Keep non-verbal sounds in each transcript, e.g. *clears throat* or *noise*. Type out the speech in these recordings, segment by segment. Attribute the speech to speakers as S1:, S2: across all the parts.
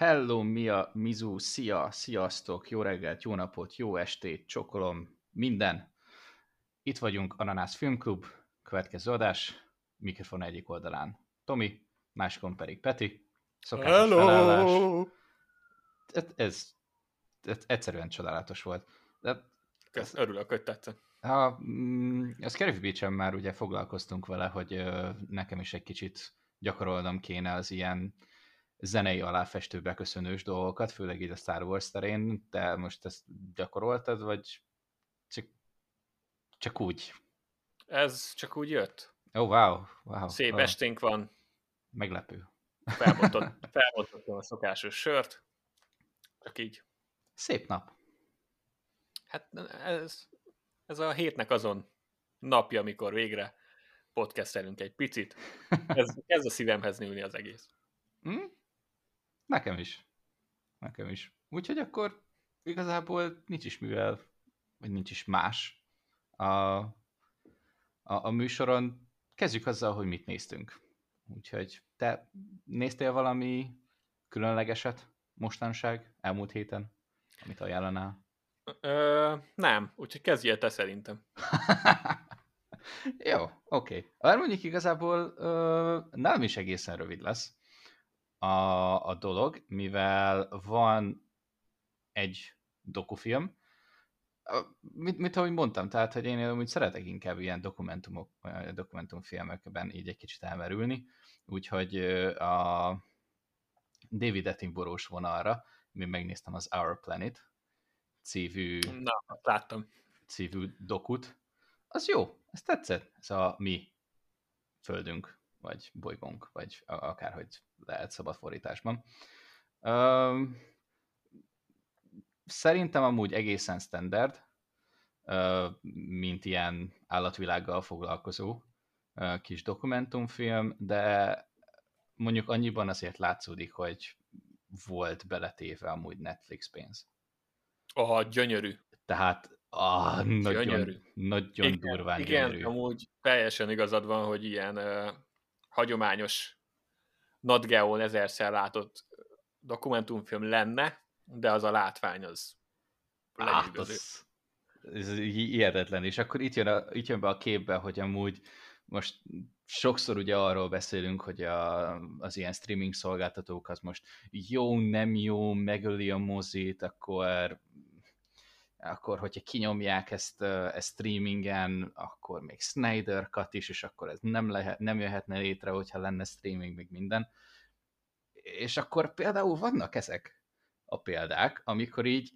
S1: Hello, Mia, Mizu, szia, sziasztok, jó reggelt, jó napot, jó estét, csokolom, minden. Itt vagyunk, Ananász Filmklub, következő adás, mikrofon egyik oldalán Tomi, másikon pedig Peti.
S2: Szokásos Hello! Felállás.
S1: Ez, ez, ez egyszerűen csodálatos volt.
S2: De, ez, örülök, hogy tetszett.
S1: Ha, mm, a Scary beach már ugye foglalkoztunk vele, hogy ö, nekem is egy kicsit gyakorolnom kéne az ilyen zenei aláfestő beköszönős dolgokat, főleg így a Star Wars terén, te most ezt gyakoroltad, vagy csak, csak úgy?
S2: Ez csak úgy jött.
S1: Oh, wow. wow.
S2: Szép
S1: oh.
S2: esténk van.
S1: Meglepő.
S2: Felbontottam *laughs* a szokásos sört. Csak így.
S1: Szép nap.
S2: Hát ez, ez a hétnek azon napja, amikor végre podcastelünk egy picit. *laughs* Ez kezd a szívemhez nőni az egész.
S1: Hmm? Nekem is. Nekem is. Úgyhogy akkor igazából nincs is mivel, vagy nincs is más a, a, a műsoron. Kezdjük azzal, hogy mit néztünk. Úgyhogy te néztél valami különlegeset mostanság, elmúlt héten, amit ajánlanál?
S2: Ö, nem, úgyhogy kezdjél te szerintem. *laughs*
S1: Jó, oké. Okay. Már mondjuk igazából ö, nem is egészen rövid lesz a, a dolog, mivel van egy dokufilm, mit, mit ahogy mondtam, tehát, hogy én úgy szeretek inkább ilyen dokumentumok, dokumentumfilmekben így egy kicsit elmerülni, úgyhogy a David Attenborough-s vonalra, mi megnéztem az Our Planet cívű,
S2: Na, láttam.
S1: cívű dokut, az jó, ez tetszett, ez a mi földünk vagy bolygónk, vagy akárhogy lehet szabad fordításban. Szerintem amúgy egészen standard, mint ilyen állatvilággal foglalkozó kis dokumentumfilm, de mondjuk annyiban azért látszódik, hogy volt beletéve amúgy Netflix pénz.
S2: Aha, gyönyörű.
S1: Tehát ah, nagyon, gyönyörű. nagyon igen, durván
S2: igen, gyönyörű. amúgy teljesen igazad van, hogy ilyen hagyományos Not Geo ezerszer látott dokumentumfilm lenne, de az a látvány az
S1: hát az, ez hihetetlen, és akkor itt jön, a, itt jön be a képbe, hogy amúgy most sokszor ugye arról beszélünk, hogy a, az ilyen streaming szolgáltatók az most jó, nem jó, megöli a mozit, akkor akkor hogyha kinyomják ezt, ezt streamingen, akkor még Snyder Cut is, és akkor ez nem, lehet, nem jöhetne létre, hogyha lenne streaming, még minden. És akkor például vannak ezek a példák, amikor így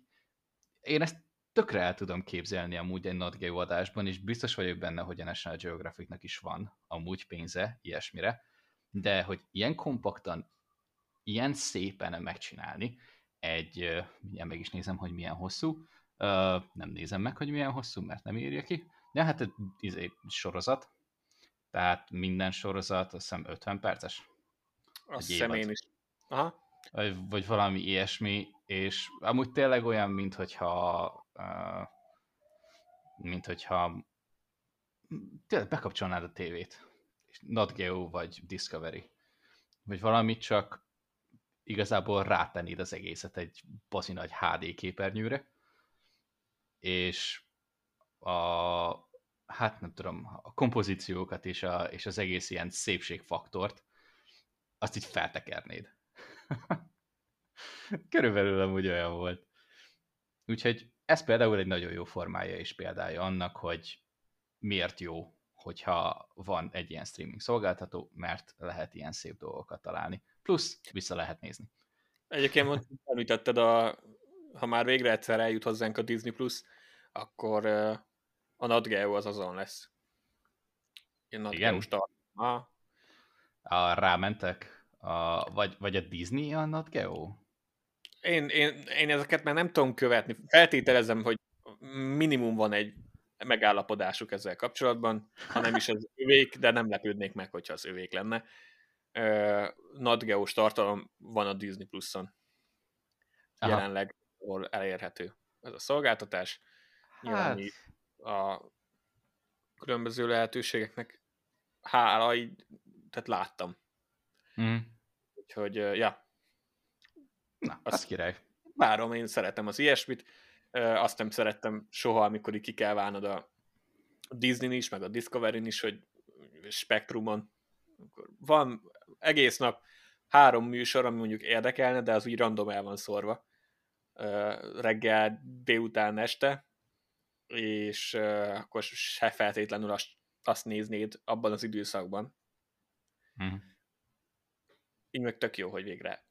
S1: én ezt tökre el tudom képzelni amúgy egy Not Geo adásban, és biztos vagyok benne, hogy a National Geographicnak is van amúgy pénze ilyesmire, de hogy ilyen kompaktan, ilyen szépen megcsinálni, egy, mindjárt meg is nézem, hogy milyen hosszú, Uh, nem nézem meg, hogy milyen hosszú, mert nem írja ki. De hát egy izé, sorozat, tehát minden sorozat, azt hiszem 50 perces.
S2: Azt hiszem én is. Aha.
S1: Vagy, vagy valami ilyesmi, és amúgy tényleg olyan, mint hogyha uh, mint hogyha tényleg bekapcsolnád a tévét. Not Geo vagy Discovery. Vagy valamit csak igazából rátennéd az egészet egy bazi nagy HD képernyőre, és a, hát nem tudom, a kompozíciókat és, a, és az egész ilyen szépségfaktort, azt így feltekernéd. *laughs* Körülbelül amúgy olyan volt. Úgyhogy ez például egy nagyon jó formája és példája annak, hogy miért jó, hogyha van egy ilyen streaming szolgáltató, mert lehet ilyen szép dolgokat találni. Plusz vissza lehet nézni.
S2: Egyébként *laughs* említetted a ha már végre egyszer eljut hozzánk a Disney Plus, akkor a Nat Geo az azon lesz.
S1: Én Igen? A, a, rámentek? A, vagy, vagy a Disney a Nat Geo?
S2: Én, én, én ezeket már nem tudom követni. Feltételezem, hogy minimum van egy megállapodásuk ezzel kapcsolatban, ha nem is az *laughs* övék, de nem lepődnék meg, hogyha az övék lenne. Uh, Nat Geo-s tartalom van a Disney Plus-on. Jelenleg ahol elérhető ez a szolgáltatás. Hát... a különböző lehetőségeknek hála, így, tehát láttam. Mm. Úgyhogy, ja.
S1: Na, az, az király.
S2: Várom, én szeretem az ilyesmit. Azt nem szerettem soha, amikor ki kell válnod a Disney is, meg a Discovery is, hogy Spectrumon. Van egész nap három műsor, ami mondjuk érdekelne, de az úgy random el van szórva. Reggel, délután, este, és akkor se feltétlenül azt, azt néznéd abban az időszakban. Hmm. Így meg tök jó, hogy végre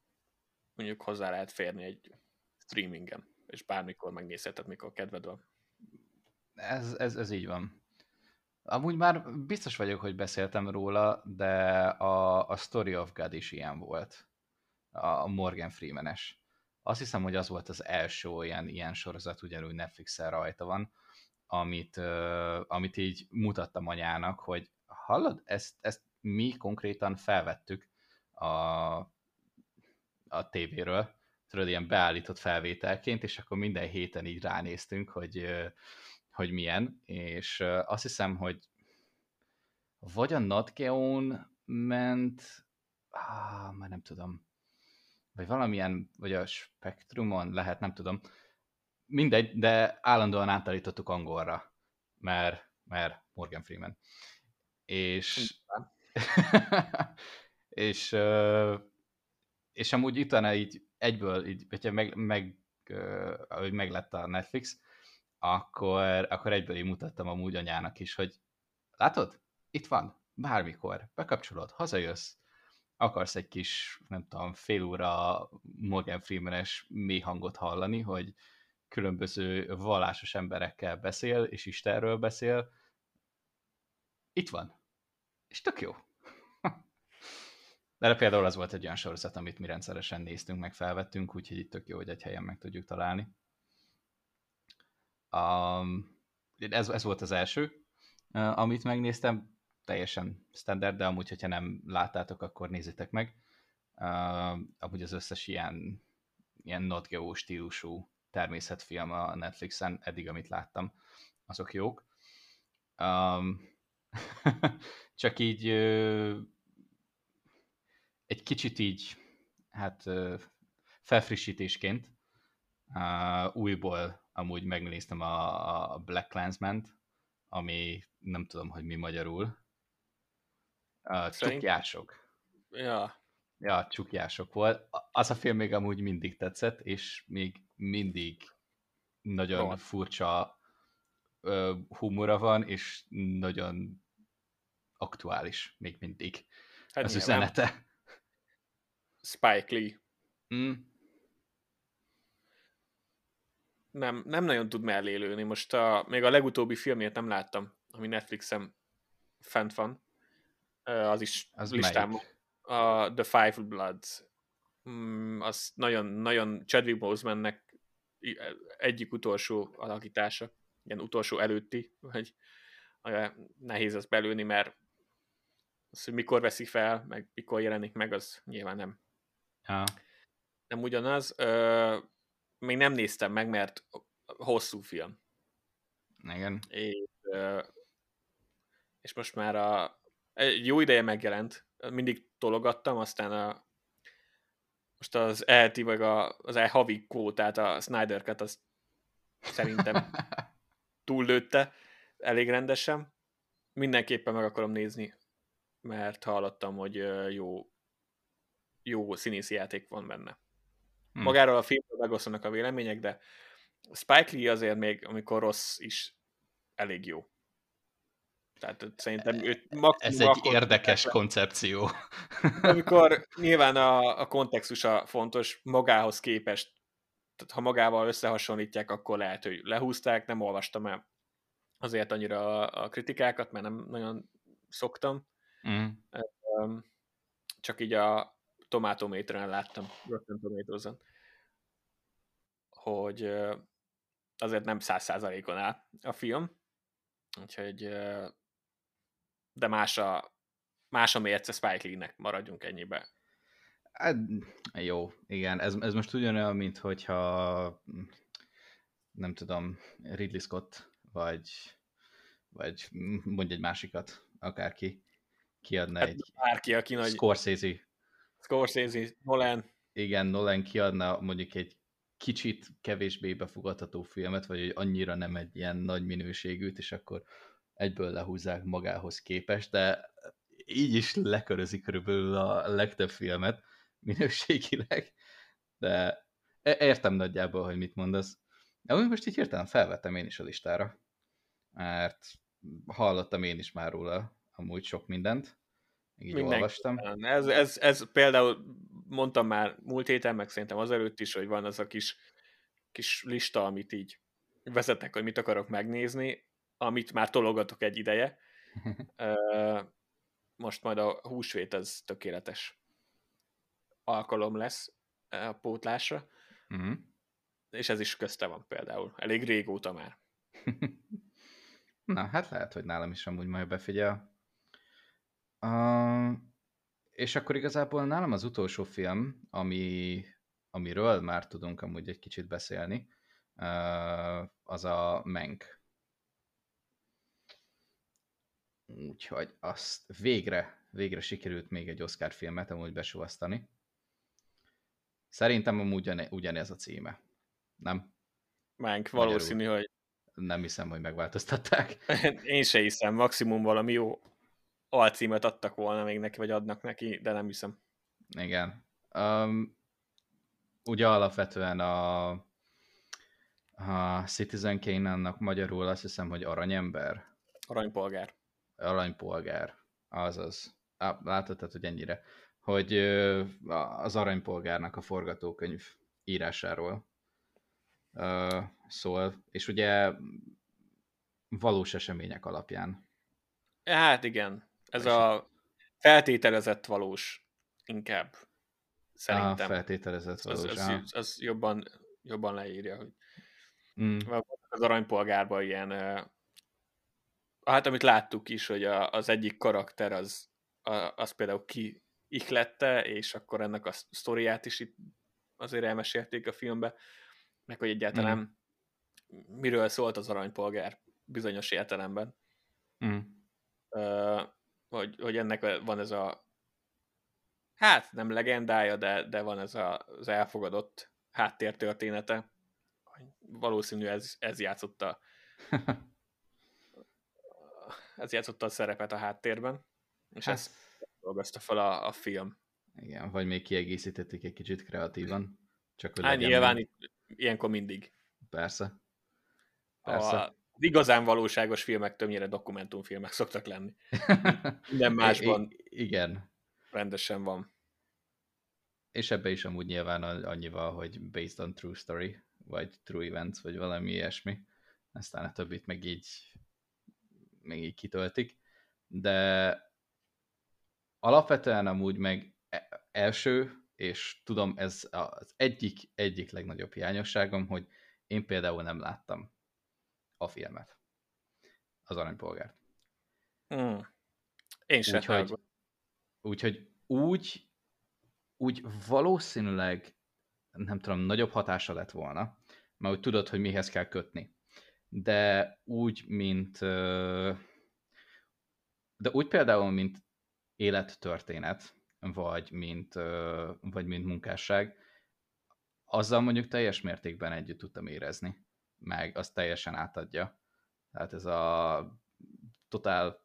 S2: mondjuk hozzá lehet férni egy streamingen, és bármikor megnézheted, mikor kedved van.
S1: Ez, ez, ez így van. Amúgy már biztos vagyok, hogy beszéltem róla, de a, a Story of God is ilyen volt. A Morgan Freeman-es. Azt hiszem, hogy az volt az első olyan ilyen sorozat, ugyanúgy Netflixen rajta van, amit, amit így mutattam anyának, hogy hallod, ezt, ezt mi konkrétan felvettük a, a tévéről, tudod, ilyen beállított felvételként, és akkor minden héten így ránéztünk, hogy, hogy milyen, és azt hiszem, hogy vagy a Notgeon ment, ah, már nem tudom, vagy valamilyen, vagy a Spectrumon, lehet, nem tudom, mindegy, de állandóan átállítottuk angolra, mert, mert Morgan Freeman. És, *laughs* és, és amúgy utána így egyből, így, hogyha meg, meg, ahogy meglett a Netflix, akkor, akkor egyből így mutattam amúgy anyának is, hogy látod? Itt van, bármikor, bekapcsolod, hazajössz, akarsz egy kis, nem tudom, fél óra Morgan Freeman-es mély hangot hallani, hogy különböző vallásos emberekkel beszél, és Istenről beszél, itt van. És tök jó. De például az volt egy olyan sorozat, amit mi rendszeresen néztünk, meg felvettünk, úgyhogy itt tök jó, hogy egy helyen meg tudjuk találni. Um, ez, ez volt az első, amit megnéztem, teljesen standard, de amúgy, hogyha nem láttátok, akkor nézzétek meg. Uh, amúgy az összes ilyen, ilyen Not Geo stílusú természetfilm a Netflixen, eddig, amit láttam, azok jók. Um, *laughs* csak így uh, egy kicsit így, hát felfrissítésként uh, újból amúgy megnéztem a, a Black clansman ami nem tudom, hogy mi magyarul. Uh, csukjások.
S2: Ja.
S1: Ja, csukjások volt. Az a film még amúgy mindig tetszett, és még mindig nagyon Rohan. furcsa uh, humora van, és nagyon aktuális még mindig hát az nyilván. üzenete.
S2: Spike Lee. Mm. Nem, nem nagyon tud mellé lőni. Most a, még a legutóbbi filmjét nem láttam, ami Netflixen fent van. Az is az listám. A The Five Bloods. Mm, az nagyon, nagyon Chadwick Bosemannek egyik utolsó alakítása. Ilyen utolsó előtti, hogy nehéz az belőni, mert az, hogy mikor veszi fel, meg mikor jelenik meg, az nyilván nem
S1: Ja.
S2: Nem ugyanaz. Ö, még nem néztem meg, mert hosszú film.
S1: Igen.
S2: És, ö, és most már a, egy jó ideje megjelent. Mindig tologattam, aztán a, most az elti, vagy a, az el havi kvótát, a Snyder Cut, azt szerintem *laughs* túllőtte elég rendesen. Mindenképpen meg akarom nézni, mert hallottam, hogy jó jó színészi játék van benne. Hmm. Magáról a filmről megosztanak a vélemények, de Spike Lee azért még, amikor rossz is elég jó. Tehát szerintem őt
S1: Ez egy érdekes koncepció. *laughs*
S2: Amikor nyilván a, a kontextusa fontos, magához képest, tehát ha magával összehasonlítják, akkor lehet, hogy lehúzták, nem olvastam el azért annyira a, a kritikákat, mert nem nagyon szoktam. Mm. Csak így a, Tomatométeren láttam, Rotten tomatoes hogy azért nem száz százalékon áll a film, úgyhogy de más a, más a mérce Spike Lee-nek, maradjunk ennyibe.
S1: Hát, jó, igen, ez, ez most ugyanolyan, mint hogyha nem tudom, Ridley Scott, vagy, vagy mondj egy másikat, akárki, kiadna hát egy
S2: bárki, aki nagy...
S1: Scorsese
S2: Scorsese, Nolan.
S1: igen, Nolan kiadna mondjuk egy kicsit kevésbé befogadható filmet, vagy hogy annyira nem egy ilyen nagy minőségűt, és akkor egyből lehúzzák magához képest, de így is lekörözi körülbelül a legtöbb filmet *laughs* minőségileg, de értem nagyjából, hogy mit mondasz. De most így hirtelen felvettem én is a listára, mert hallottam én is már róla amúgy sok mindent, így Mindenki. olvastam.
S2: Ez, ez, ez például mondtam már múlt héten, meg szerintem azelőtt is, hogy van az a kis, kis lista, amit így vezetek, hogy mit akarok megnézni, amit már tologatok egy ideje. *laughs* Most majd a húsvét ez tökéletes alkalom lesz a pótlásra. Uh-huh. És ez is közte van például. Elég régóta már. *laughs*
S1: Na, hát lehet, hogy nálam is amúgy majd befigyel. Uh, és akkor igazából nálam az utolsó film, ami, amiről már tudunk amúgy egy kicsit beszélni, uh, az a Menk. Úgyhogy azt végre, végre sikerült még egy Oscar filmet amúgy besúvasztani. Szerintem amúgy ugyan, ugyanez a címe. Nem?
S2: Menk, valószínű, hogy...
S1: Nem hiszem, hogy megváltoztatták. *laughs*
S2: Én se hiszem, maximum valami jó alcímet adtak volna még neki, vagy adnak neki, de nem hiszem.
S1: Igen. Um, ugye alapvetően a, a Citizen Kane-nak magyarul azt hiszem, hogy aranyember.
S2: Aranypolgár.
S1: Aranypolgár. Azaz. Á, látod, tehát, hogy ennyire. Hogy az aranypolgárnak a forgatókönyv írásáról szól, és ugye valós események alapján.
S2: Hát igen, ez a feltételezett valós inkább. Szerintem.
S1: A feltételezett valós.
S2: Az, az, az jobban, jobban leírja, hogy mm. az aranypolgárban ilyen hát amit láttuk is, hogy a, az egyik karakter az, a, az például ki ihlette, és akkor ennek a sztoriát is itt azért elmesélték a filmbe, meg hogy egyáltalán mm. miről szólt az aranypolgár bizonyos értelemben. Mm. Uh, hogy, hogy ennek van ez a hát nem legendája, de, de van ez a, az elfogadott háttértörténete. Valószínű ez, ez játszotta *laughs* ez játszotta a szerepet a háttérben, és hát. ezt dolgozta fel a, a film.
S1: Igen, vagy még kiegészítették egy kicsit kreatívan.
S2: Csak hogy hát nyilván itt, ilyenkor mindig.
S1: Persze.
S2: Persze. A, igazán valóságos filmek többnyire dokumentumfilmek szoktak lenni. *laughs* Minden másban
S1: I- igen.
S2: rendesen van.
S1: És ebbe is amúgy nyilván annyival, hogy based on true story, vagy true events, vagy valami ilyesmi. Aztán a többit meg így még így kitöltik. De alapvetően amúgy meg e-, első, és tudom, ez az egyik, egyik legnagyobb hiányosságom, hogy én például nem láttam a filmet. Az aranypolgárt.
S2: Hmm. Én sem.
S1: Úgyhogy, úgyhogy úgy, úgy valószínűleg nem tudom, nagyobb hatása lett volna, mert úgy tudod, hogy mihez kell kötni. De úgy, mint de úgy például, mint élettörténet, vagy mint, vagy mint munkásság, azzal mondjuk teljes mértékben együtt tudtam érezni meg azt teljesen átadja. Tehát ez a totál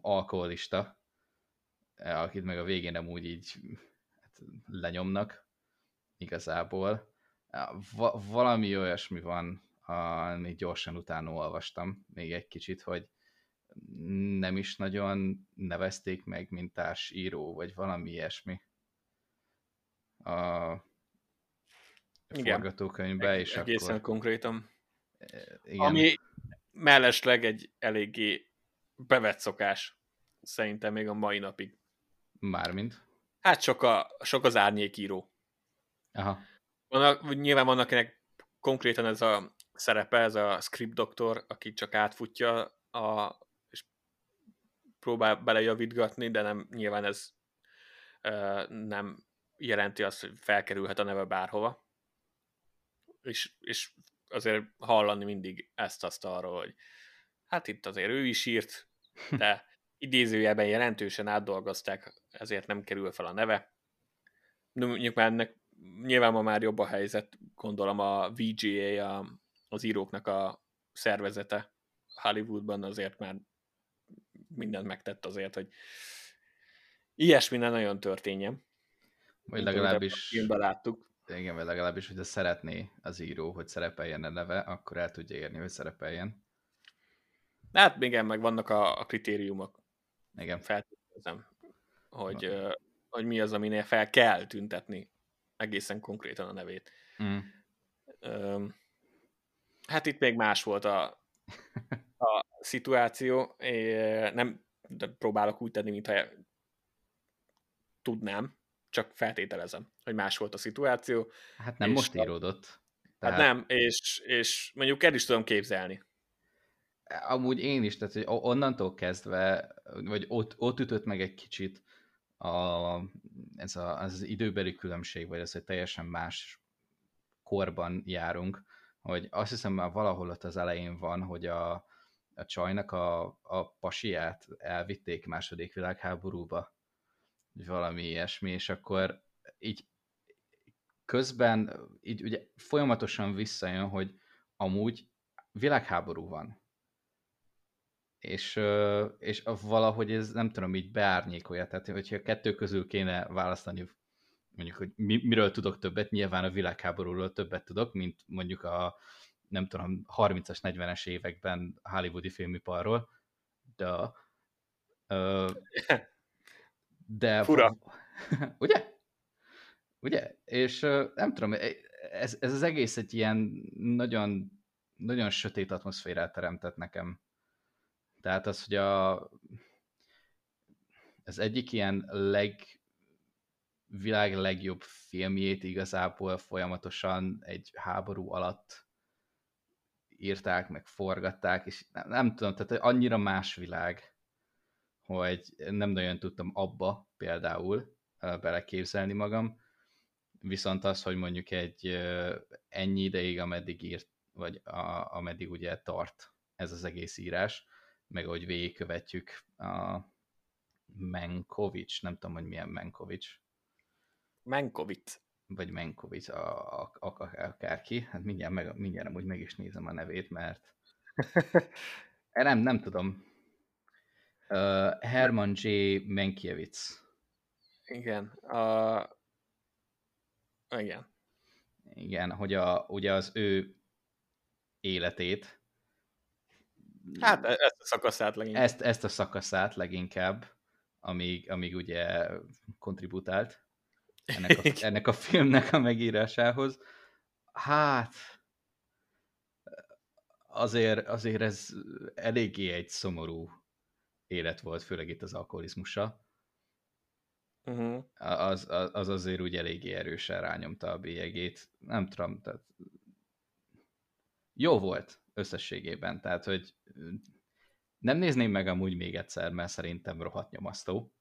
S1: alkoholista, akit meg a végén nem úgy így hát, lenyomnak igazából. Va- valami olyasmi van, amit gyorsan utána olvastam még egy kicsit, hogy nem is nagyon nevezték meg, mint társíró, vagy valami ilyesmi. A igen. forgatókönyvbe, és
S2: Egészen
S1: akkor...
S2: konkrétan. E, igen. Ami mellesleg egy eléggé bevett szokás, szerintem még a mai napig.
S1: Mármint?
S2: Hát sok, a, sok az árnyékíró.
S1: Aha.
S2: Vannak, nyilván van, akinek konkrétan ez a szerepe, ez a script doktor, aki csak átfutja a, és próbál belejavítgatni, de nem, nyilván ez uh, nem jelenti azt, hogy felkerülhet a neve bárhova és, és azért hallani mindig ezt-azt arról, hogy hát itt azért ő is írt, de idézőjelben jelentősen átdolgozták, ezért nem kerül fel a neve. mondjuk már ennek nyilván ma már jobb a helyzet, gondolom a VGA, a, az íróknak a szervezete Hollywoodban azért már mindent megtett azért, hogy ilyesmi ne nagyon történjen.
S1: Vagy legalábbis...
S2: Filmben láttuk.
S1: Igen, vagy legalábbis, hogyha szeretné az író, hogy szerepeljen a neve, akkor el tudja érni, hogy szerepeljen.
S2: Hát igen, meg vannak a, a kritériumok.
S1: Igen.
S2: Feltételezem, hogy, uh, hogy mi az, aminél fel kell tüntetni egészen konkrétan a nevét. Mm. Um, hát itt még más volt a, a szituáció. Nem próbálok úgy tenni, mintha tudnám, csak feltételezem, hogy más volt a szituáció.
S1: Hát nem most íródott. Hát
S2: tehát... Hát nem, és, és mondjuk el is tudom képzelni.
S1: Amúgy én is, tehát hogy onnantól kezdve, vagy ott, ott ütött meg egy kicsit a, ez a, az időbeli különbség, vagy ez, hogy teljesen más korban járunk, hogy azt hiszem már valahol ott az elején van, hogy a, a csajnak a, a pasiát elvitték második világháborúba, valami ilyesmi, és akkor így közben így ugye folyamatosan visszajön, hogy amúgy világháború van. És, és valahogy ez nem tudom, így beárnyékolja. Tehát, hogyha kettő közül kéne választani, mondjuk, hogy mi, miről tudok többet, nyilván a világháborúról többet tudok, mint mondjuk a, nem tudom, 30-as, 40-es években hollywoodi filmiparról, de de...
S2: Fura. *laughs*
S1: Ugye? Ugye? És nem tudom, e, ez, ez az egész egy ilyen nagyon, nagyon sötét atmoszférát teremtett nekem. Tehát az, hogy a, az egyik ilyen leg, világ legjobb filmjét igazából folyamatosan egy háború alatt írták, meg forgatták, és nem, nem tudom, tehát annyira más világ, hogy nem nagyon tudtam abba például beleképzelni magam, viszont az, hogy mondjuk egy ennyi ideig, ameddig írt, vagy a, ameddig ugye tart ez az egész írás, meg ahogy végigkövetjük a Menkovics, nem tudom, hogy milyen Menkovics.
S2: Menkovic.
S1: Vagy Menkovics, a, a, a, akárki. Hát mindjárt, meg, mindjárt úgy meg is nézem a nevét, mert *laughs* nem, nem tudom. Uh, Herman J. Menkiewicz.
S2: Igen. Uh, igen.
S1: Igen, hogy a, ugye az ő életét.
S2: Hát e-, ezt a szakaszát leginkább.
S1: Ezt, ezt a szakaszát leginkább, amíg, amíg ugye kontributált ennek a, ennek a filmnek a megírásához. Hát, azért, azért ez eléggé egy szomorú élet volt, főleg itt az alkoholizmusa. Uh-huh. Az, az, az azért úgy eléggé erősen rányomta a bélyegét. Nem tudom, tehát jó volt összességében, tehát hogy nem nézném meg amúgy még egyszer, mert szerintem rohadt nyomasztó,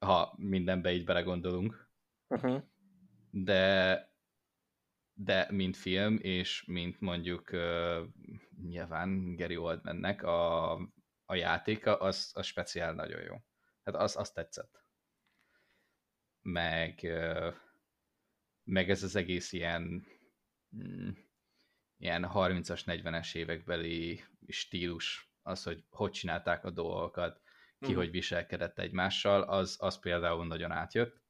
S1: ha mindenbe így belegondolunk. Uh-huh. De de mint film, és mint mondjuk uh, nyilván Gary Oldmannek a a játéka, az, az speciál nagyon jó. Hát az, az tetszett. Meg, meg ez az egész ilyen mm, ilyen 30-as, 40-es évekbeli stílus, az, hogy hogy csinálták a dolgokat, ki mm. hogy viselkedett egymással, az, az például nagyon átjött.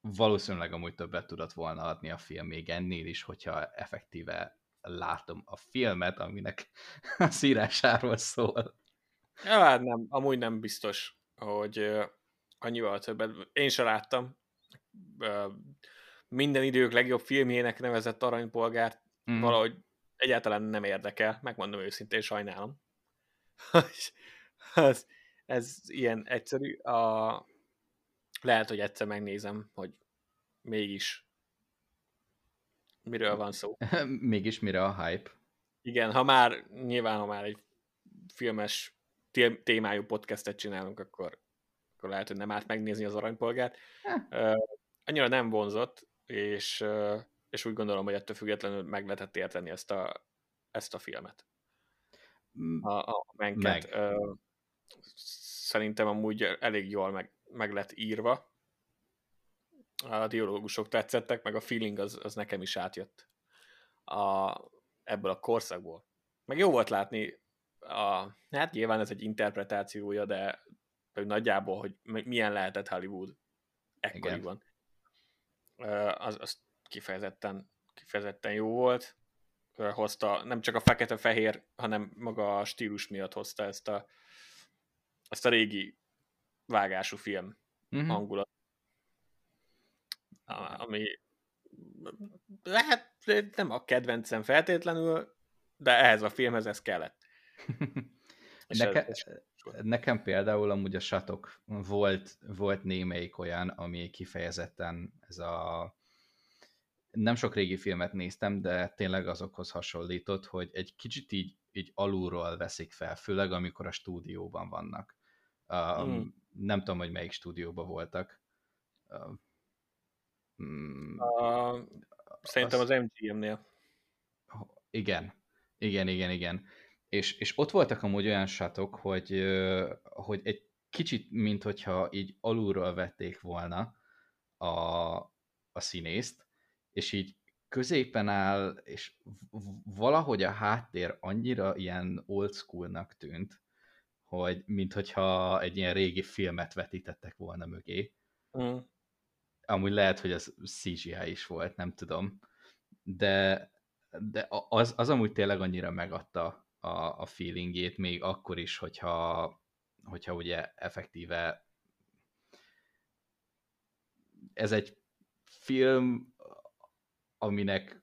S1: Valószínűleg amúgy többet tudott volna adni a film még ennél is, hogyha effektíve látom a filmet, aminek *laughs* a szírásáról szól.
S2: Ja, hát nem, amúgy nem biztos, hogy annyival többet. Én sem láttam. Minden idők legjobb filmjének nevezett aranypolgárt mm. valahogy egyáltalán nem érdekel, megmondom őszintén, sajnálom. *laughs* *laughs* ez, ez ilyen egyszerű. A... Lehet, hogy egyszer megnézem, hogy mégis miről van szó. *laughs*
S1: Mégis mire a hype?
S2: Igen, ha már, nyilván, ha már egy filmes témájú podcastet csinálunk, akkor, akkor lehet, hogy nem árt megnézni az aranypolgárt. Uh, annyira nem vonzott, és, uh, és úgy gondolom, hogy ettől függetlenül meg lehetett érteni ezt a, ezt a filmet. Mm. A, a menket. Meg. Uh, szerintem amúgy elég jól meg, meg lett írva, a dialógusok tetszettek, meg a feeling az, az nekem is átjött a, ebből a korszakból. Meg jó volt látni, a, hát nyilván ez egy interpretációja, de nagyjából, hogy milyen lehetett Hollywood ekkoriban. Az, az kifejezetten, kifejezetten jó volt. Hozta nem csak a fekete-fehér, hanem maga a stílus miatt hozta ezt a, ezt a régi vágású film uh-huh. hangulat. Ami lehet nem a kedvencem feltétlenül, de ehhez a filmhez ez kellett. *laughs*
S1: Neke, ez, nekem például amúgy a satok volt, volt némelyik olyan, ami kifejezetten ez a nem sok régi filmet néztem, de tényleg azokhoz hasonlított, hogy egy kicsit így, így alulról veszik fel, főleg amikor a stúdióban vannak. Um, mm. Nem tudom, hogy melyik stúdióban voltak.
S2: Mm, uh, szerintem az, az MGM-nél.
S1: Igen, igen, igen, igen. És, és ott voltak amúgy olyan sátok, hogy, hogy egy kicsit, mint hogyha így alulról vették volna a, a színészt, és így középen áll, és valahogy a háttér annyira ilyen old schoolnak tűnt, hogy mint hogyha egy ilyen régi filmet vetítettek volna mögé. Mm. Amúgy lehet, hogy az CGI is volt, nem tudom. De, de az, az amúgy tényleg annyira megadta a, a feelingét, még akkor is, hogyha, hogyha ugye effektíve ez egy film, aminek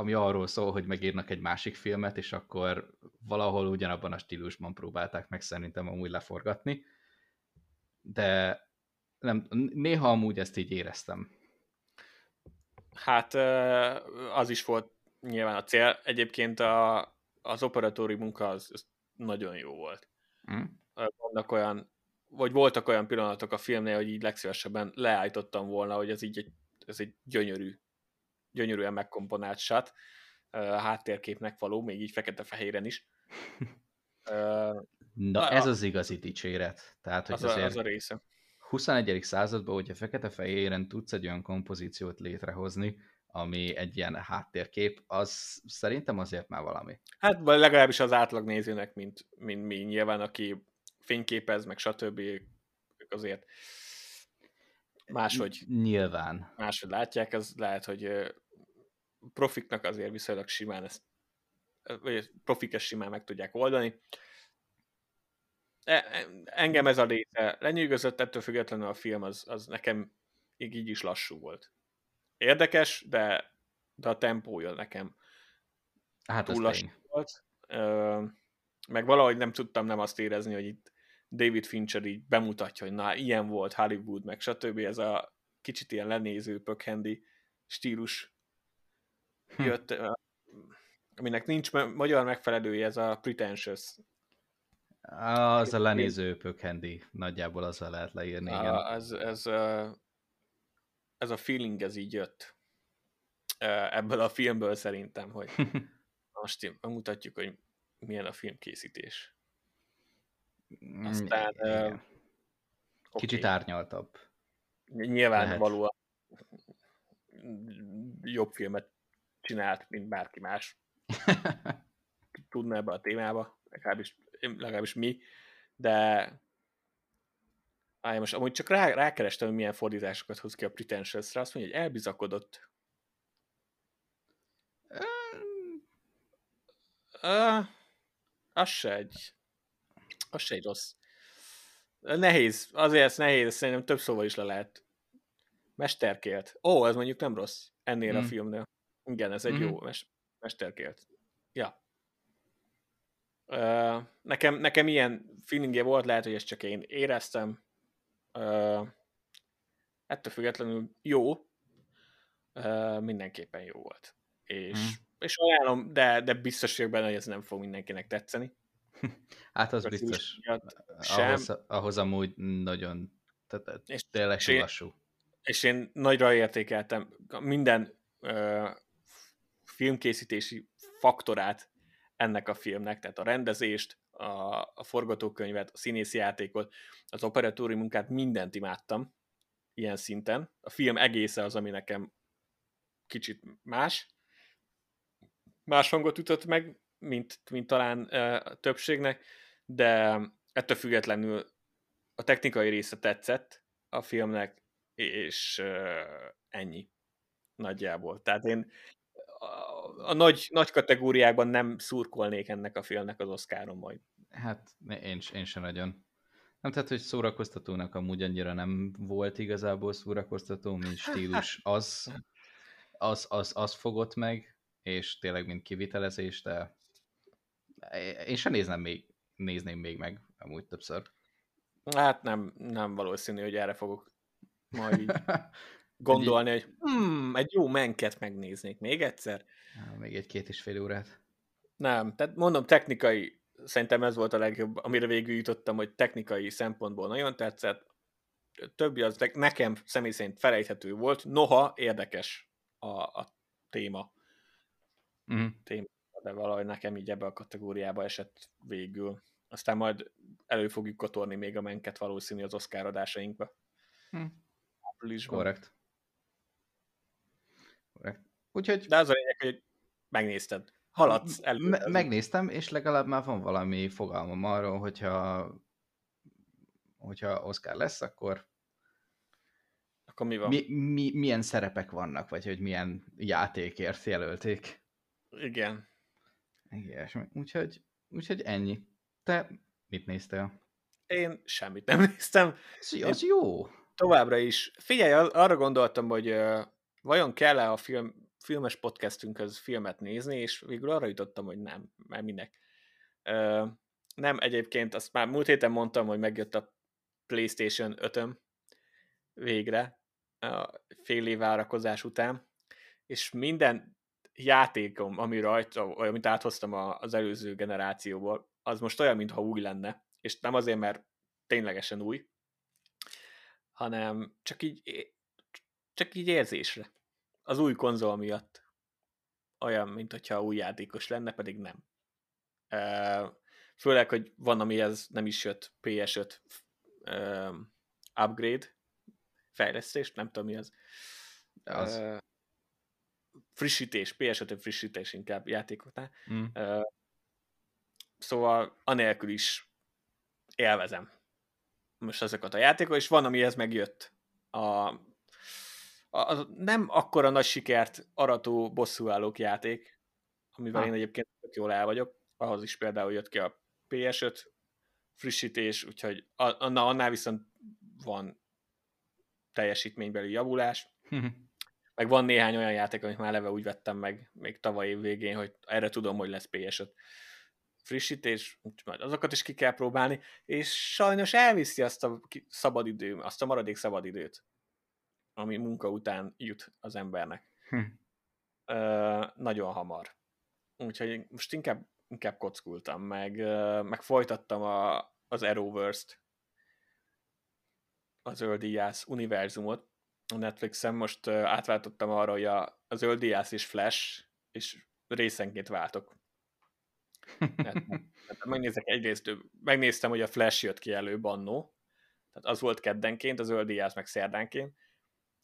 S1: ami arról szól, hogy megírnak egy másik filmet, és akkor valahol ugyanabban a stílusban próbálták meg szerintem amúgy leforgatni. De nem, néha amúgy ezt így éreztem.
S2: Hát az is volt nyilván a cél. Egyébként a, az operatóri munka az, az nagyon jó volt. Mm. Vannak olyan, vagy voltak olyan pillanatok a filmnél, hogy így legszívesebben leállítottam volna, hogy ez így egy, ez egy gyönyörű, gyönyörűen megkomponált a háttérképnek való, még így fekete-fehéren is.
S1: Na, ez az igazi dicséret. Tehát, hogy
S2: az, azért az a része.
S1: 21. században, hogyha fekete-fehéren tudsz egy olyan kompozíciót létrehozni, ami egy ilyen háttérkép, az szerintem azért már valami.
S2: Hát legalábbis az átlag nézőnek, mint, mint mi nyilván, aki fényképez, meg stb. azért máshogy
S1: nyilván
S2: máshogy látják, az lehet, hogy profiknak azért viszonylag simán ezt vagy profik ezt simán meg tudják oldani. E, e, engem ez a része lenyűgözött, ettől függetlenül a film az, az nekem így, így is lassú volt érdekes, de, de a tempója nekem
S1: hát túl lassú volt.
S2: Ö, meg valahogy nem tudtam nem azt érezni, hogy itt David Fincher így bemutatja, hogy na, ilyen volt Hollywood, meg stb. Ez a kicsit ilyen lenéző, pökhendi stílus. Jött, hm. aminek nincs magyar megfelelője, ez a pretentious.
S1: Az a lenéző pökhendi, nagyjából azzal lehet leírni. Igen.
S2: A, ez, ez, ez a feeling ez így jött ebből a filmből szerintem, hogy *laughs* most mutatjuk, hogy milyen a filmkészítés.
S1: Mm, Aztán... Igen. Kicsit okay. árnyaltabb.
S2: Nyilvánvalóan jobb filmet csinált, mint bárki más. *laughs* Tudna ebbe a témába, legalábbis, legalábbis mi, de Á, most amúgy csak rá, rákerestem, hogy milyen fordításokat hoz ki a pretentious azt mondja, hogy elbizakodott. Uh, az se egy, az se egy rossz. Nehéz, azért ez nehéz, szerintem több szóval is le lehet. Mesterkélt. Ó, ez mondjuk nem rossz ennél mm. a filmnél. Igen, ez egy mm. jó mes- mesterkélt. Ja. Uh, nekem, nekem ilyen feelingje volt, lehet, hogy ezt csak én éreztem, Uh, ettől függetlenül jó, uh, mindenképpen jó volt. És, hmm. és ajánlom, de, de biztos vagyok benne, hogy ez nem fog mindenkinek tetszeni. *laughs*
S1: Hát az biztos. Sem. Ahhoz, ahhoz amúgy nagyon, tehát és, tényleg és lassú.
S2: És én nagyra értékeltem minden filmkészítési faktorát ennek a filmnek, tehát a rendezést, a, a forgatókönyvet, a színészi játékot, az operatóri munkát, mindent imádtam. ilyen szinten. A film egésze az, ami nekem kicsit más. Más hangot ütött meg, mint, mint talán a többségnek, de ettől függetlenül a technikai része tetszett a filmnek, és ennyi nagyjából. Tehát én a, nagy, nagy kategóriákban nem szurkolnék ennek a filmnek az Oscaron majd.
S1: Hát én, én sem nagyon. Nem, tehát, hogy szórakoztatónak amúgy annyira nem volt igazából szórakoztató, mint stílus. Az, az, az, az fogott meg, és tényleg mint kivitelezés, de én sem nézném még, nézném még meg amúgy többször.
S2: Hát nem, nem valószínű, hogy erre fogok majd így *laughs* gondolni, hogy hmm, egy jó menket megnéznék még egyszer.
S1: Még egy két és fél órát.
S2: Nem, tehát mondom, technikai, szerintem ez volt a legjobb, amire végül jutottam, hogy technikai szempontból nagyon tetszett. Többi az nekem személy szerint felejthető volt, noha érdekes a, a téma. Mm. téma. De valahogy nekem így ebbe a kategóriába esett végül. Aztán majd elő fogjuk kotorni még a menket valószínű az Oscar adásainkba.
S1: Korrekt.
S2: Korrekt. Úgyhogy... De az a lényeg, hogy megnézted. Haladsz elő.
S1: Me- megnéztem, és legalább már van valami fogalmam arról, hogyha hogyha Oscar lesz, akkor
S2: akkor mi van?
S1: Mi, mi, milyen szerepek vannak, vagy hogy milyen játékért jelölték.
S2: Igen.
S1: Igen, úgyhogy, úgyhogy ennyi. Te mit néztél?
S2: Én semmit nem *laughs* néztem.
S1: Az, az jó.
S2: Továbbra is. Figyelj, arra gondoltam, hogy uh, vajon kell-e a film, filmes podcastünkhöz filmet nézni, és végül arra jutottam, hogy nem, mert minek. Uh, nem, egyébként azt már múlt héten mondtam, hogy megjött a PlayStation 5 végre, a fél év várakozás után, és minden játékom, ami rajta, vagy amit áthoztam az előző generációból, az most olyan, mintha új lenne, és nem azért, mert ténylegesen új, hanem csak így, csak így érzésre. Az új konzol miatt. Olyan, mint hogyha új játékos lenne, pedig nem. Főleg, hogy van, amihez nem is jött PS5 upgrade, fejlesztés, nem tudom mi az. az. frissítés, PS5 frissítés inkább játékoknál. Mm. Szóval anélkül is élvezem most azokat a játékokat, és van, amihez megjött a, a, a nem akkora nagy sikert arató bosszúállók játék, amivel ha. én egyébként tök jól el vagyok, ahhoz is például jött ki a PS5 frissítés, úgyhogy a, na, annál viszont van teljesítménybeli javulás. meg van néhány olyan játék, amit már leve úgy vettem meg még tavaly év végén, hogy erre tudom, hogy lesz PS5 frissítés, majd azokat is ki kell próbálni, és sajnos elviszi azt a szabadidő, azt a maradék szabadidőt, ami munka után jut az embernek. Hm. Ö, nagyon hamar. Úgyhogy most inkább, inkább kockultam, meg, meg folytattam a, az Arrowverse-t, a Zöldíjász univerzumot a Netflixen. Most átváltottam arra, hogy a, a Zöldíjász és Flash, és részenként váltok *laughs* tehát, tehát megnézek egyrészt, megnéztem, hogy a Flash jött ki előbb annó, tehát az volt keddenként, a zöld meg szerdánként,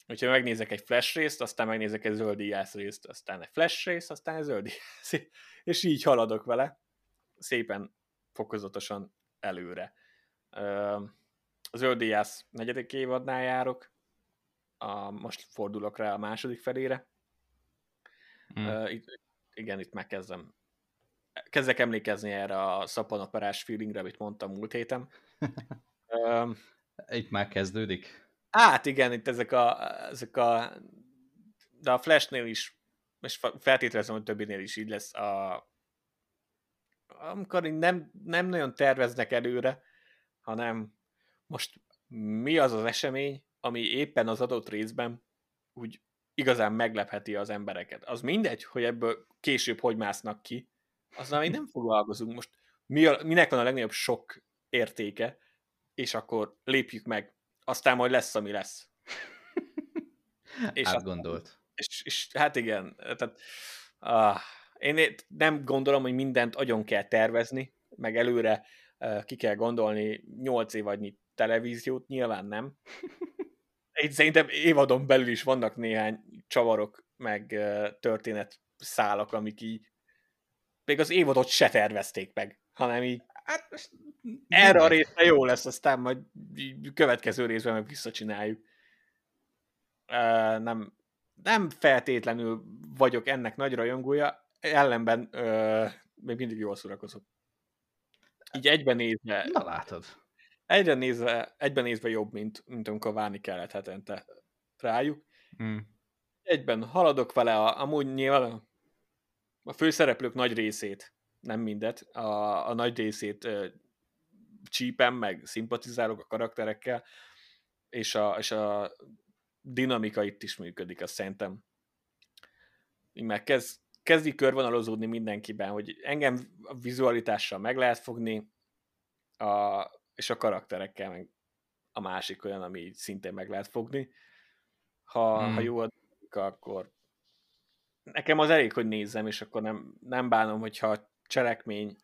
S2: Úgyhogy megnézek egy flash részt, aztán megnézek egy zöld részt, aztán egy flash részt, aztán egy zöld *laughs* és így haladok vele, szépen fokozatosan előre. A zöld negyedik évadnál járok, a, most fordulok rá a második felére. Hmm. Itt, igen, itt megkezdem kezdek emlékezni erre a szappanoperás feelingre, amit mondtam múlt héten. *laughs*
S1: Itt már kezdődik?
S2: Hát igen, itt ezek a, ezek a de a Flashnél is, és feltételezem, hogy többinél is így lesz, a, amikor nem, nem nagyon terveznek előre, hanem most mi az az esemény, ami éppen az adott részben úgy igazán meglepheti az embereket. Az mindegy, hogy ebből később hogy másznak ki, azzal még nem *laughs* foglalkozunk. Most mi a, minek van a legnagyobb sok értéke, és akkor lépjük meg. Aztán majd lesz, ami lesz. *laughs*
S1: és Átgondolt.
S2: és, és hát igen, tehát ah, én nem gondolom, hogy mindent agyon kell tervezni, meg előre uh, ki kell gondolni 8 évadnyi televíziót, nyilván nem. *laughs* Itt szerintem évadon belül is vannak néhány csavarok, meg történet szálak, amik így még az évadot se tervezték meg, hanem így hát, erre a részre jó lesz, aztán majd következő részben meg visszacsináljuk. Uh, nem, nem feltétlenül vagyok ennek nagy rajongója, ellenben uh, még mindig jól szórakozok. Így egyben nézve...
S1: Na látod.
S2: Egyre nézve, egyben nézve jobb, mint, mint amikor várni kellett hetente rájuk. Mm. Egyben haladok vele, a, amúgy nyilván a főszereplők nagy részét, nem mindet, a, a nagy részét ö, csípem, meg szimpatizálok a karakterekkel, és a, és a dinamika itt is működik, azt szerintem. Így már kezd, kezdi körvonalozódni mindenkiben, hogy engem a vizualitással meg lehet fogni, a, és a karakterekkel meg a másik olyan, ami szintén meg lehet fogni. Ha, hmm. ha jó a akkor nekem az elég, hogy nézzem, és akkor nem, nem bánom, hogyha cselekmény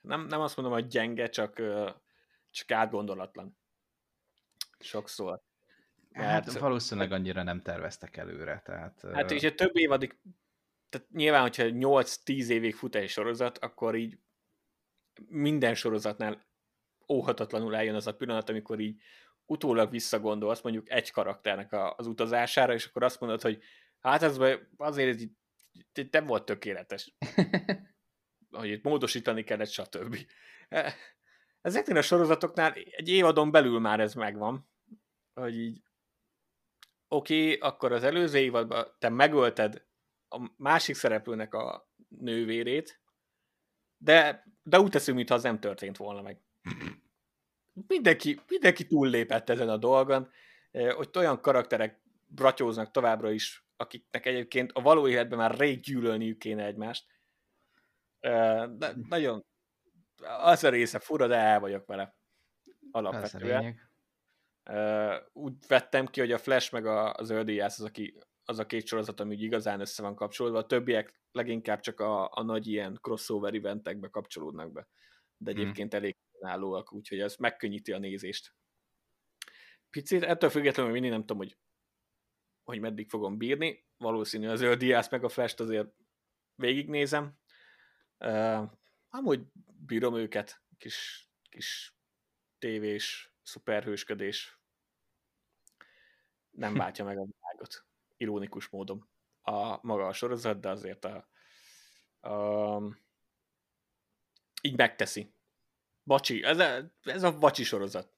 S2: nem, nem azt mondom, hogy gyenge, csak, csak átgondolatlan. Sokszor.
S1: Hát Mert, valószínűleg annyira nem terveztek előre. Tehát,
S2: hát a több évadig, tehát nyilván, hogyha 8-10 évig fut egy sorozat, akkor így minden sorozatnál óhatatlanul eljön az a pillanat, amikor így utólag visszagondolsz mondjuk egy karakternek az utazására, és akkor azt mondod, hogy hát ez azért így, így nem volt tökéletes. hogy itt módosítani kellett, stb. Ezeknél a sorozatoknál egy évadon belül már ez megvan, hogy így oké, okay, akkor az előző évadban te megölted a másik szereplőnek a nővérét, de, de úgy teszünk, mintha az nem történt volna meg. Mindenki, mindenki túllépett ezen a dolgon, hogy olyan karakterek bratyóznak továbbra is akiknek egyébként a való életben már rég gyűlölniük kéne egymást. De nagyon az a része fura, de el vagyok vele. Alapvetően. Úgy vettem ki, hogy a Flash meg a, az Ördíjász az, aki, az a két sorozat, ami igazán össze van kapcsolódva, a többiek leginkább csak a, a nagy ilyen crossover eventekbe kapcsolódnak be. De hmm. egyébként hmm. elég állóak, úgyhogy ez megkönnyíti a nézést. Picit, ettől függetlenül mindig nem tudom, hogy hogy meddig fogom bírni. Valószínű az Diász meg a Flash-t azért végignézem. Uh, amúgy bírom őket, kis, kis tévés, szuperhősködés. Nem *laughs* váltja meg a világot. Ironikus módon a maga a sorozat, de azért a, a így megteszi. Bacsi, ez a, ez a bacsi sorozat.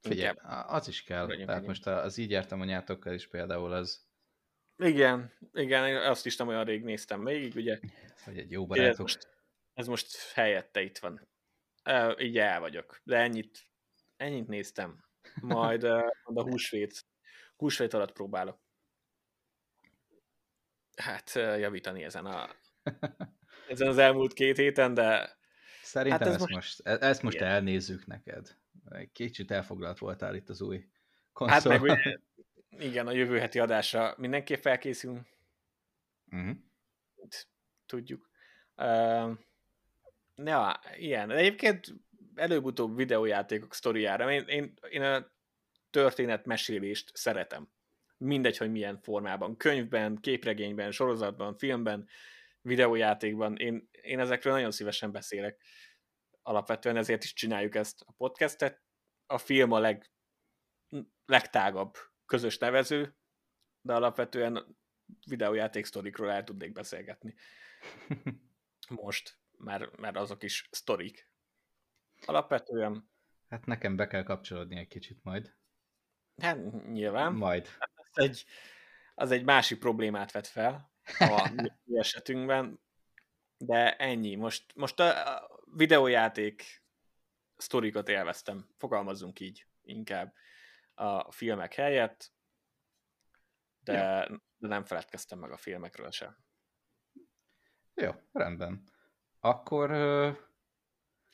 S1: Figyelj, az is kell. Legyen, Tehát most az így jártam a nyátokkal is például az...
S2: Igen, igen, azt is nem olyan rég néztem végig, ugye.
S1: Hogy egy jó barátok. Ez
S2: most, ez most helyette itt van. Uh, így el vagyok. De ennyit, ennyit néztem. Majd uh, a *laughs* húsvét, húsvét alatt próbálok. Hát javítani ezen a *laughs* ezen az elmúlt két héten, de
S1: Szerintem hát ez ezt most, most, e- ezt most elnézzük neked. Kicsit elfoglalt voltál itt az új konszol. Hát meg ugye,
S2: igen, a jövő heti adásra mindenképp felkészülünk. Uh-huh. Tudjuk. Uh, ja, ilyen. Egyébként előbb-utóbb videójátékok sztoriára. Én, én, én a történetmesélést szeretem. Mindegy, hogy milyen formában. Könyvben, képregényben, sorozatban, filmben, videójátékban. Én, én ezekről nagyon szívesen beszélek alapvetően ezért is csináljuk ezt a podcastet. A film a leg, legtágabb közös nevező, de alapvetően videójáték sztorikról el tudnék beszélgetni. *laughs* Most, mert, mert azok is sztorik. Alapvetően...
S1: Hát nekem be kell kapcsolódni egy kicsit majd.
S2: Hát nyilván.
S1: Majd.
S2: Hát az egy, az egy másik problémát vet fel a *laughs* mi esetünkben, de ennyi. Most, most a videójáték sztorikat élveztem, fogalmazzunk így inkább a filmek helyett, de, ja. de nem feledkeztem meg a filmekről sem.
S1: Jó, rendben. Akkor,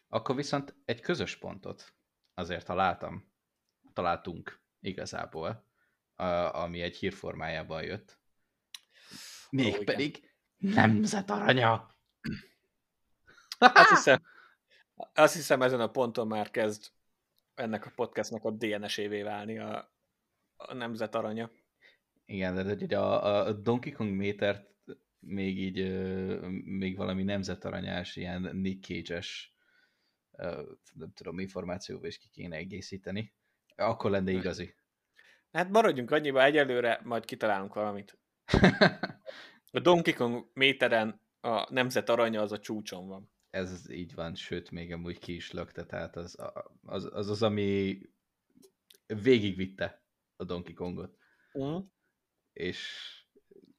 S1: akkor viszont egy közös pontot azért találtam, találtunk igazából, ami egy hírformájában jött. Mégpedig nemzet aranya.
S2: Azt *laughs* hiszem, azt hiszem ezen a ponton már kezd ennek a podcastnak a DNS-évé válni a, a nemzet aranya.
S1: Igen, de ugye a, a Donkey Kong métert még így, még valami nemzetaranyás, ilyen Nick Cage-es, nem tudom, információval is ki kéne egészíteni. Akkor lenne igazi. *laughs*
S2: Hát maradjunk annyiba egyelőre, majd kitalálunk valamit. *laughs* A Donkey Kong méteren a nemzet aranya az a csúcson van.
S1: Ez így van, sőt, még amúgy ki is lökte, tehát az az, az, az ami végigvitte a Donkey Kongot. Uh-huh. És,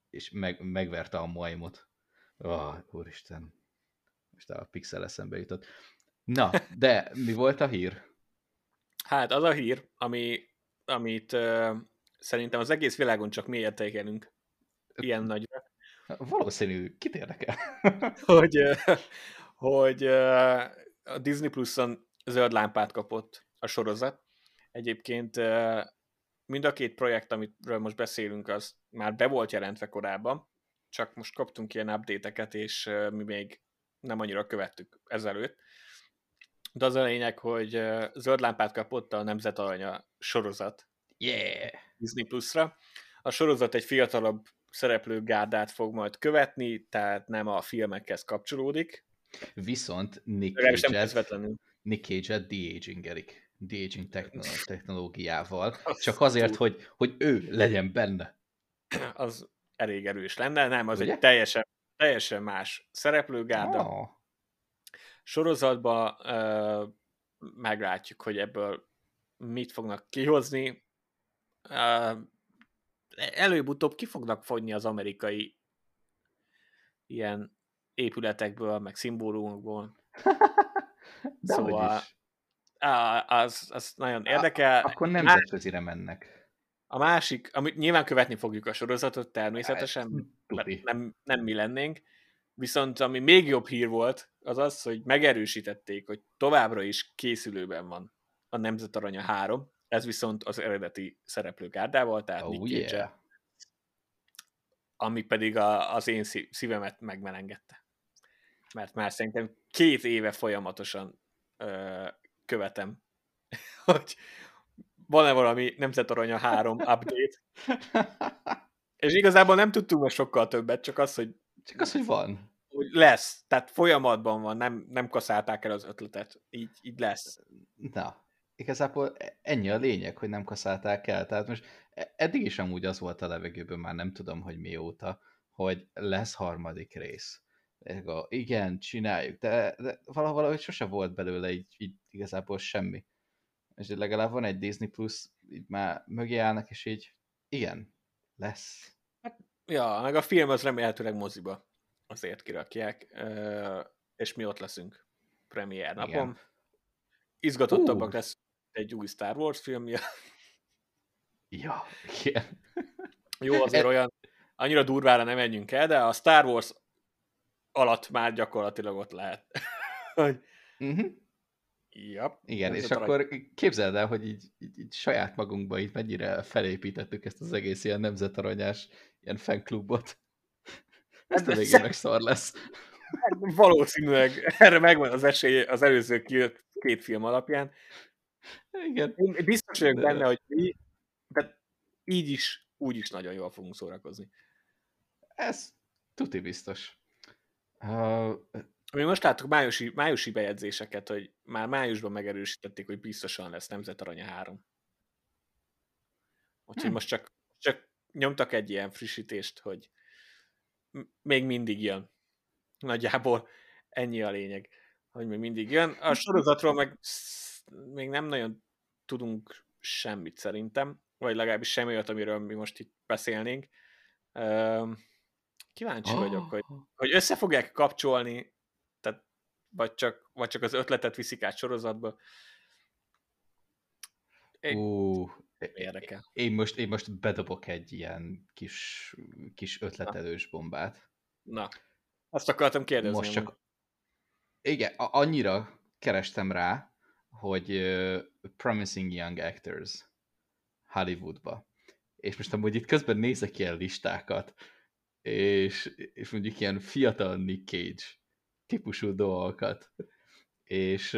S1: és meg, megverte a Moaimot. Oh, úristen. Most a pixel eszembe jutott. Na, de mi volt a hír?
S2: Hát az a hír, ami, amit uh, szerintem az egész világon csak mi értékelünk ilyen nagyra.
S1: Valószínű, kit érdekel?
S2: hogy, hogy a Disney Plus-on zöld lámpát kapott a sorozat. Egyébként mind a két projekt, amiről most beszélünk, az már be volt jelentve korábban, csak most kaptunk ilyen update és mi még nem annyira követtük ezelőtt. De az a lényeg, hogy zöld lámpát kapott a Nemzet Aranya sorozat.
S1: Yeah!
S2: Disney Plus-ra. A sorozat egy fiatalabb szereplő gárdát fog majd követni, tehát nem a filmekhez kapcsolódik.
S1: Viszont Nick Cage-et, Nick Cage-et de-agingelik. De-aging technológiával. Csak azért, hogy, hogy ő legyen benne.
S2: Az elég erős lenne, nem, az Ugye? egy teljesen, teljesen más szereplőgárda. Oh. Sorozatban uh, meglátjuk, hogy ebből mit fognak kihozni. Uh, előbb-utóbb ki fognak fogyni az amerikai ilyen épületekből, meg szimbólumokból. *laughs*
S1: De szóval is.
S2: Az, az nagyon érdekel.
S1: Akkor nemzetközi mennek.
S2: A másik, amit nyilván követni fogjuk a sorozatot természetesen, mert nem, nem mi lennénk, viszont ami még jobb hír volt, az az, hogy megerősítették, hogy továbbra is készülőben van a Nemzet Aranya 3, ez viszont az eredeti szereplőgárdával, tehát oh, Nick yeah. ami pedig a, az én szívemet megmelengette. Mert már szerintem két éve folyamatosan ö, követem, *laughs* hogy van-e valami Nemzetaranya 3 update. És igazából nem tudtunk meg sokkal többet, csak az, hogy
S1: csak az, hogy van.
S2: Hogy lesz, tehát folyamatban van, nem, nem kaszálták el az ötletet, így, így lesz.
S1: Na, igazából ennyi a lényeg, hogy nem kaszálták el. Tehát most e- eddig is amúgy az volt a levegőben, már nem tudom, hogy mióta, hogy lesz harmadik rész. Igen, csináljuk, de, de valahogy sose volt belőle így, így igazából semmi. És legalább van egy Disney Plus, így már mögé állnak, és így igen, lesz.
S2: Hát, ja, meg a film az remélhetőleg moziba azért kirakják, és mi ott leszünk premier napon. Igen. Izgatottabbak uh. lesz egy új Star Wars filmje.
S1: Ja, igen.
S2: Jó, azért olyan, annyira durvára nem menjünk el, de a Star Wars alatt már gyakorlatilag ott lehet. *laughs* hogy...
S1: uh-huh.
S2: Yep,
S1: Igen, és akkor arany... képzeld el, hogy így, így, így saját magunkba itt mennyire felépítettük ezt az egész ilyen nemzetaranyás ilyen fanklubot. Ez a végének szar lesz.
S2: Hát valószínűleg erre megvan az esély az előző két film alapján.
S1: Igen.
S2: Én biztos vagyok de... benne, hogy mi, de így is, úgy is nagyon jól fogunk szórakozni.
S1: Ez tuti biztos. Uh,
S2: mi most láttuk májusi, májusi bejegyzéseket, hogy már májusban megerősítették, hogy biztosan lesz Nemzet Aranya 3. Úgyhogy hmm. most csak, csak nyomtak egy ilyen frissítést, hogy még mindig jön. Nagyjából ennyi a lényeg, hogy még mindig jön. A sorozatról meg még nem nagyon tudunk semmit szerintem, vagy legalábbis semmi olyat, amiről mi most itt beszélnénk. Kíváncsi oh. vagyok, hogy, hogy össze fogják kapcsolni, tehát, vagy, csak, vagy csak az ötletet viszik át sorozatba.
S1: Én, uh, érdekel. Én most, én most bedobok egy ilyen kis, kis ötletelős bombát.
S2: Na, azt akartam kérdezni.
S1: Most csak, igen, annyira kerestem rá, hogy uh, Promising Young Actors Hollywoodba. És most amúgy itt közben nézek ilyen listákat, és, és mondjuk ilyen fiatal Nick Cage típusú dolgokat. És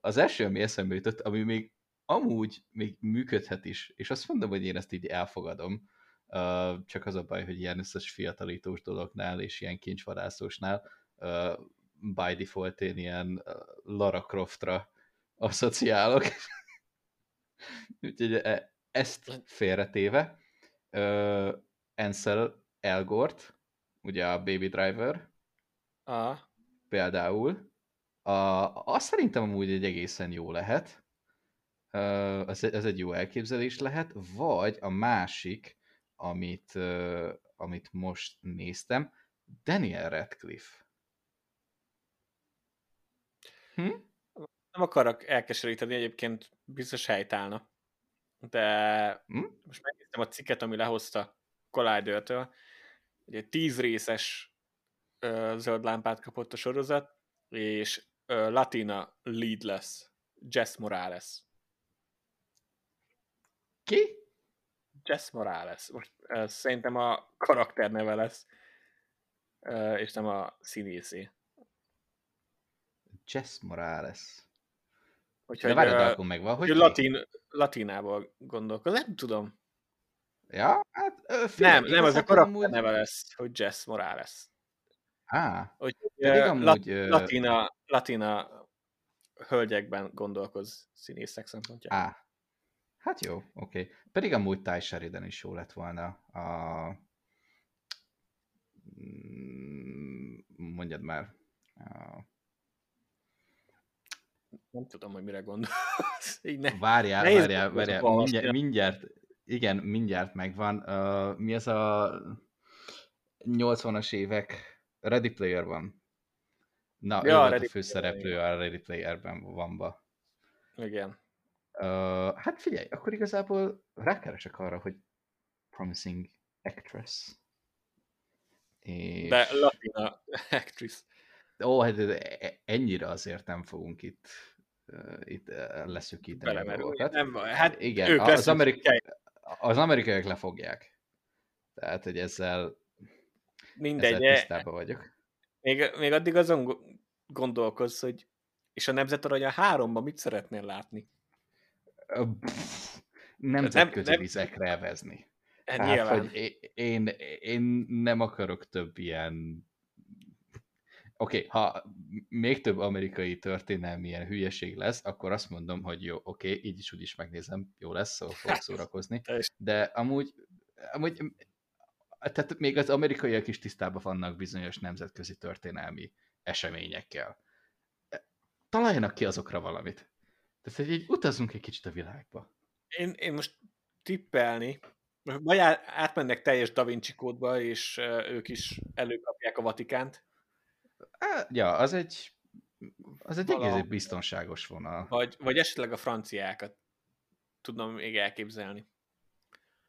S1: az első, ami eszembe jutott, ami még amúgy még működhet is, és azt mondom, hogy én ezt így elfogadom, csak az a baj, hogy ilyen összes fiatalítós dolognál és ilyen kincsvadászósnál uh, by default én ilyen Lara Croftra asszociálok. *laughs* Úgyhogy e, ezt félretéve, Ansel Elgort, ugye a Baby Driver,
S2: Aha.
S1: például, a, azt szerintem amúgy egy egészen jó lehet, ez, ez egy jó elképzelés lehet, vagy a másik, amit, amit most néztem, Daniel Radcliffe.
S2: Hm? Nem akarok elkeseríteni, egyébként biztos helytállna. De hm? most megnéztem a cikket, ami lehozta Collider-től. Ugye tíz részes ö, zöld lámpát kapott a sorozat, és ö, Latina lead lesz. Jess Morales.
S1: Ki?
S2: Jess Morales. Most ö, szerintem a karakter neve lesz, ö, és nem a színészé.
S1: Jess Morales. Úgyhogy, De várjad, akkor megvan, hogy latin,
S2: latinából gondolkoz, nem tudom.
S1: Ja, hát
S2: figyelj, Nem, nem, az a karakter amúgy... neve lesz, hogy Jess Morales.
S1: Á,
S2: hogy, pedig uh, amúgy... Latina, latina hölgyekben gondolkoz színészek szempontjából.
S1: Á, hát jó, oké. Okay. Pedig amúgy Ty Sheridan is jó lett volna a... Mm, mondjad már. A
S2: nem tudom, hogy mire gondolsz. *laughs* Így ne,
S1: várjál, Nehéz várjál, várjál. Mindjárt, mindjárt, igen, mindjárt megvan. Uh, mi az a 80-as évek Ready Player van? Na, ja, ő volt a főszereplő a Ready Player-ben van
S2: Igen.
S1: Uh, hát figyelj, akkor igazából rákeresek arra, hogy Promising Actress.
S2: És... De latina *laughs* actress.
S1: Ó, hát ennyire azért nem fogunk itt itt leszűkíteni a dolgokat.
S2: Nem, hát
S1: Igen, ők az, amerik az amerikaiak lefogják. Tehát, hogy ezzel, Mindegy, ezzel e- tisztában vagyok.
S2: Még, még addig azon gondolkozz, hogy és a Nemzetarany a háromban mit szeretnél látni?
S1: Nemzetközi nem, nem, vizekre evezni.
S2: Hát,
S1: hogy én, én nem akarok több ilyen oké, okay, ha még több amerikai történelmi ilyen hülyeség lesz, akkor azt mondom, hogy jó, oké, okay, így is úgy is megnézem, jó lesz, szóval fogok *laughs* szórakozni. De amúgy, amúgy tehát még az amerikaiak is tisztában vannak bizonyos nemzetközi történelmi eseményekkel. Találjanak ki azokra valamit. Tehát, hogy így utazunk egy kicsit a világba.
S2: Én, én most tippelni, vagy átmennek teljes Da Vinci kódba, és ők is előkapják a Vatikánt,
S1: Ja, az egy, az egy egész biztonságos vonal.
S2: Vagy, vagy esetleg a franciákat tudom még elképzelni.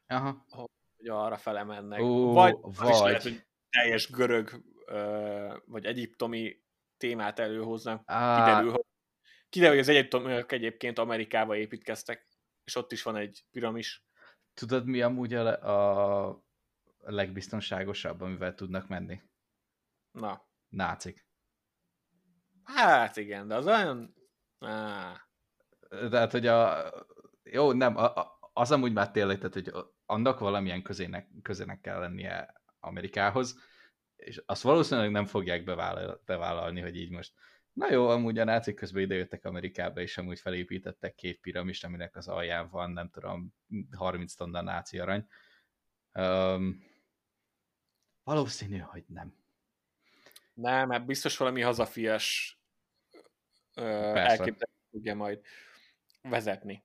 S1: Aha.
S2: Hogy arra fele mennek.
S1: Ó, vagy, vagy. Is lehet,
S2: hogy teljes görög vagy egyiptomi témát előhoznak. Á. Kiderül, hogy, kiderül, hogy az egyiptomiak egyébként Amerikába építkeztek, és ott is van egy piramis.
S1: Tudod, mi amúgy a, a legbiztonságosabb, amivel tudnak menni?
S2: Na
S1: nácik.
S2: Hát igen, de az olyan... Á.
S1: Tehát, hogy a... Jó, nem, a, a, az amúgy már tényleg, tehát, hogy annak valamilyen közének, közének kell lennie Amerikához, és azt valószínűleg nem fogják bevállal, bevállalni, hogy így most na jó, amúgy a nácik közben idejöttek Amerikába, és amúgy felépítettek két piramist, aminek az alján van, nem tudom, 30 tonna náci arany. Um, valószínű, hogy nem.
S2: Nem, mert biztos valami hazafias elképzelés tudja majd vezetni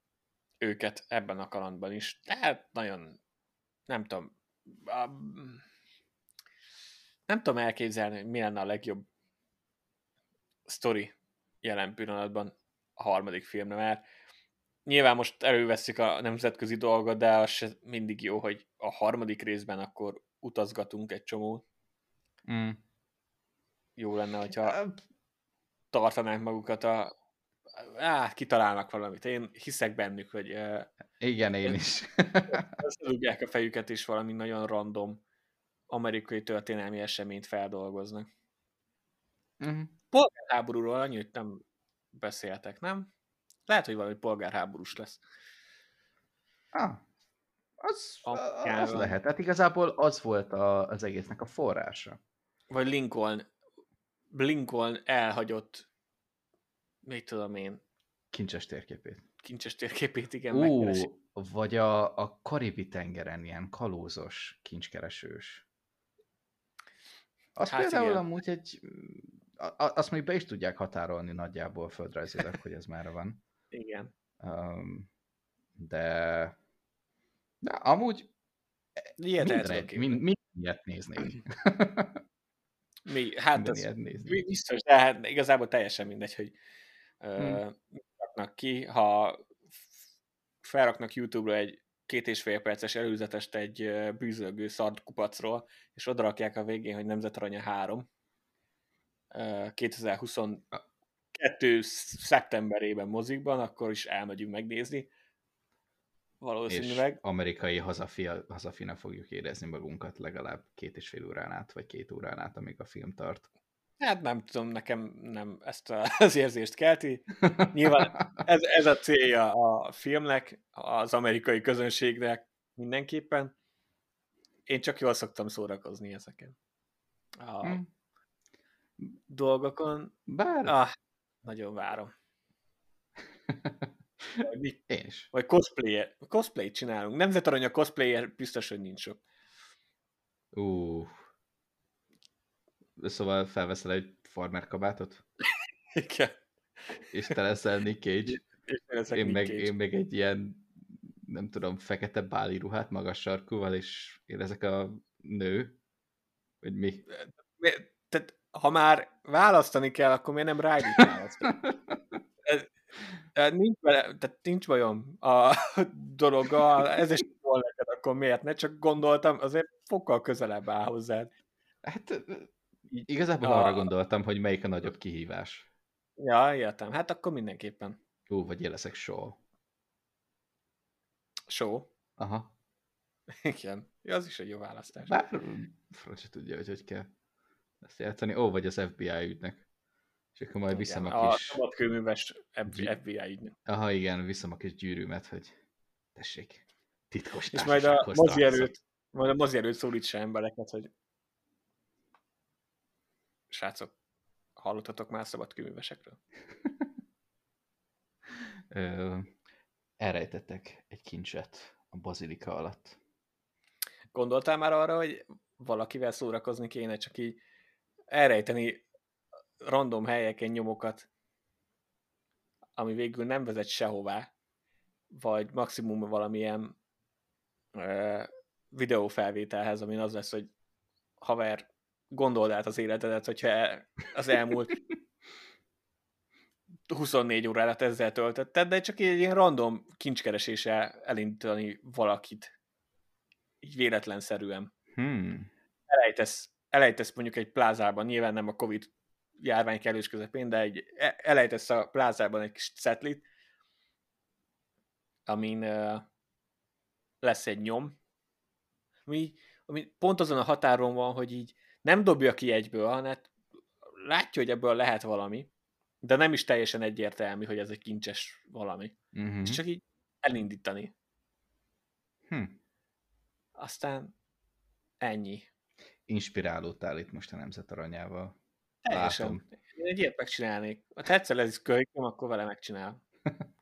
S2: őket ebben a kalandban is. Tehát nagyon, nem tudom, nem tudom elképzelni, hogy mi lenne a legjobb sztori jelen pillanatban a harmadik filmre, mert nyilván most előveszik a nemzetközi dolgot, de az se mindig jó, hogy a harmadik részben akkor utazgatunk egy csomót.
S1: Mm
S2: jó lenne, hogyha tartanák magukat a á, kitalálnak valamit. Én hiszek bennük, hogy
S1: igen, én is.
S2: Összedugják a fejüket, és valami nagyon random amerikai történelmi eseményt feldolgoznak.
S1: Uh-huh.
S2: Polgárháborúról annyit nem beszéltek, nem? lehet, hogy valami polgárháborús lesz.
S1: Ah, az, az lehet. Hát igazából az volt a, az egésznek a forrása.
S2: Vagy Lincoln, Lincoln elhagyott, mit tudom én,
S1: Kincses térképét.
S2: kincses térképét, igen,
S1: Ú,
S2: megkeresi.
S1: vagy a, a Karibi tengeren ilyen kalózos, kincskeresős. Az
S2: Hát
S1: például
S2: igen.
S1: amúgy egy... Azt még be is tudják határolni nagyjából földrajzilag, hogy ez már van.
S2: Igen.
S1: Um, de... De amúgy
S2: Ilyet el
S1: minden,
S2: tudok
S1: egy,
S2: képzelni.
S1: mind, mind ilyet néznék. *clears throat* *laughs*
S2: Mi, hát
S1: néznék.
S2: mi- biztos, de hát igazából teljesen mindegy, hogy
S1: Hmm.
S2: mit raknak ki. Ha felraknak YouTube-ra egy két és fél perces előzetest egy bűzölgő szart kupacról, és odarakják a végén, hogy Nemzetaranya 3, ö, 2022 szeptemberében mozikban, akkor is elmegyünk megnézni.
S1: És
S2: Valószínűleg.
S1: amerikai hazafi, hazafina fogjuk érezni magunkat legalább két és fél órán át, vagy két órán át, amíg a film tart.
S2: Hát nem tudom, nekem nem ezt *laughs* az érzést kelti. Nyilván ez, ez a célja a filmnek, az amerikai közönségnek mindenképpen. Én csak jól szoktam szórakozni ezeken a
S1: Hm.
S2: dolgokon.
S1: Bár
S2: Ah, nagyon várom. *laughs* Vagy, mi-
S1: én is.
S2: vagy cosplay cosplay csinálunk. Nemzetaranya cosplayer biztos, hogy nincs sok.
S1: Ú. Szóval felveszel egy farmer kabátot,
S2: Igen.
S1: és te leszel Nick Cage.
S2: És én leszek
S1: Én
S2: Nick
S1: meg,
S2: Cage.
S1: én meg egy ilyen, nem tudom, fekete báli ruhát magas sarkúval, és én ezek a nő, vagy mi?
S2: Mi- Tehát, ha már választani kell, akkor miért nem Riley választani? *laughs* Nincs, vele, tehát nincs bajom a *laughs* dologgal, ez is jól neked, akkor miért ne? Csak gondoltam, azért fokkal közelebb áll hozzád.
S1: Hát igazából
S2: a-
S1: arra gondoltam, hogy melyik a nagyobb kihívás.
S2: Ja, értem. Hát akkor mindenképpen.
S1: Ú, vagy én leszek Shaw.
S2: Show.
S1: Aha.
S2: Igen. Ja, az is egy jó választás.
S1: Bár se tudja, hogy hogy kell ezt játszani. Ó, vagy az FBI ügynek. És akkor majd viszem
S2: Igen,
S1: a
S2: a
S1: kis...
S2: szabadkőműves
S1: Gy-
S2: FBI ügynök.
S1: Aha, igen, viszem a kis gyűrűmet, hogy tessék, titkos
S2: És majd a
S1: társasághoz
S2: mozi
S1: tartozom.
S2: előtt, majd a mozi előtt szólítsa embereket, hogy srácok, hallottatok már szabadkőművesekről? *laughs*
S1: Ö, elrejtettek egy kincset a bazilika alatt.
S2: Gondoltál már arra, hogy valakivel szórakozni kéne, csak így elrejteni random helyeken nyomokat, ami végül nem vezet sehová, vagy maximum valamilyen ö, videófelvételhez, amin az lesz, hogy haver, gondold át az életedet, hogyha el- az elmúlt *laughs* 24 órát ezzel töltötted, de csak egy ilyen random kincskereséssel elindítani valakit. Így véletlenszerűen.
S1: Hmm.
S2: Elejtesz, elejtesz mondjuk egy plázában, nyilván nem a Covid járvány kellős közepén, de egy, e- elejtesz a plázában egy kis cetlit, amin uh, lesz egy nyom, ami, ami pont azon a határon van, hogy így nem dobja ki egyből, hanem látja, hogy ebből lehet valami, de nem is teljesen egyértelmű, hogy ez egy kincses valami.
S1: Uh-huh.
S2: És csak így elindítani.
S1: Hm.
S2: Aztán ennyi.
S1: Inspirálódtál itt most a nemzet aranyával.
S2: Teljesen.
S1: Látom.
S2: Én egy ilyet megcsinálnék. Ha egyszer ez is kölykém, akkor vele megcsinál. *laughs*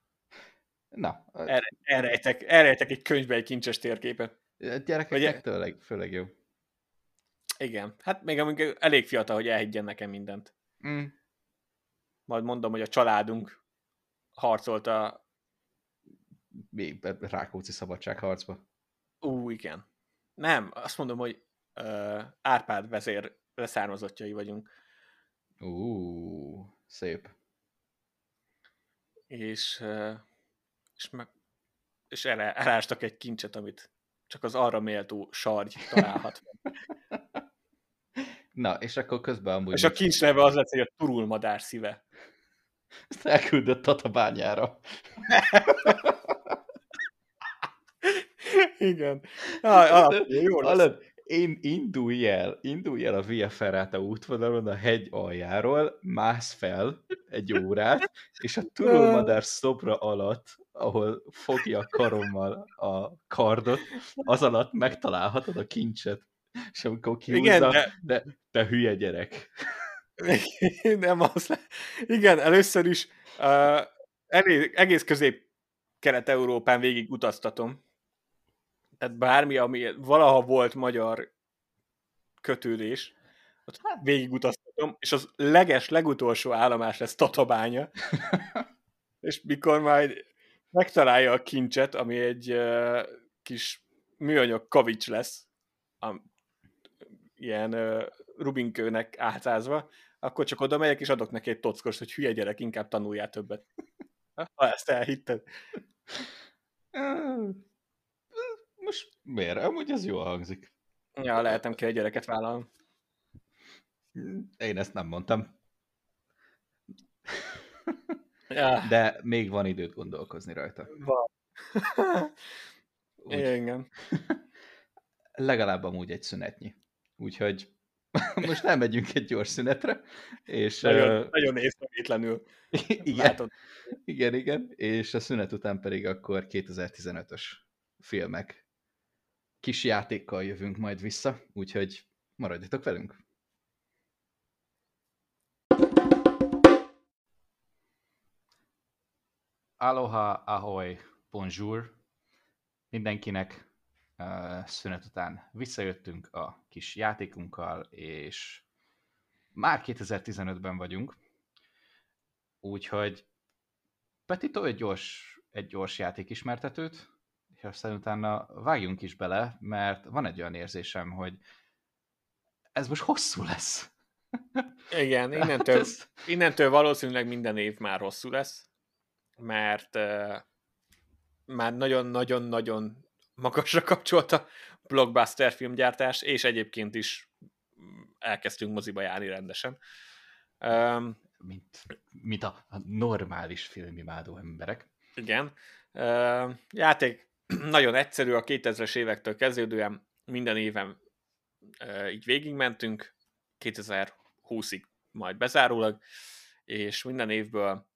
S1: Na,
S2: Erre, elrejtek, elrejtek egy könyvbe egy kincses térképet.
S1: gyerekeknek tőleg, főleg jó.
S2: Igen. Hát még amíg elég fiatal, hogy elhiggyen nekem mindent.
S1: Mm.
S2: Majd mondom, hogy a családunk harcolt a...
S1: Mi, Rákóczi szabadságharcba.
S2: Ú, igen. Nem, azt mondom, hogy uh, Árpád vezér leszármazottjai vagyunk.
S1: Ú, szép.
S2: És, és, meg, és el, elástak egy kincset, amit csak az arra méltó sargy találhat. *laughs*
S1: Na, és akkor közben amúgy
S2: és a kincs neve az lett, hogy a turulmadár szíve.
S1: ezt elküldött Tatabányára. *laughs*
S2: Igen. Ah, ah, jó lesz.
S1: Hallod? Én indulj el, indulj el a Via Ferrata útvonalon a hegy aljáról, mász fel egy órát, és a Turulmadár szobra alatt, ahol fogja a karommal a kardot, az alatt megtalálhatod a kincset. És amikor kihúzza, Igen, de... de, de hülye gyerek. *laughs*
S2: Nem az le... Igen, először is uh, elég, egész közép Kelet-Európán végig utaztatom. Tehát bármi, ami valaha volt magyar kötődés, ott hát. végigutaztatom, és az leges, legutolsó állomás lesz Tatabánya. *laughs* és mikor majd megtalálja a kincset, ami egy uh, kis műanyag kavics lesz, a, ilyen uh, rubinkőnek átázva, akkor csak oda megyek, és adok neki egy tockos, hogy hülye gyerek, inkább tanuljál többet. *laughs* Ha ezt elhitted.
S1: Most miért? Amúgy ez jól hangzik.
S2: Ja, lehetem ki egy gyereket vállalom.
S1: Én ezt nem mondtam. Ja. De még van időt gondolkozni rajta.
S2: Van. Úgy, Igen. *laughs*
S1: Legalább amúgy egy szünetnyi. Úgyhogy *laughs* most nem megyünk egy gyors szünetre. És,
S2: nagyon, uh, nagyon észrevétlenül. *laughs*
S1: Igen, igen, igen. És a szünet után pedig akkor 2015-ös filmek kis játékkal jövünk majd vissza, úgyhogy maradjatok velünk! Aloha, ahoy, bonjour! Mindenkinek uh, szünet után visszajöttünk a kis játékunkkal, és már 2015-ben vagyunk, úgyhogy Petito egy gyors, egy gyors játékismertetőt, és aztán utána vágjunk is bele, mert van egy olyan érzésem, hogy ez most hosszú lesz.
S2: Igen, *laughs* innentől, innentől valószínűleg minden év már hosszú lesz, mert uh, már nagyon-nagyon-nagyon magasra kapcsolt a blockbuster filmgyártás, és egyébként is elkezdtünk moziba járni rendesen.
S1: Um, mint, mint a, a normális filmimádó emberek.
S2: Igen. Uh, játék *clears throat* nagyon egyszerű, a 2000-es évektől kezdődően minden éven e, így végigmentünk, 2020-ig majd bezárólag, és minden évből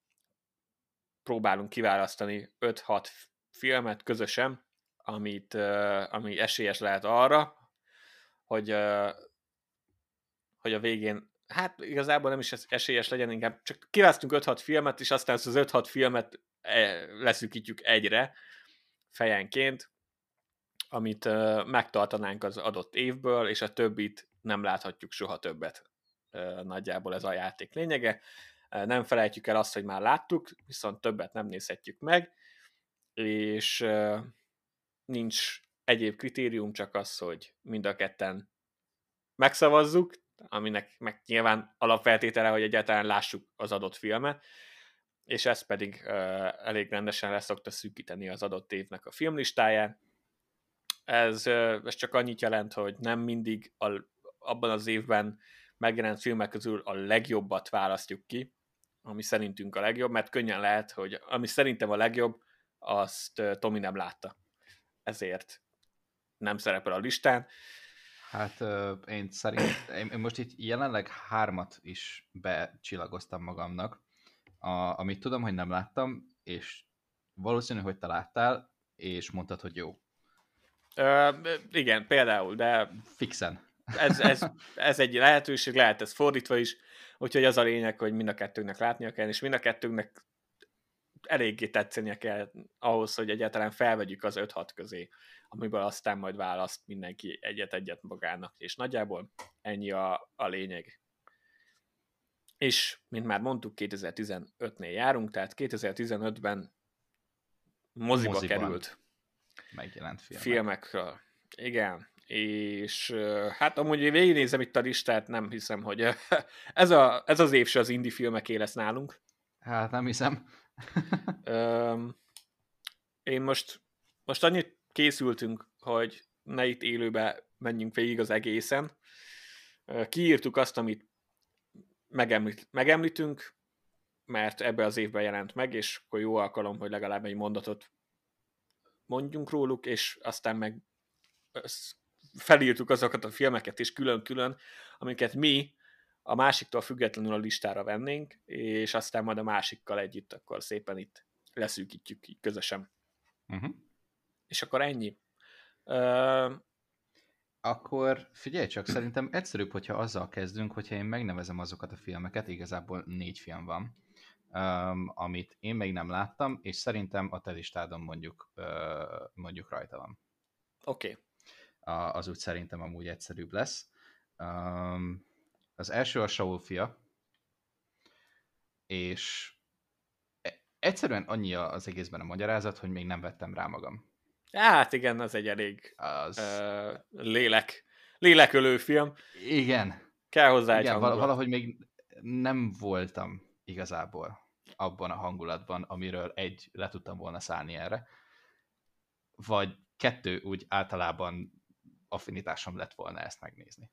S2: próbálunk kiválasztani 5-6 filmet közösen, amit, e, ami esélyes lehet arra, hogy, e, hogy a végén, hát igazából nem is esélyes legyen, inkább csak kiválasztunk 5-6 filmet, és aztán az 5-6 filmet leszűkítjük egyre, fejenként, amit megtartanánk az adott évből, és a többit nem láthatjuk soha többet. Nagyjából ez a játék lényege. Nem felejtjük el azt, hogy már láttuk, viszont többet nem nézhetjük meg, és nincs egyéb kritérium, csak az, hogy mind a ketten megszavazzuk, aminek meg nyilván alapfeltétele, hogy egyáltalán lássuk az adott filmet, és ez pedig uh, elég rendesen leszokta szűkíteni az adott évnek a filmlistáját. Ez, uh, ez csak annyit jelent, hogy nem mindig a, abban az évben megjelent filmek közül a legjobbat választjuk ki, ami szerintünk a legjobb, mert könnyen lehet, hogy ami szerintem a legjobb, azt uh, Tomi nem látta. Ezért nem szerepel a listán.
S1: Hát én szerint, én most itt jelenleg hármat is becsillagoztam magamnak, a, amit tudom, hogy nem láttam, és valószínű, hogy te láttál, és mondtad, hogy jó.
S2: Ö, igen, például, de...
S1: Fixen.
S2: Ez, ez, ez egy lehetőség, lehet ez fordítva is, úgyhogy az a lényeg, hogy mind a kettőnknek látnia kell, és mind a kettőnknek eléggé tetszenie kell ahhoz, hogy egyáltalán felvegyük az 5-6 közé, amiből aztán majd választ mindenki egyet-egyet magának, és nagyjából ennyi a, a lényeg és, mint már mondtuk, 2015-nél járunk, tehát 2015-ben moziba Moziban került
S1: megjelent filmek.
S2: filmekről. Igen, és hát amúgy végignézem itt a listát, nem hiszem, hogy *laughs* ez, a, ez az év se az indie filmeké lesz nálunk.
S1: Hát nem hiszem. *laughs*
S2: én most, most annyit készültünk, hogy ne itt élőbe menjünk végig az egészen. Kiírtuk azt, amit megemlít, megemlítünk, mert ebbe az évben jelent meg, és akkor jó alkalom, hogy legalább egy mondatot mondjunk róluk, és aztán meg felírtuk azokat a filmeket is külön-külön, amiket mi a másiktól függetlenül a listára vennénk, és aztán majd a másikkal együtt akkor szépen itt leszűkítjük így közösen. Uh-huh. És akkor ennyi.
S1: Akkor figyelj csak, szerintem egyszerűbb, hogyha azzal kezdünk, hogyha én megnevezem azokat a filmeket, igazából négy film van, um, amit én még nem láttam, és szerintem a te listádon mondjuk, uh, mondjuk rajta van.
S2: Oké. Okay.
S1: Az úgy szerintem amúgy egyszerűbb lesz. Um, az első a Saul fia, és e, egyszerűen annyi az egészben a magyarázat, hogy még nem vettem rá magam.
S2: Hát igen, az egy elég az... uh, lélek, lélekölő film.
S1: Igen.
S2: Kell hozzá egy
S1: igen, hangulat. valahogy még nem voltam igazából abban a hangulatban, amiről egy, le tudtam volna szállni erre. Vagy kettő, úgy általában affinitásom lett volna ezt megnézni.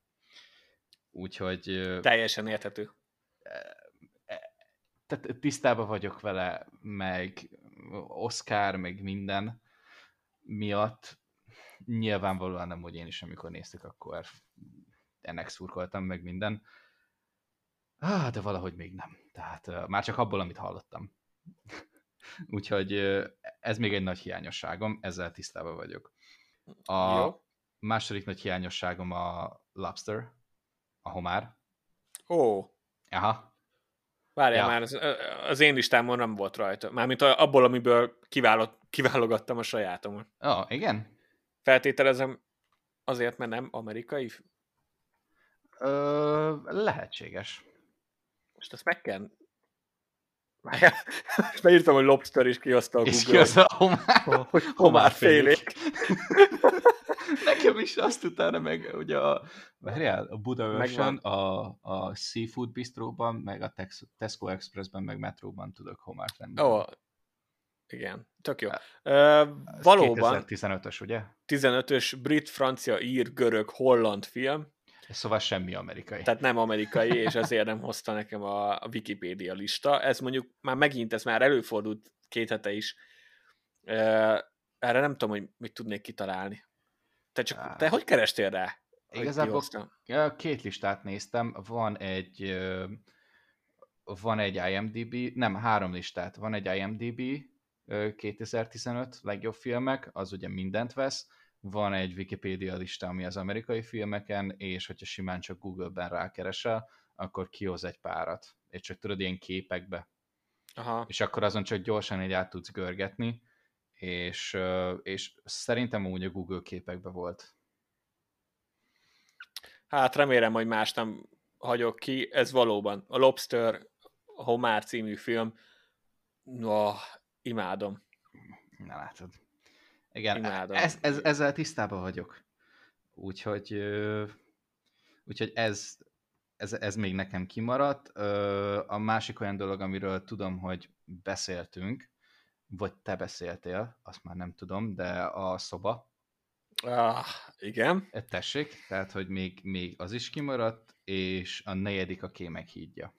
S1: Úgyhogy...
S2: Teljesen érthető.
S1: E, e, tehát tisztában vagyok vele, meg Oscar, meg minden miatt. Nyilvánvalóan nem, hogy én is, amikor néztük, akkor ennek szurkoltam, meg minden. Ah, de valahogy még nem. Tehát uh, már csak abból, amit hallottam. *laughs* Úgyhogy uh, ez még egy nagy hiányosságom, ezzel tisztában vagyok. A Jó. második nagy hiányosságom a Lobster, a homár.
S2: Ó.
S1: Aha.
S2: Várjál ja. már, az, az én listámon nem volt rajta. Mármint abból, amiből kiválott, kiválogattam a sajátomat.
S1: Ó, oh, igen?
S2: Feltételezem azért, mert nem amerikai?
S1: Ö, lehetséges.
S2: Most ezt meg kell... *laughs* beírtam, hogy lobster, is kihozta a Google. És
S1: kihozta a homár, hogy homárfélék. *laughs* Nekem is azt utána meg, ugye a, várjál, a Budaörsön, a, a Seafood Bistróban, meg a Tesco Expressben, meg Metróban tudok homárt lenni.
S2: Ó, igen, tök jó. Uh, valóban.
S1: 2015-ös, ugye?
S2: 15-ös brit, francia, ír, görög, holland film.
S1: Szóval semmi amerikai.
S2: Tehát nem amerikai, és ezért nem hozta nekem a, Wikipédia lista. Ez mondjuk már megint, ez már előfordult két hete is. Erre nem tudom, hogy mit tudnék kitalálni. Te, csak, te hogy kerestél rá?
S1: Igazából két listát néztem. Van egy van egy IMDB, nem, három listát. Van egy IMDB 2015 legjobb filmek, az ugye mindent vesz, van egy Wikipedia lista, ami az amerikai filmeken, és hogyha simán csak Google-ben rákeresel, akkor kihoz egy párat. És csak tudod, ilyen képekbe. Aha. És akkor azon csak gyorsan egy át tudsz görgetni, és, és szerintem úgy a Google képekbe volt.
S2: Hát remélem, hogy más nem hagyok ki. Ez valóban a Lobster Homár című film. Oh, imádom.
S1: Na látod. Igen, imádom. Ez, ez, ezzel tisztában vagyok. Úgyhogy, úgyhogy ez, ez, ez még nekem kimaradt. A másik olyan dolog, amiről tudom, hogy beszéltünk, vagy te beszéltél, azt már nem tudom, de a szoba.
S2: Ah, igen.
S1: E, tessék, tehát, hogy még, még az is kimaradt, és a negyedik a kémek hídja.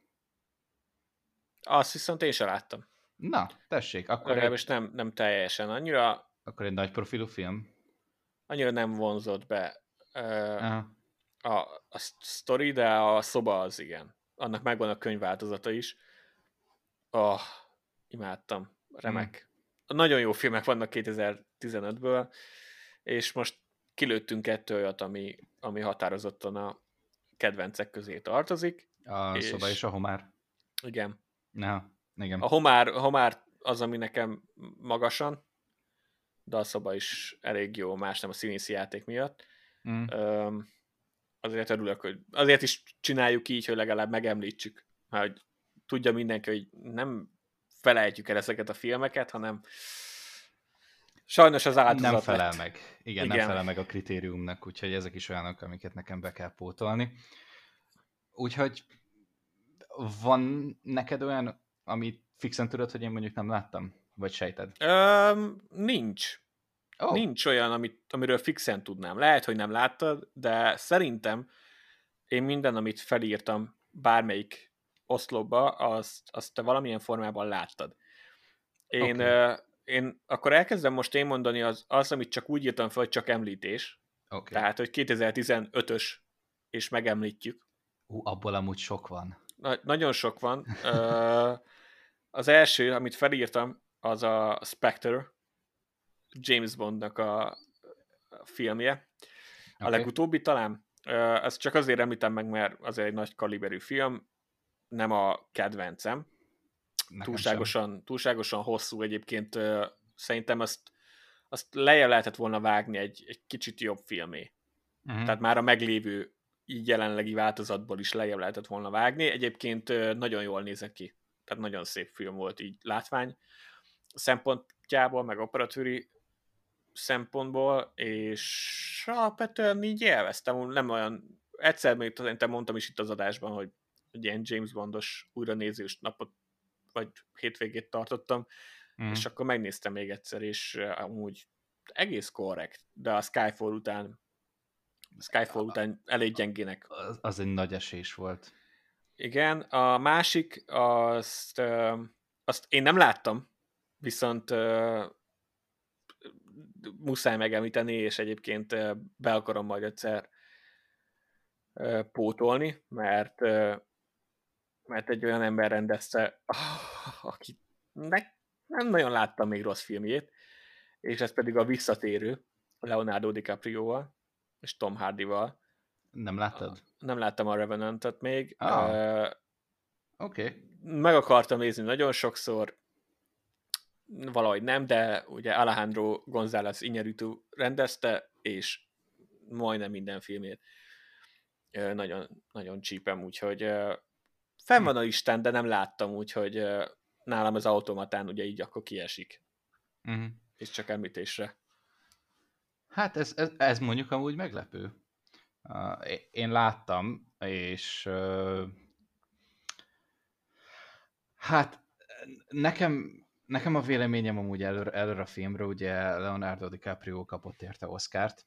S2: Azt viszont én sem láttam.
S1: Na, tessék, akkor...
S2: egy... nem, nem teljesen annyira...
S1: Akkor egy nagy profilú film?
S2: Annyira nem vonzott be uh, a, a sztori, de a szoba az igen. Annak megvan a könyvváltozata is. Oh, imádtam remek. Hmm. Nagyon jó filmek vannak 2015-ből, és most kilőttünk kettő olyat, ami, ami határozottan a kedvencek közé tartozik.
S1: A és... szoba és a homár.
S2: Igen.
S1: Na, igen.
S2: A homár, a homár az, ami nekem magasan, de a szoba is elég jó, más nem a színészi játék miatt. Mm. Öm, azért örülök, hogy azért is csináljuk így, hogy legalább megemlítsük, hogy tudja mindenki, hogy nem felejtjük el ezeket a filmeket, hanem sajnos az áldozat
S1: Nem felel lett. meg. Igen, Igen, nem felel meg a kritériumnak, úgyhogy ezek is olyanok, amiket nekem be kell pótolni. Úgyhogy van neked olyan, amit fixen tudod, hogy én mondjuk nem láttam? Vagy sejted?
S2: Um, nincs. Oh. Nincs olyan, amit, amiről fixen tudnám. Lehet, hogy nem láttad, de szerintem én minden, amit felírtam bármelyik oszlopba, azt, azt te valamilyen formában láttad. Én, okay. uh, én akkor elkezdem most én mondani az, az, amit csak úgy írtam fel, hogy csak említés. Okay. Tehát, hogy 2015-ös, és megemlítjük.
S1: Ú, abból amúgy sok van.
S2: Na, nagyon sok van. az első, amit felírtam, az a Spectre, James Bondnak a filmje. A okay. legutóbbi talán. Ezt csak azért említem meg, mert azért egy nagy kaliberű film, nem a kedvencem. túlságosan, túlságosan hosszú egyébként. Szerintem azt, azt lejjebb lehetett volna vágni egy, egy kicsit jobb filmé. Uh-huh. Tehát már a meglévő így jelenlegi változatból is lejjebb lehetett volna vágni. Egyébként nagyon jól nézek ki. Tehát nagyon szép film volt így látvány szempontjából, meg operatőri szempontból, és alapvetően így élveztem, nem olyan, egyszer még szerintem mondtam is itt az adásban, hogy egy ilyen James Bondos újranézős napot, vagy hétvégét tartottam, mm. és akkor megnéztem még egyszer, és amúgy egész korrekt, de a Skyfall után Skyfall után elég gyengének.
S1: Az, az egy nagy esés volt.
S2: Igen, a másik, azt, azt én nem láttam, viszont muszáj megemlíteni, és egyébként be akarom majd egyszer pótolni, mert mert egy olyan ember rendezte, aki nem nagyon láttam még rossz filmjét, és ez pedig a Visszatérő, Leonardo DiCaprio-val és Tom Hardy-val.
S1: Nem láttad?
S2: Nem láttam a Revenant-et még. Ah. Uh,
S1: Oké. Okay.
S2: Meg akartam nézni nagyon sokszor, valahogy nem, de ugye Alejandro González Iñárritu rendezte, és majdnem minden filmét nagyon, nagyon csípem, úgyhogy fenn van a listán, de nem láttam, úgyhogy nálam az automatán ugye így akkor kiesik. Uh-huh. És csak említésre.
S1: Hát ez, ez, ez mondjuk amúgy meglepő. Én láttam, és hát nekem Nekem a véleményem amúgy előre, előre a filmről, ugye Leonardo DiCaprio kapott érte Oscárt.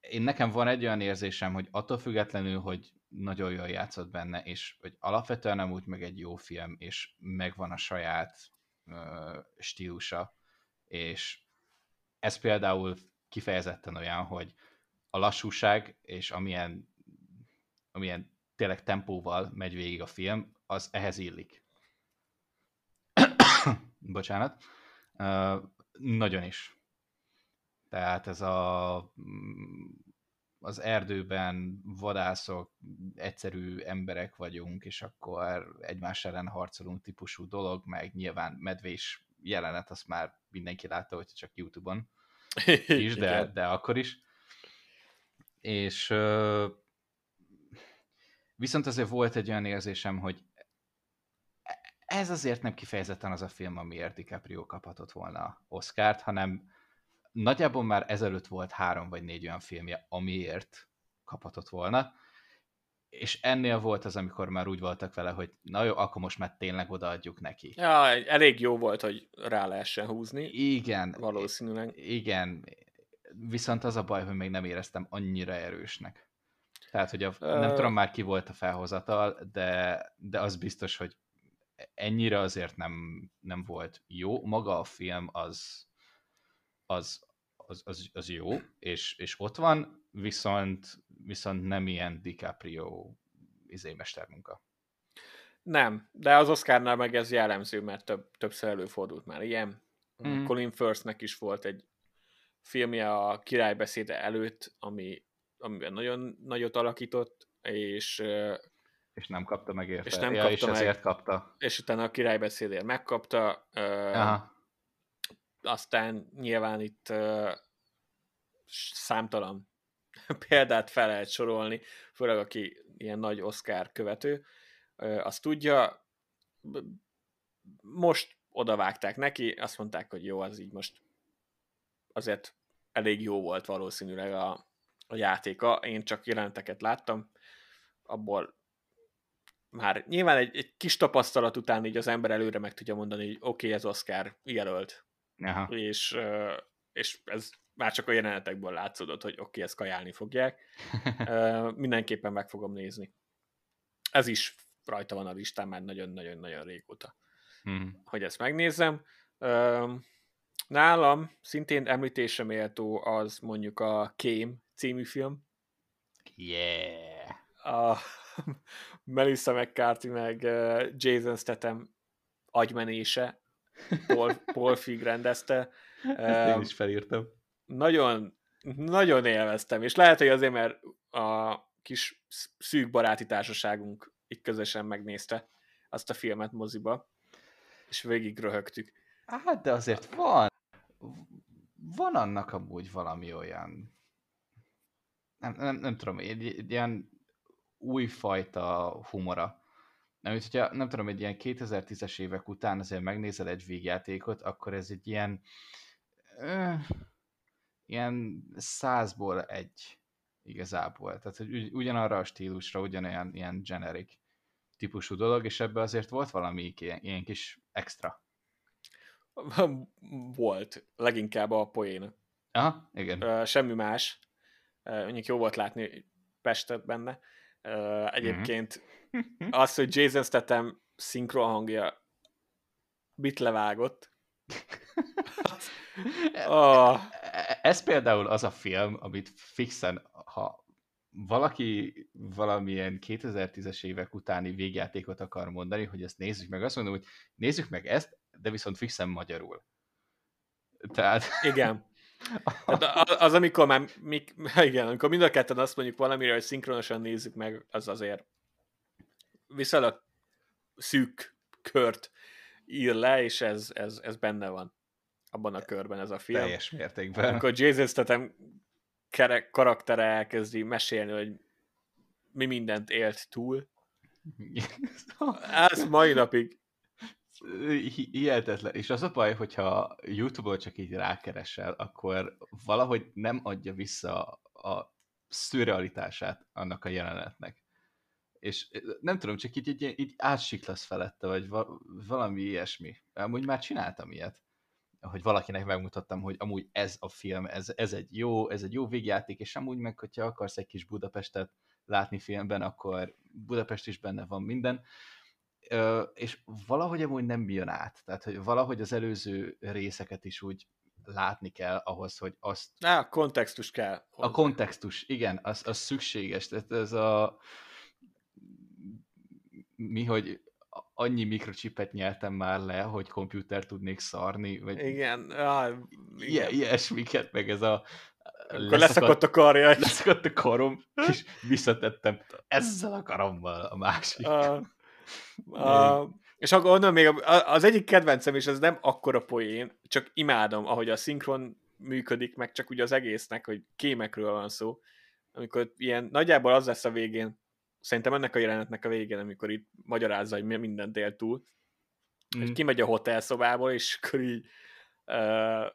S1: Én nekem van egy olyan érzésem, hogy attól függetlenül, hogy nagyon jól játszott benne, és hogy alapvetően nem úgy meg egy jó film, és megvan a saját stílusa, és ez például kifejezetten olyan, hogy a lassúság, és amilyen, amilyen tényleg tempóval megy végig a film, az ehhez illik. *coughs* bocsánat, uh, nagyon is. Tehát ez a mm, az erdőben vadászok, egyszerű emberek vagyunk, és akkor egymás ellen harcolunk típusú dolog, meg nyilván medvés jelenet, azt már mindenki látta, hogy csak Youtube-on *laughs* is, de, de akkor is. És viszont azért volt egy olyan érzésem, hogy ez azért nem kifejezetten az a film, amiért DiCaprio kaphatott volna Oscárt, hanem nagyjából már ezelőtt volt három vagy négy olyan filmje, amiért kaphatott volna, és ennél volt az, amikor már úgy voltak vele, hogy na jó, akkor most már tényleg odaadjuk neki.
S2: Ja, elég jó volt, hogy rá lehessen húzni.
S1: Igen.
S2: Valószínűleg.
S1: Igen. Viszont az a baj, hogy még nem éreztem annyira erősnek. Tehát, hogy a, nem tudom már ki volt a felhozatal, de, de az biztos, hogy ennyire azért nem, nem volt jó. Maga a film az, az, az, az, az jó, és, és ott van, viszont, viszont nem ilyen DiCaprio izé mestermunka.
S2: Nem, de az Oscarnál meg ez jellemző, mert több, többször előfordult már ilyen. Mm. Colin Firthnek is volt egy filmje a királybeszéde előtt, ami, amiben nagyon nagyot alakított, és
S1: és nem kapta meg érte.
S2: És nem
S1: ja,
S2: kapta
S1: és meg, ezért kapta.
S2: És utána a királybeszédért megkapta. Aha. Aztán nyilván itt számtalan *laughs* példát fel lehet sorolni, főleg aki ilyen nagy Oscar követő, azt tudja. Most odavágták neki, azt mondták, hogy jó, az így most azért elég jó volt valószínűleg a, a játéka. Én csak jelenteket láttam, abból már nyilván egy, egy kis tapasztalat után így az ember előre meg tudja mondani, hogy oké, okay, ez Oscar jelölt. Aha. És, és ez már csak a jelenetekből látszódott, hogy oké, okay, ezt kajálni fogják. *laughs* Mindenképpen meg fogom nézni. Ez is rajta van a listán már nagyon-nagyon-nagyon régóta, hmm. hogy ezt megnézzem. Nálam szintén említésre méltó az mondjuk a Kém című film.
S1: Yeah!
S2: A *laughs* Melissa McCarthy meg Jason Statham agymenése. Paul, Paul Fig rendezte.
S1: Ezt én is felírtam.
S2: Nagyon, nagyon élveztem, és lehet, hogy azért, mert a kis szűk baráti társaságunk itt közösen megnézte azt a filmet moziba, és végig röhögtük.
S1: Hát, de azért van, van annak amúgy valami olyan, nem, nem, nem tudom, egy, egy ilyen újfajta humora. Nem, hogyha, nem tudom, egy ilyen 2010-es évek után azért megnézel egy végjátékot, akkor ez egy ilyen ö, ilyen százból egy igazából. Tehát, hogy ugyanarra a stílusra, ugyanolyan ilyen generic típusú dolog, és ebbe azért volt valami ilyen, ilyen kis extra. *laughs*
S2: Volt, leginkább a poén.
S1: Aha, igen.
S2: semmi más. mondjuk jó volt látni Pestet benne. egyébként mm-hmm. az, hogy Jason Statham szinkron hangja mit levágott.
S1: oh. *laughs* Ez például az a film, amit fixen, ha valaki valamilyen 2010-es évek utáni végjátékot akar mondani, hogy ezt nézzük meg, azt mondom, hogy nézzük meg ezt, de viszont fixen magyarul. Tehát... *laughs*
S2: Igen. Tehát az, amikor már, mik, *laughs* igen, amikor mind a ketten azt mondjuk valamire, hogy szinkronosan nézzük meg, az azért viszonylag szűk kört ír le, és ez, ez, ez benne van abban a körben ez a film.
S1: Teljes mértékben.
S2: Amikor Jason Statham karaktere elkezdi mesélni, hogy mi mindent élt túl. Ez mai napig
S1: hihetetlen. És az a baj, hogyha YouTube-on csak így rákeresel, akkor valahogy nem adja vissza a szürrealitását annak a jelenetnek. És nem tudom, csak így, így, így átsiklasz felette, vagy valami ilyesmi. Amúgy már csináltam ilyet hogy valakinek megmutattam, hogy amúgy ez a film, ez, ez egy jó, ez egy jó végjáték, és amúgy meg, hogyha akarsz egy kis Budapestet látni filmben, akkor Budapest is benne van minden, Ö, és valahogy amúgy nem jön át. Tehát, hogy valahogy az előző részeket is úgy látni kell ahhoz, hogy azt...
S2: Á, a kontextus kell.
S1: Hozzá. A kontextus, igen, az, az szükséges. Tehát ez a... Mi, hogy annyi mikrocsipet nyeltem már le, hogy komputer tudnék szarni, vagy
S2: igen, ah,
S1: igen. ilyesmiket, meg ez a
S2: akkor leszakadt a karja.
S1: Leszakadt a karom, *laughs* és visszatettem ezzel a karommal a másik. Uh,
S2: uh, és akkor onnan még az egyik kedvencem, és ez nem akkora poén, csak imádom, ahogy a szinkron működik, meg csak ugye az egésznek, hogy kémekről van szó, amikor ilyen nagyjából az lesz a végén, szerintem ennek a jelenetnek a végén, amikor itt magyarázza, hogy mindent él túl, mm. hogy kimegy a hotelszobából, és akkor így uh,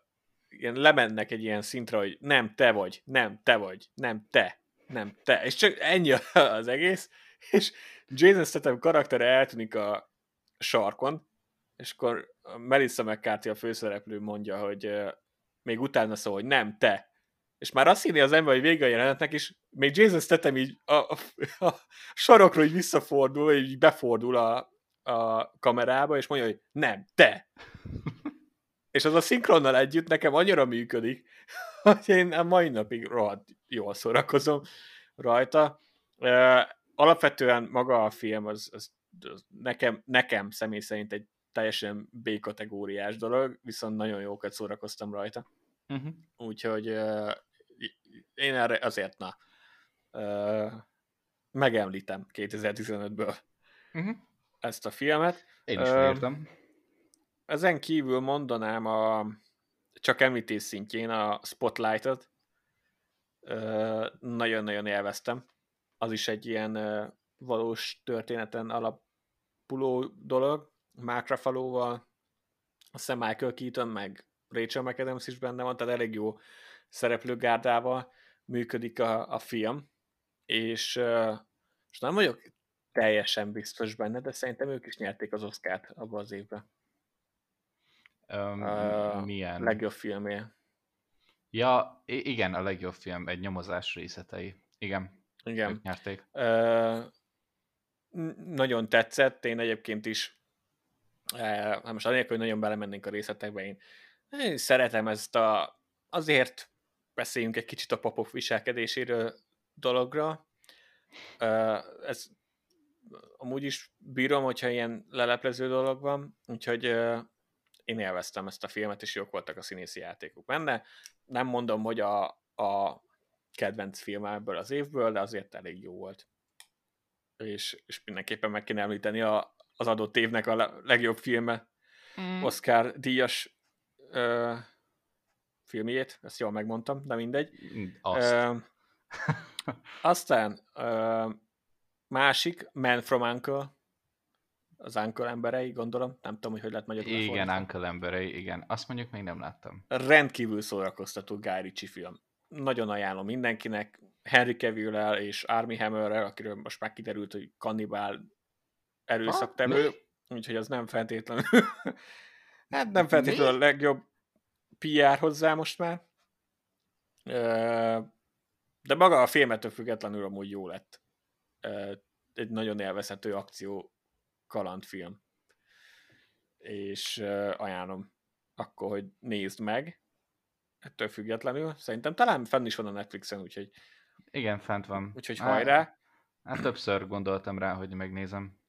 S2: ilyen lemennek egy ilyen szintre, hogy nem te vagy, nem te vagy, nem te, nem te, és csak ennyi az egész, és Jason Statham karaktere eltűnik a sarkon, és akkor Melissa McCarthy a főszereplő mondja, hogy uh, még utána szól, hogy nem te, és már azt hinni az ember, hogy vége a jelenetnek, és még Jason Statham így a, a, a sarokról így visszafordul, így befordul a, a kamerába, és mondja, hogy nem, te! *laughs* és az a szinkronnal együtt nekem annyira működik, *laughs* hogy én a mai napig rohadt jól szórakozom rajta. Alapvetően maga a film az, az, az nekem, nekem személy szerint egy teljesen B-kategóriás dolog, viszont nagyon jókat szórakoztam rajta. Uh-huh. Úgyhogy én erre azért na uh, megemlítem 2015-ből uh-huh. ezt a filmet.
S1: Én is uh,
S2: Ezen kívül mondanám a csak említés szintjén a Spotlight-ot. Uh, nagyon-nagyon élveztem. Az is egy ilyen uh, valós történeten alapuló dolog. Mark Ruffalo-val, a Michael Keaton, meg Rachel McAdams is benne van, tehát elég jó szereplőgárdával működik a, a film, és, és nem vagyok teljesen biztos benne, de szerintem ők is nyerték az Oscárt abban az évben.
S1: Um, uh, milyen?
S2: Legjobb filmé.
S1: Ja, igen, a legjobb film, egy nyomozás részletei. Igen,
S2: igen.
S1: ők nyerték.
S2: Uh, nagyon tetszett, én egyébként is, uh, most anélkül, hogy nagyon belemennénk a részletekbe, én Én szeretem ezt a... Azért beszéljünk egy kicsit a papok viselkedéséről dologra. Ez amúgy is bírom, hogyha ilyen leleplező dolog van, úgyhogy én élveztem ezt a filmet, és jók voltak a színészi játékok benne. Nem mondom, hogy a, a kedvenc film ebből az évből, de azért elég jó volt. És, és mindenképpen meg kéne említeni a, az adott évnek a legjobb filme, mm. Oscar díjas ö, filmjét, ezt jól megmondtam, de mindegy.
S1: Azt. Ö, *laughs*
S2: aztán ö, másik, Man from Uncle, az Uncle emberei, gondolom. Nem tudom, hogy hogy lehet magyarul
S1: Igen, fordítani. Uncle emberei, igen. Azt mondjuk még nem láttam.
S2: Rendkívül szórakoztató Guy Ritchie film. Nagyon ajánlom mindenkinek. Henry cavill és Army Hammerrel, akiről most már kiderült, hogy kannibál erőszaktevő, úgyhogy az nem feltétlenül *laughs* hát nem feltétlenül a legjobb PR hozzá most már. De maga a filmettől függetlenül amúgy jó lett. Egy nagyon élvezhető akció kalandfilm. És ajánlom akkor, hogy nézd meg, ettől függetlenül. Szerintem talán fenn is van a Netflixen, úgyhogy...
S1: Igen, fent van.
S2: Úgyhogy hajrá!
S1: Hát többször gondoltam rá, hogy megnézem.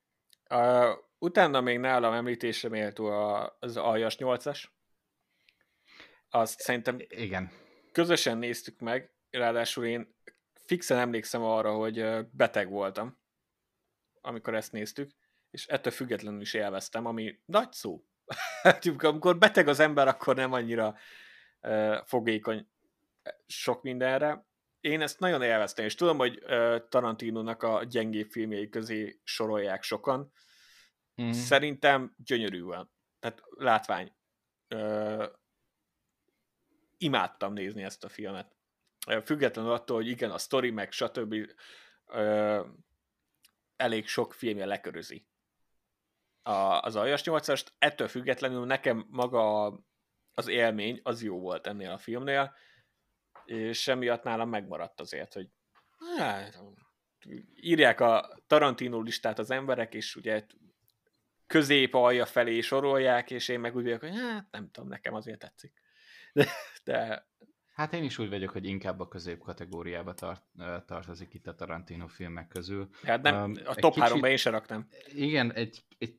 S2: Uh, utána még nálam említésre méltó az Aljas 8-as. Azt szerintem
S1: Igen.
S2: közösen néztük meg, ráadásul én fixen emlékszem arra, hogy beteg voltam, amikor ezt néztük, és ettől függetlenül is élveztem, ami nagy szó. *laughs* Hát, amikor beteg az ember, akkor nem annyira uh, fogékony sok mindenre. Én ezt nagyon élveztem, és tudom, hogy uh, Tarantinónak a gyengébb filmjei közé sorolják sokan. Mm. Szerintem gyönyörű van. Tehát látvány. Uh, imádtam nézni ezt a filmet. Függetlenül attól, hogy igen, a story meg stb. Uh, elég sok filmje lekörözi a, az Aljas 8-ast, ettől függetlenül nekem maga az élmény az jó volt ennél a filmnél, és emiatt nálam megmaradt azért, hogy hát, írják a Tarantino listát az emberek, és ugye közép alja felé sorolják, és én meg úgy vagyok, hogy hát nem tudom, nekem azért tetszik. De, de
S1: Hát én is úgy vagyok, hogy inkább a közép kategóriába tart, tartozik itt a Tarantino filmek közül.
S2: Hát nem, um, a top kicsit, 3 én sem raknám.
S1: Igen, egy, egy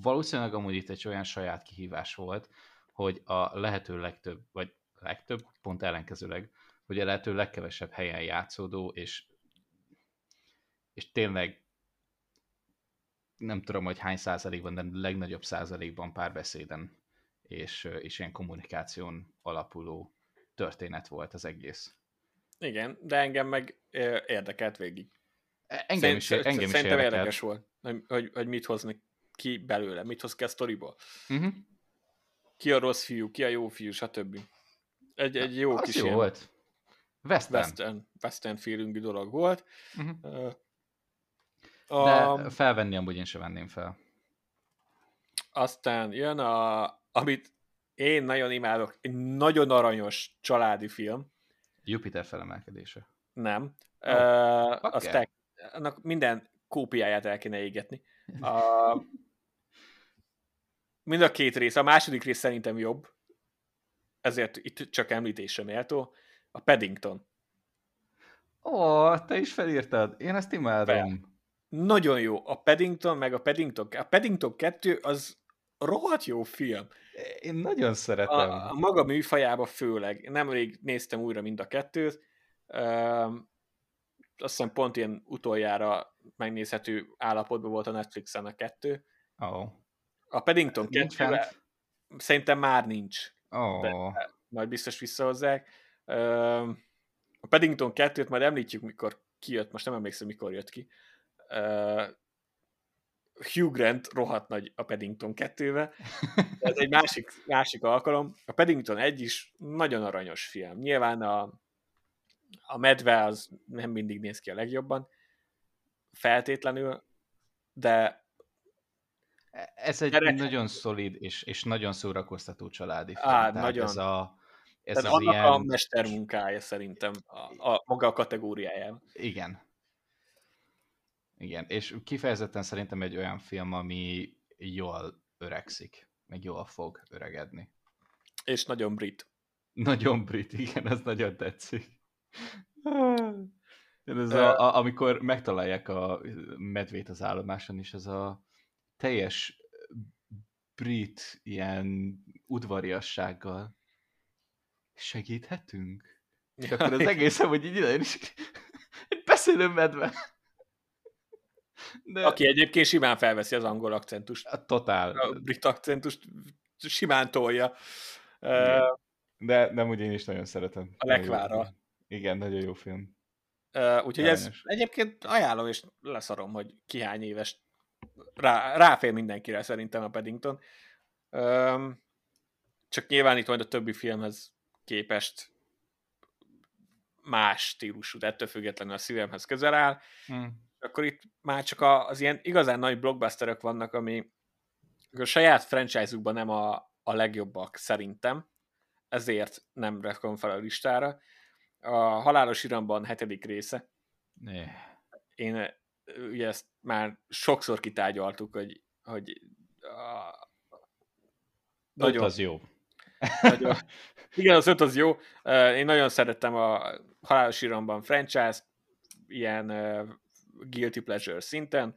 S1: valószínűleg amúgy itt egy olyan saját kihívás volt, hogy a lehető legtöbb, vagy legtöbb, pont ellenkezőleg, hogy a lehető legkevesebb helyen játszódó, és, és tényleg nem tudom, hogy hány százalékban, de legnagyobb százalékban párbeszéden és, és ilyen kommunikáción alapuló történet volt az egész.
S2: Igen, de engem meg érdekelt végig.
S1: E, engem is, engem is Szerintem érdekelt.
S2: érdekes volt, hogy, hogy mit hoznak ki belőle, mit hoz ki a sztoriból. Uh-huh. Ki a rossz fiú, ki a jó fiú, stb. Egy, egy jó
S1: az
S2: kis
S1: jó volt.
S2: Western. Western, Western feelingű dolog volt.
S1: Uh-huh. Uh, De felvenni amúgy én sem venném fel.
S2: Aztán jön a, amit én nagyon imádok, egy nagyon aranyos családi film.
S1: Jupiter felemelkedése.
S2: Nem. Oh, uh, azt annak minden kópiáját el kéne égetni. A, mind a két rész. A második rész szerintem jobb, ezért itt csak említésre méltó. A Paddington.
S1: Ó, te is felírtad. Én ezt imádom. Fel.
S2: Nagyon jó. A Paddington, meg a Paddington. A Paddington 2 az rohadt jó film.
S1: Én nagyon szeretem.
S2: A, a maga műfajába főleg. Nemrég néztem újra mind a kettőt. Uh, azt hiszem pont ilyen utoljára megnézhető állapotban volt a Netflixen a kettő.
S1: Oh.
S2: A Paddington 2 szerintem már nincs.
S1: Oh.
S2: De majd biztos visszahozzák. A Paddington 2-t majd említjük, mikor kijött, most nem emlékszem, mikor jött ki. Hugh Grant rohadt nagy a Paddington 2-be. Ez egy másik, másik alkalom. A Paddington 1 is nagyon aranyos film. Nyilván a, a medve az nem mindig néz ki a legjobban, feltétlenül, de
S1: ez egy Erre... nagyon szolid és, és nagyon szórakoztató családi film. Á, nagyon. Ez a,
S2: ez Tehát az annak ilyen... a mestermunkája szerintem a, a maga a kategóriájában.
S1: Igen. Igen, és kifejezetten szerintem egy olyan film, ami jól öregszik, meg jól fog öregedni.
S2: És nagyon brit.
S1: Nagyon brit, igen, ez nagyon tetszik. Ez a, a, amikor megtalálják a medvét az állomáson, és ez a teljes brit ilyen udvariassággal segíthetünk? És akkor az egészen, hogy így ide is egy beszélő medve.
S2: De... Aki egyébként simán felveszi az angol akcentust.
S1: A totál.
S2: A brit akcentust simán tolja.
S1: De nem úgy én is nagyon szeretem.
S2: A lekvára.
S1: Igen, nagyon jó film.
S2: Uh, úgyhogy Elmes. ez egyébként ajánlom, és leszarom, hogy ki hány éves. Rá, ráfér mindenkire szerintem a Paddington. Um, csak nyilván itt majd a többi filmhez képest más stílusú, de ettől függetlenül a szívemhez közel áll. Hmm. Akkor itt már csak az ilyen igazán nagy blockbusterök vannak, ami a saját franchise-ukban nem a, a legjobbak szerintem, ezért nem rakom fel a listára. A Halálos Iramban hetedik része.
S1: Ne.
S2: Én ugye ezt már sokszor kitárgyaltuk, hogy, hogy a,
S1: nagyon, az jó.
S2: Nagyon, igen, az öt az jó. Én nagyon szerettem a Halálos Iramban franchise ilyen guilty pleasure szinten,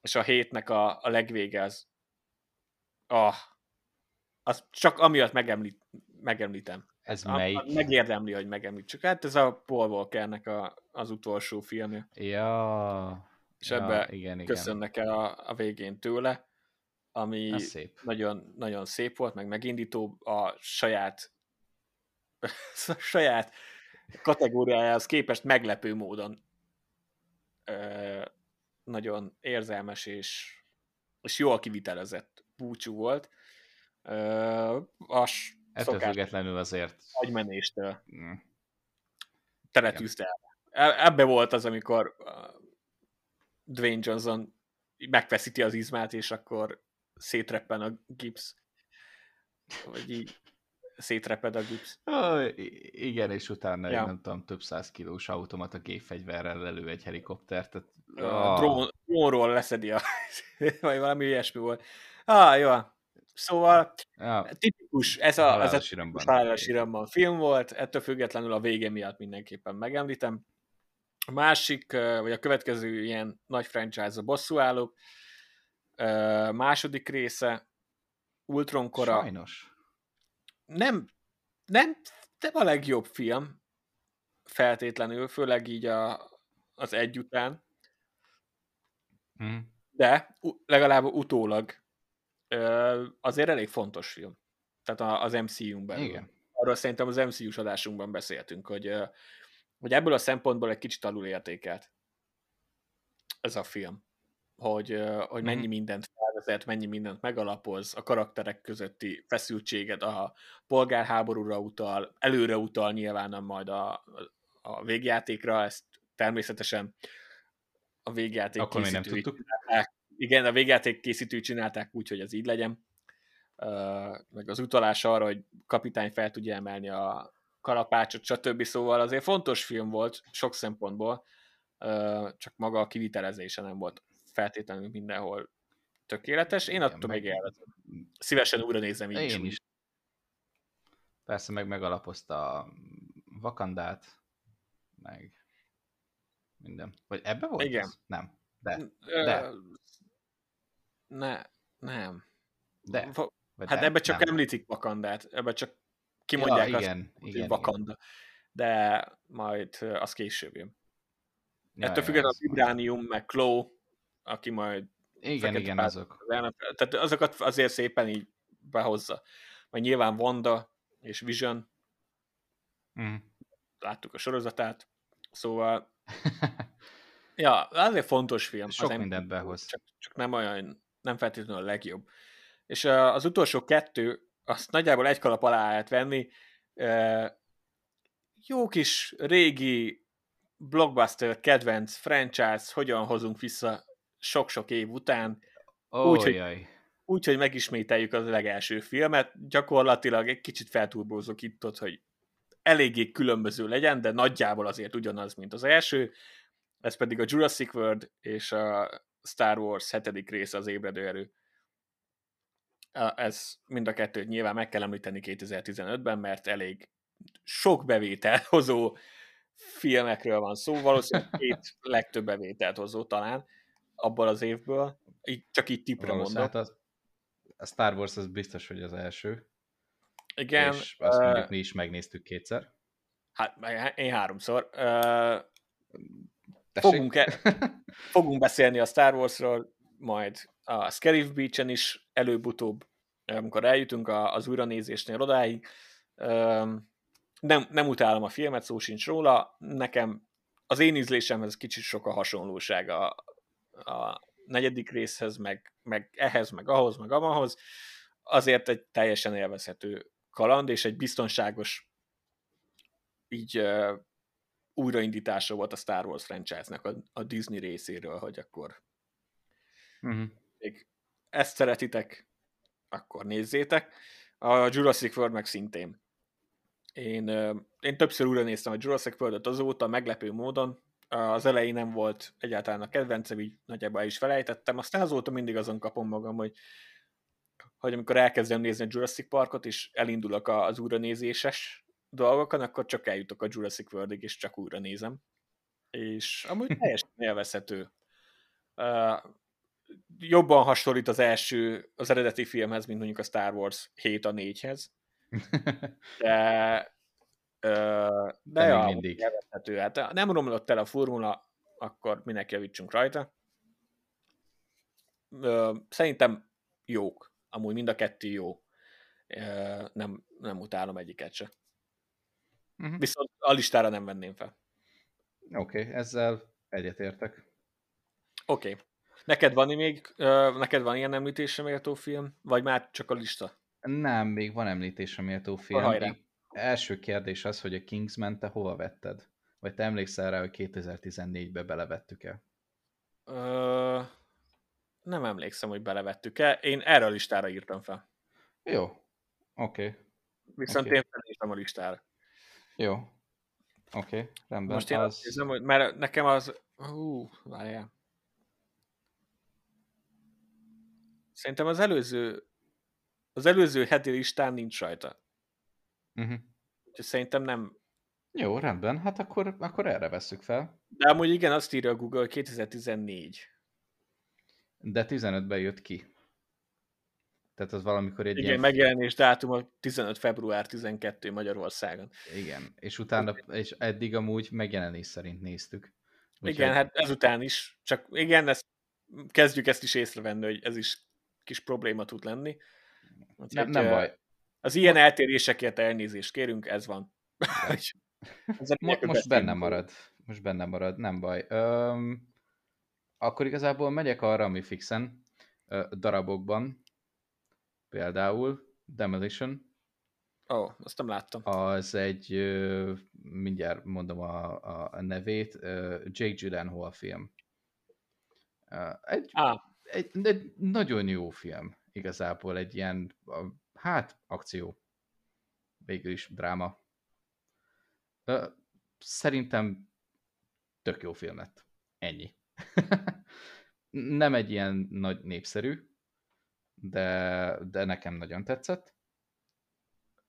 S2: és a hétnek a, a legvége az ah, az csak amiatt megemlít, megemlítem.
S1: Ez a, melyik?
S2: Megérdemli, hogy megemlítsük. Hát ez a Paul Walkernek a, az utolsó filmje.
S1: Ja.
S2: És ja, ebbe igen, köszönnek el a, a végén tőle, ami szép. Nagyon, nagyon szép volt, meg megindító a saját *laughs* a saját kategóriájához képest meglepő módon nagyon érzelmes és, és jól kivitelezett búcsú volt. As,
S1: Ettől függetlenül azért...
S2: Agymenéstől. Mm. Teletűzte el. E, ebbe volt az, amikor Dwayne Johnson megfeszíti az izmát, és akkor szétreppen a gipsz. Vagy így szétreped a gipsz.
S1: Oh, igen, és utána ja. nem tudom, több száz kilós automata gépfegyverrel lelő egy helikoptert. Tehát,
S2: oh. drón, drónról leszedi a... *laughs* vagy valami ilyesmi volt. Ah, jó. Szóval ja. tipikus, ez a, ez a halálos iramban film volt, ettől függetlenül a vége miatt mindenképpen megemlítem. A másik, vagy a következő ilyen nagy franchise a bosszúállók, második része, Ultron kora.
S1: Sajnos.
S2: Nem, nem, nem a legjobb film, feltétlenül, főleg így a, az egy után. Hmm. De legalább utólag azért elég fontos film. Tehát az MCU-n belül.
S1: Igen.
S2: Arról szerintem az MCU-s adásunkban beszéltünk, hogy, hogy ebből a szempontból egy kicsit alul értékelt ez a film. Hogy, hogy mennyi mindent felvezet, mennyi mindent megalapoz, a karakterek közötti feszültséget, a polgárháborúra utal, előre utal nyilván majd a, a végjátékra, ezt természetesen a végjáték
S1: Akkor még nem tudtuk
S2: igen, a végjáték készítői csinálták úgy, hogy ez így legyen. Meg az utalás arra, hogy kapitány fel tudja emelni a kalapácsot, stb. Szóval azért fontos film volt sok szempontból, csak maga a kivitelezése nem volt feltétlenül mindenhol tökéletes. Én attól meg élvezem. Szívesen újra nézem így Én is. is.
S1: Persze meg megalapozta a Vakandát, meg minden. Vagy ebbe volt
S2: Igen.
S1: Ez? Nem. De. De.
S2: Ne, nem.
S1: De.
S2: hát ebbe csak nem. említik Vakandát, ebbe csak kimondják ja, igen, azt, igen, hogy Vakanda. Igen. De majd az később jön. Ja, Ettől függetlenül a Vibránium, meg Claw, aki majd
S1: igen, igen, azok.
S2: Tehát azokat azért szépen így behozza. Majd nyilván Wanda és Vision, mm. láttuk a sorozatát, szóval *laughs* ja, azért fontos film.
S1: Sok az mindent behoz.
S2: Csak, csak nem olyan nem feltétlenül a legjobb. És az utolsó kettő, azt nagyjából egy kalap alá lehet venni. Jó kis régi blockbuster kedvenc franchise, hogyan hozunk vissza sok-sok év után.
S1: Oh, úgy, hogy,
S2: úgy, hogy megismételjük az legelső filmet. Gyakorlatilag egy kicsit felturbózok itt ott, hogy eléggé különböző legyen, de nagyjából azért ugyanaz, mint az első. Ez pedig a Jurassic World és a Star Wars hetedik része az ébredő erő. Ez mind a kettőt nyilván meg kell említeni 2015-ben, mert elég sok bevétel hozó filmekről van szó, valószínűleg két *laughs* legtöbb bevételt hozó talán abban az évből, így, csak így tipre mondom. Hát
S1: az, a Star Wars az biztos, hogy az első.
S2: Igen.
S1: És azt uh, mondjuk mi is megnéztük kétszer.
S2: Hát én háromszor. Uh, fogunk, e, *laughs* fogunk beszélni a Star Warsról, majd a Scarif Beach-en is előbb-utóbb, amikor eljutunk az újranézésnél odáig. Nem, nem utálom a filmet, szó sincs róla. Nekem az én ízlésemhez kicsit sok a hasonlóság a, a negyedik részhez, meg, meg ehhez, meg ahhoz, meg amahoz. Azért egy teljesen élvezhető kaland, és egy biztonságos így uh, újraindítása volt a Star Wars franchise-nak a, a Disney részéről, hogy akkor uh-huh. még ezt szeretitek, akkor nézzétek. A Jurassic World meg szintén. Én, én többször újra néztem a Jurassic World-ot azóta, meglepő módon. Az elején nem volt egyáltalán a kedvencem, így nagyjából el is felejtettem. Aztán azóta mindig azon kapom magam, hogy, hogy amikor elkezdem nézni a Jurassic Parkot, és elindulok az újranézéses dolgokon, akkor csak eljutok a Jurassic World-ig, és csak újra nézem. És amúgy teljesen élvezhető. Uh, jobban hasonlít az első, az eredeti filmhez, mint mondjuk a Star Wars 7 a 4-hez. *laughs* De, de, de ja, mindig. Élvezhető. Hát nem romlott el a formula, akkor minek javítsunk rajta. Szerintem jók. Amúgy mind a kettő jó. Nem, nem utálom egyiket se. Uh-huh. Viszont a listára nem venném fel.
S1: Oké, okay, ezzel egyetértek.
S2: Oké. Okay. Neked van még, neked van ilyen említésre méltó film? Vagy már csak a lista?
S1: Nem, még van említésre méltó film. Hajrá. Első kérdés az, hogy a Kingsman te hova vetted? Vagy te emlékszel rá, hogy 2014-be belevettük-e?
S2: Uh, nem emlékszem, hogy belevettük-e. Én erre a listára írtam fel.
S1: Jó, oké. Okay.
S2: Viszont okay. én felírtam a listára.
S1: Jó. Oké, okay, rendben.
S2: Most én az... azt nézem, hogy mert nekem az... Hú, várjál. Szerintem az előző az előző heti listán nincs rajta. Uh-huh. Úgyhogy szerintem nem...
S1: Jó, rendben, hát akkor, akkor erre vesszük fel.
S2: De amúgy igen, azt írja a Google 2014.
S1: De 15-ben jött ki. Tehát az valamikor egy
S2: Igen, ilyen... megjelenés dátum a 15 február 12 Magyarországon.
S1: Igen, és utána, és eddig amúgy megjelenés szerint néztük.
S2: Úgy igen, hát ezután is, csak igen, ezt, kezdjük ezt is észrevenni, hogy ez is kis probléma tud lenni.
S1: Úgyhogy, nem, nem baj.
S2: Az ilyen eltérésekért elnézést kérünk, ez van.
S1: most, most benne marad. Most benne marad, nem baj. Öm, akkor igazából megyek arra, ami fixen, darabokban, Például Demolition.
S2: Ó, oh, azt nem láttam.
S1: Az egy, mindjárt mondom a, a nevét, Jake Gyllenhaal film. Egy, ah. egy, egy nagyon jó film, igazából egy ilyen, hát, akció. Végül is dráma. Szerintem tök jó film lett. Ennyi. *laughs* Nem egy ilyen nagy népszerű, de, de nekem nagyon tetszett.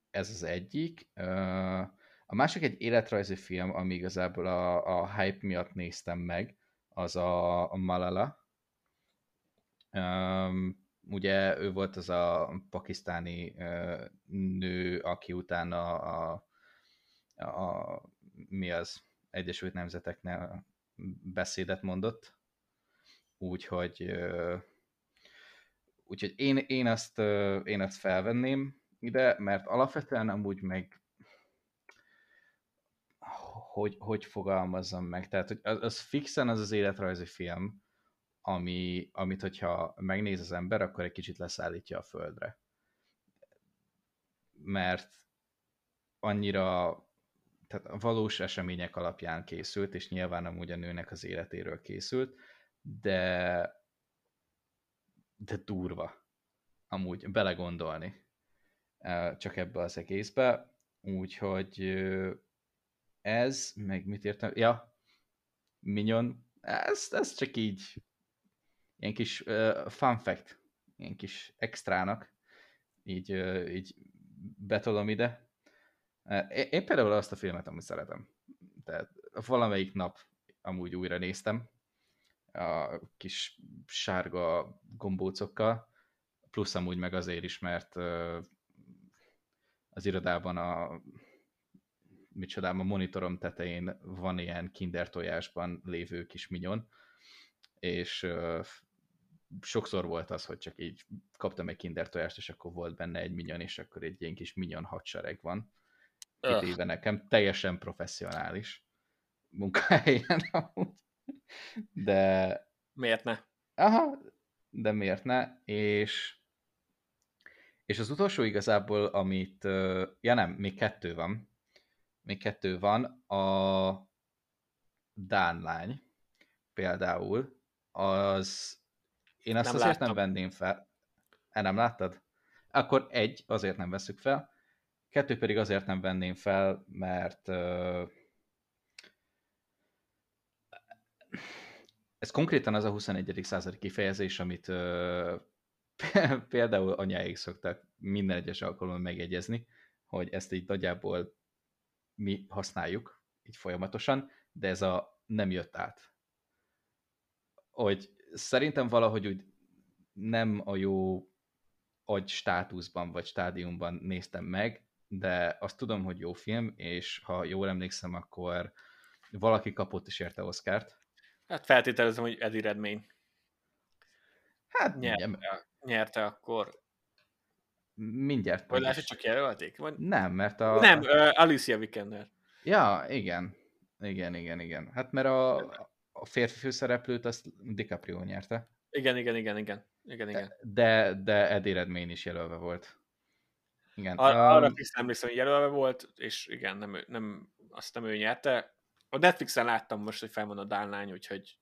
S1: Ez az egyik. A másik egy életrajzi film, ami igazából a, a hype miatt néztem meg, az a Malala. Um, ugye ő volt az a pakisztáni nő, aki utána a, a, a mi az Egyesült Nemzeteknél beszédet mondott. Úgyhogy Úgyhogy én, én, azt, én azt felvenném ide, mert alapvetően amúgy meg hogy, hogy fogalmazzam meg, tehát hogy az, az fixen az az életrajzi film, ami, amit hogyha megnéz az ember, akkor egy kicsit leszállítja a földre. Mert annyira tehát valós események alapján készült, és nyilván amúgy a nőnek az életéről készült, de de durva amúgy belegondolni csak ebbe az egészbe, úgyhogy ez, meg mit értem, ja, Minion, ez, ez csak így ilyen kis uh, fun fact, ilyen kis extrának így, így betolom ide. Én például azt a filmet amit szeretem. Tehát valamelyik nap amúgy újra néztem, a kis sárga gombócokkal, plusz amúgy meg azért is, mert az irodában a micsodám, a monitorom tetején van ilyen kinder tojásban lévő kis minyon, és sokszor volt az, hogy csak így kaptam egy kinder tojást, és akkor volt benne egy minyon, és akkor egy ilyen kis minyon hadsereg van. Kitéve nekem, teljesen professzionális munkahelyen *laughs* amúgy. De...
S2: Miért ne?
S1: Aha, de miért ne? És és az utolsó igazából, amit, ja nem, még kettő van, még kettő van, a Dán lány például, az én azt nem azért láttam. nem venném fel. E, nem láttad? Akkor egy, azért nem veszük fel, kettő pedig azért nem venném fel, mert uh, ez konkrétan az a 21. századi kifejezés, amit uh, *laughs* például anyáik szoktak minden egyes alkalommal megegyezni, hogy ezt így nagyjából mi használjuk, így folyamatosan, de ez a nem jött át. Hogy szerintem valahogy úgy nem a jó agy státuszban vagy stádiumban néztem meg, de azt tudom, hogy jó film, és ha jól emlékszem, akkor valaki kapott is érte Oscárt.
S2: Hát feltételezem, hogy Eddie Redmayne.
S1: Hát nyerte,
S2: nyerte akkor.
S1: Mindjárt.
S2: Vagy lehet, hogy csak jelölték? Vagy...
S1: Nem, mert a...
S2: Nem, uh, Alicia Vikander.
S1: Ja, igen. Igen, igen, igen. Hát mert a, a férfi főszereplőt azt DiCaprio nyerte.
S2: Igen, igen, igen, igen. igen, igen.
S1: De, de Eddie Redmayne is jelölve volt.
S2: Igen. Ar- um, arra is emlékszem, hogy jelölve volt, és igen, nem, nem, azt nem ő nyerte. A Netflixen láttam most, hogy fel van a Dálnány, úgyhogy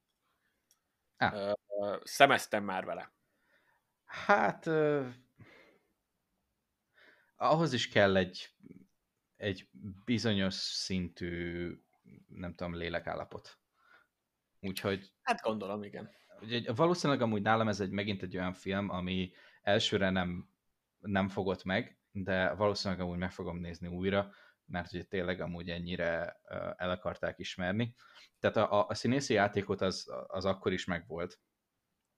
S2: ah. uh, szemeztem már vele.
S1: Hát uh, ahhoz is kell egy, egy bizonyos szintű, nem tudom, lélekállapot. Úgyhogy...
S2: Hát gondolom, igen.
S1: Ugye, valószínűleg amúgy nálam ez egy megint egy olyan film, ami elsőre nem, nem fogott meg, de valószínűleg amúgy meg fogom nézni újra, mert ugye tényleg amúgy ennyire el akarták ismerni. Tehát a, a színészi játékot az, az akkor is megvolt,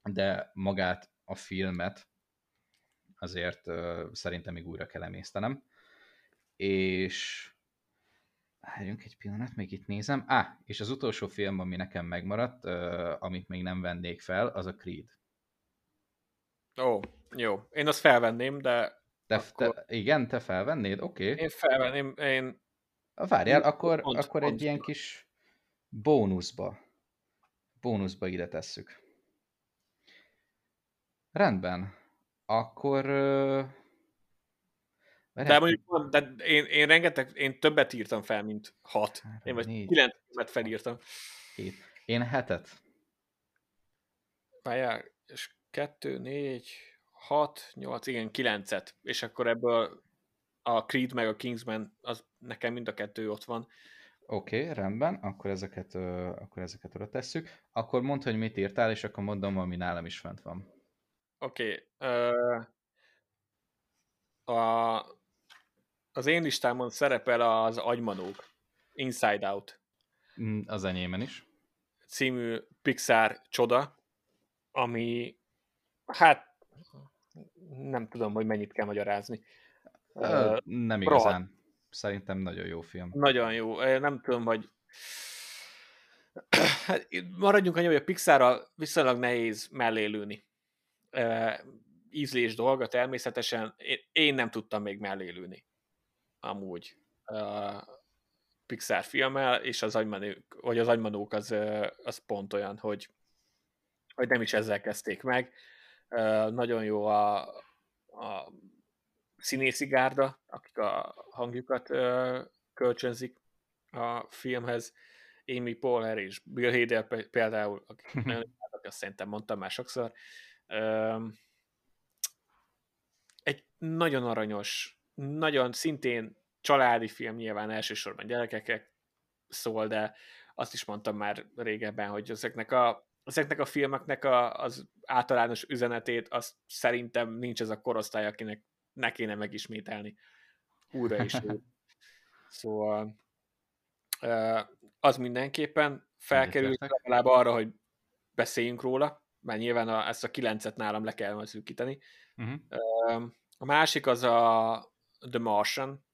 S1: de magát a filmet azért szerintem még újra kell emésztenem. És Várjunk egy pillanat, még itt nézem. Á, ah, és az utolsó film, ami nekem megmaradt, uh, amit még nem vennék fel, az a Creed.
S2: Ó, jó. Én azt felvenném, de...
S1: Te, akkor... te, igen, te felvennéd? Oké. Okay.
S2: Én felvenném, én...
S1: Várjál, akkor, pont, akkor pont, egy ilyen kis bónuszba. Bónuszba ide tesszük. Rendben. Akkor... Uh
S2: de mondjuk, de én, én rengeteg, én többet írtam fel, mint hat. Én vagy kilencet felírtam.
S1: Hét. Én hetet.
S2: Várjál, és kettő, négy, hat, nyolc, igen, kilencet. És akkor ebből a Creed meg a Kingsman, az nekem mind a kettő ott van.
S1: Oké, okay, rendben, akkor ezeket, akkor ezeket oda tesszük. Akkor mondd, hogy mit írtál, és akkor mondom, ami nálam is fent van.
S2: Oké. Okay, uh, a az én listámon szerepel az Agymanók, Inside Out.
S1: Mm, az enyémen is.
S2: Című Pixar csoda, ami hát nem tudom, hogy mennyit kell magyarázni.
S1: Ö, nem igazán. Rohadt. Szerintem nagyon jó film.
S2: Nagyon jó. Nem tudom, hogy *clears throat* hát, maradjunk annyi, hogy a Pixarral viszonylag nehéz mellélőni. Ízlés dolga természetesen. Én nem tudtam még mellélőni amúgy uh, Pixar filmmel, és az agymanók, vagy az agymanók az, az pont olyan, hogy, hogy nem is ezzel kezdték meg. Uh, nagyon jó a, a színészi gárda, akik a hangjukat uh, kölcsönzik a filmhez. Amy Poehler és Bill Hader például, akik *laughs* nagyon azt szerintem mondtam már sokszor. Egy nagyon aranyos nagyon szintén családi film, nyilván elsősorban gyerekeknek szól, de azt is mondtam már régebben, hogy ezeknek a, ezeknek a filmeknek a, az általános üzenetét, az szerintem nincs ez a korosztály, akinek ne kéne megismételni újra is. *laughs* Szóval az mindenképpen felkerül legalább arra, hogy beszéljünk róla, mert nyilván a, ezt a kilencet nálam le kell majd szűkíteni. Uh-huh. A másik az a The Martian.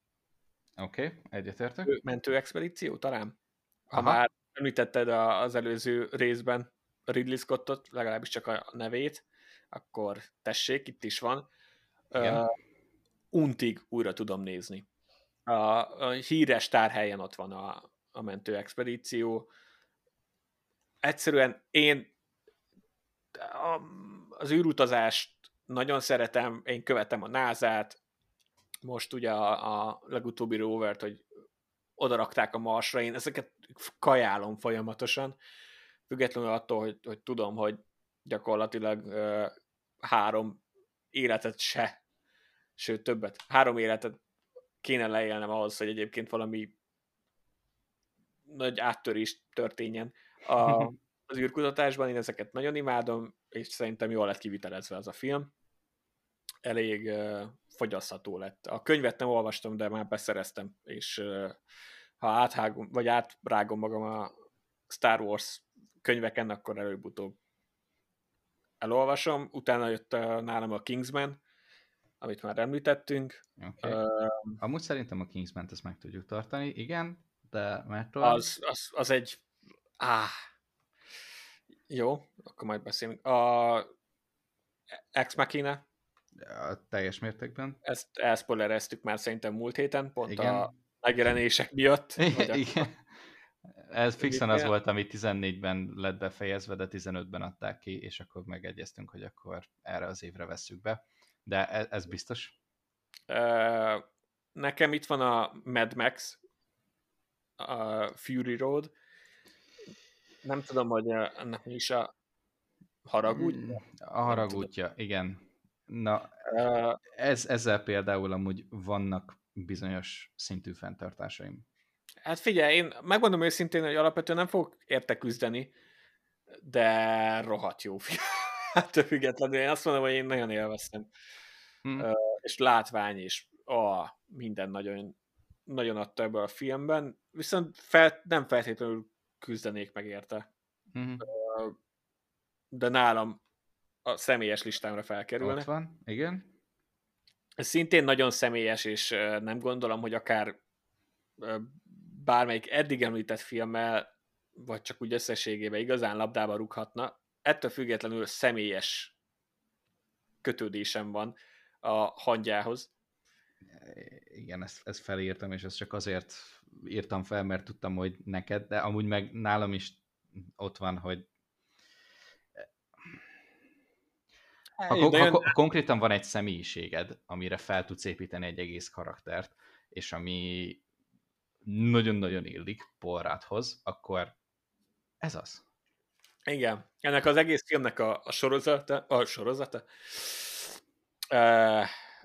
S1: Oké, okay, egyetértek.
S2: Mentő expedíció talán? Ha Aha. már említetted az előző részben Ridley Scottot, legalábbis csak a nevét, akkor tessék, itt is van. Uh, untig újra tudom nézni. A, a híres tárhelyen ott van a, a mentő expedíció. Egyszerűen én a, az űrutazást nagyon szeretem, én követem a NASA-t, most ugye a, a legutóbbi rovert, hogy odarakták a Marsra, én ezeket kajálom folyamatosan, függetlenül attól, hogy, hogy tudom, hogy gyakorlatilag ö, három életet se, sőt többet, három életet kéne leélnem ahhoz, hogy egyébként valami nagy áttörés történjen a, *laughs* az űrkutatásban. Én ezeket nagyon imádom, és szerintem jól lett kivitelezve az a film. Elég fogyasztható lett. A könyvet nem olvastam, de már beszereztem, és ha áthágom, vagy átrágom magam a Star Wars könyveken, akkor előbb-utóbb elolvasom. Utána jött nálam a Kingsman, amit már említettünk.
S1: Okay. Uh, Amúgy szerintem a Kingsman-t ezt meg tudjuk tartani, igen, de Metroid...
S2: Az, az, az egy... Áh. Jó, akkor majd beszélünk. A Ex Machina.
S1: Ja, teljes mértékben.
S2: Ezt elszpoilereztük már szerintem múlt héten, pont igen. a megjelenések miatt.
S1: Igen. Ez fixen az volt, ami 14-ben lett befejezve, de 15-ben adták ki, és akkor megegyeztünk, hogy akkor erre az évre vesszük be. De ez, ez biztos?
S2: Nekem itt van a Mad Max, a Fury Road. Nem tudom, hogy ennek mi is a haragútja? Hmm,
S1: a haragútja, igen. Na, ez, ezzel például amúgy vannak bizonyos szintű fenntartásaim.
S2: Hát figyelj, én megmondom őszintén, hogy alapvetően nem fogok érte küzdeni, de rohadt jó film. *laughs* Hát függetlenül én azt mondom, hogy én nagyon élveztem. Hmm. Uh, és látvány, és oh, minden nagyon, nagyon adta ebből a filmben, viszont fel, nem feltétlenül küzdenék meg érte. Hmm. Uh, de nálam a személyes listámra felkerülne.
S1: Ott van, igen.
S2: Ez szintén nagyon személyes, és nem gondolom, hogy akár bármelyik eddig említett filmmel, vagy csak úgy összességében igazán labdába rúghatna. Ettől függetlenül személyes kötődésem van a hangyához.
S1: Igen, ezt, ezt felírtam, és ezt csak azért írtam fel, mert tudtam, hogy neked, de amúgy meg nálam is ott van, hogy ha, ha, ha konkrétan van egy személyiséged, amire fel tudsz építeni egy egész karaktert, és ami nagyon-nagyon illik Polráthoz, akkor ez az.
S2: Igen. Ennek az egész filmnek a, a sorozata, a sorozata,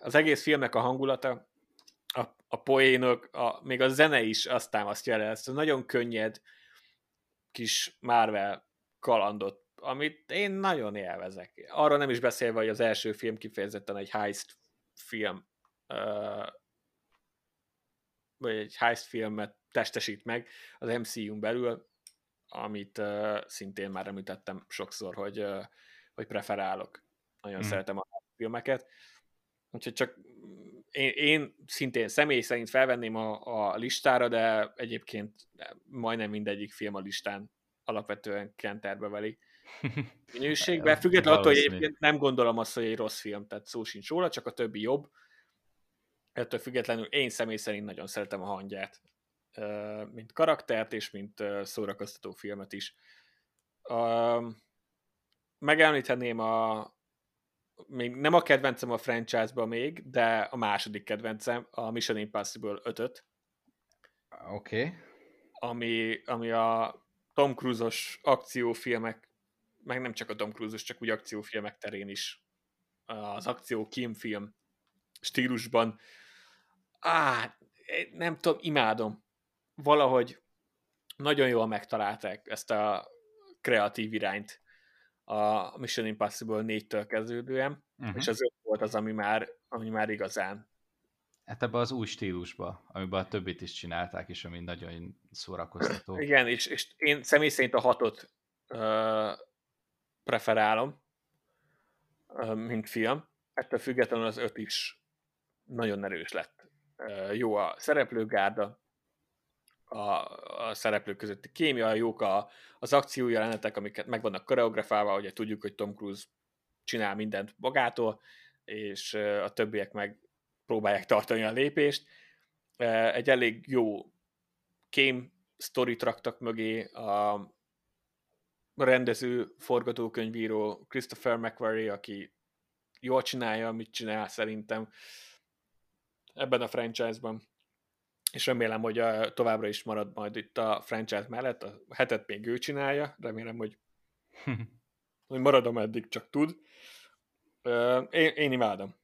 S2: az egész filmnek a hangulata, a, a poénok, a, még a zene is azt támasztja el ezt a nagyon könnyed kis Marvel kalandot, amit én nagyon élvezek. Arra nem is beszélve, hogy az első film kifejezetten egy heist film, vagy egy heist filmet testesít meg az MCU-n belül, amit uh, szintén már említettem sokszor, hogy, uh, hogy preferálok. Nagyon mm. szeretem a filmeket. Úgyhogy csak én, én szintén személy szerint felvenném a, a listára, de egyébként majdnem mindegyik film a listán alapvetően kenterbe veli minőségbe. Függetlenül attól, hogy egyébként nem gondolom azt, hogy egy rossz film, tehát szó sincs róla, csak a többi jobb. Ettől függetlenül én személy szerint nagyon szeretem a hangját mint karaktert, és mint szórakoztató filmet is. Megemlíthetném a még nem a kedvencem a franchise-ba még, de a második kedvencem, a Mission Impossible 5-öt.
S1: Oké. Okay.
S2: Ami, ami a Tom Cruise-os akciófilmek, meg nem csak a Tom Cruise-os, csak úgy akciófilmek terén is az akció film stílusban. Á, nem tudom, imádom valahogy nagyon jól megtalálták ezt a kreatív irányt a Mission Impossible 4-től kezdődően, uh-huh. és az öt volt az, ami már ami már igazán.
S1: Hát ebbe az új stílusba, amiben a többit is csinálták, és ami nagyon szórakoztató.
S2: Igen, és, és én személy szerint a hatot uh, preferálom, mint film. Ettől függetlenül az öt is nagyon erős lett. Jó a szereplőgárda, a, a szereplők közötti kémia, jók a, az akciójelenetek, amiket meg vannak koreografálva, ugye tudjuk, hogy Tom Cruise csinál mindent magától, és a többiek meg próbálják tartani a lépést. Egy elég jó kém sztorit raktak mögé a rendező, forgatókönyvíró Christopher McQuarrie, aki jól csinálja, amit csinál szerintem ebben a franchise-ban. És remélem, hogy továbbra is marad majd itt a franchise mellett. A hetet még ő csinálja, remélem, hogy, *laughs* hogy marad, ameddig csak tud. Én, én imádom.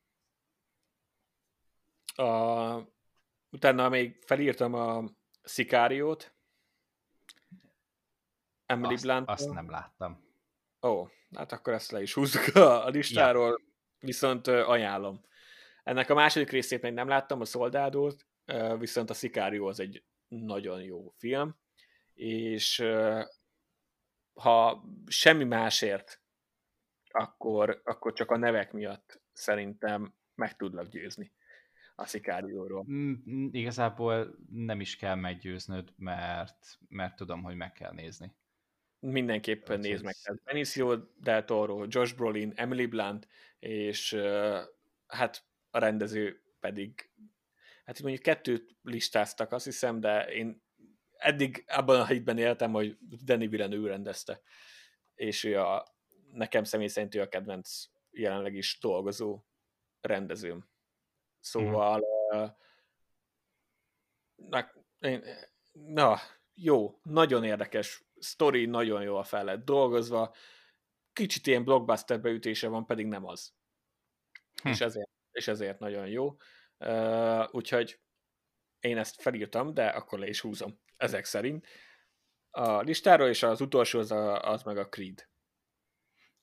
S2: A, utána még felírtam a Szikáriót.
S1: Emily azt, Blunt. Azt nem láttam.
S2: Ó, hát akkor ezt le is húzzuk *laughs* a listáról, ja. viszont ajánlom. Ennek a második részét még nem láttam, a Szoldádót, viszont a Szikárió az egy nagyon jó film, és ha semmi másért, akkor, akkor csak a nevek miatt szerintem meg tudlak győzni a Szikárióról.
S1: Mm, mm, igazából nem is kell meggyőznöd, mert, mert tudom, hogy meg kell nézni.
S2: Mindenképpen nézd meg. Benicio del Toro, Josh Brolin, Emily Blunt, és hát a rendező pedig, hát mondjuk kettőt listáztak, azt hiszem, de én eddig abban a hitben éltem, hogy Danny Villeneuve rendezte, és ő a, nekem személy szerint ő a kedvenc jelenleg is dolgozó rendezőm. Szóval mm. na, én, na, jó, nagyon érdekes sztori, nagyon jól fel lett dolgozva, kicsit ilyen blockbuster beütése van, pedig nem az. Hm. És, ezért, és ezért nagyon jó. Uh, úgyhogy én ezt felírtam, de akkor le is húzom, ezek szerint. A listáról, és az utolsó az, a, az meg a Creed.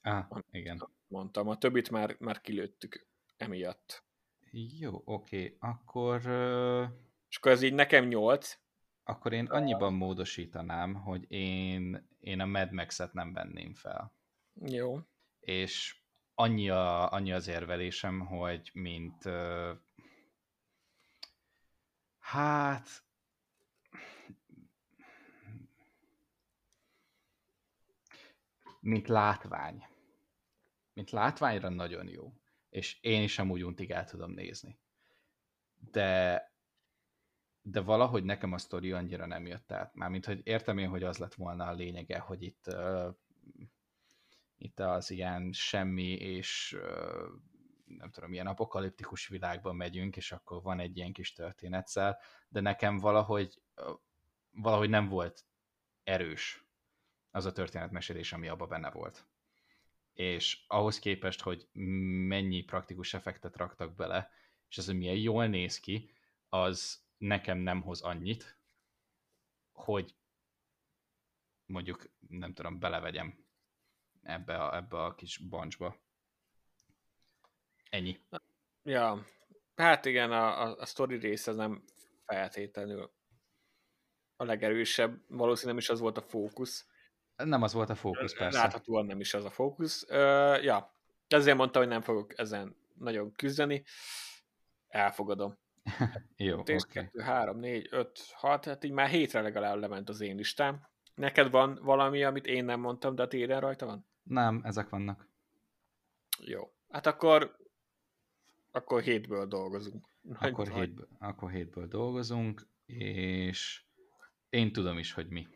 S1: Ah, igen.
S2: Mondtam, a többit már, már kilőttük emiatt.
S1: Jó, oké, akkor...
S2: És akkor ez így nekem nyolc.
S1: Akkor én annyiban módosítanám, hogy én, én a Mad Max-et nem venném fel.
S2: Jó.
S1: És annyi, a, annyi az érvelésem, hogy mint hát mint látvány. Mint látványra nagyon jó és én is amúgy untig el tudom nézni. De, de valahogy nekem a sztori annyira nem jött át. Mármint, hogy értem én, hogy az lett volna a lényege, hogy itt, uh, itt az ilyen semmi és uh, nem tudom, ilyen apokaliptikus világban megyünk, és akkor van egy ilyen kis történetszel, de nekem valahogy, valahogy nem volt erős az a történetmesélés, ami abban benne volt és ahhoz képest, hogy mennyi praktikus effektet raktak bele, és ez, hogy milyen jól néz ki, az nekem nem hoz annyit, hogy mondjuk, nem tudom, belevegyem ebbe a, ebbe a kis bancsba. Ennyi.
S2: Ja, hát igen, a, a, a sztori része nem feltétlenül a legerősebb, valószínűleg nem is az volt a fókusz.
S1: Nem az volt a fókusz, persze.
S2: Láthatóan nem is az a fókusz. Uh, ja, ezért mondta, hogy nem fogok ezen nagyon küzdeni. Elfogadom.
S1: Jó, oké. Okay.
S2: 3, 4, 5, 6, hát így már hétre legalább lement az én listám. Neked van valami, amit én nem mondtam, de a téren rajta van?
S1: Nem, ezek vannak.
S2: Jó. Hát akkor akkor hétből dolgozunk.
S1: Akkor, hétből, akkor hétből dolgozunk, és én tudom is, hogy mi.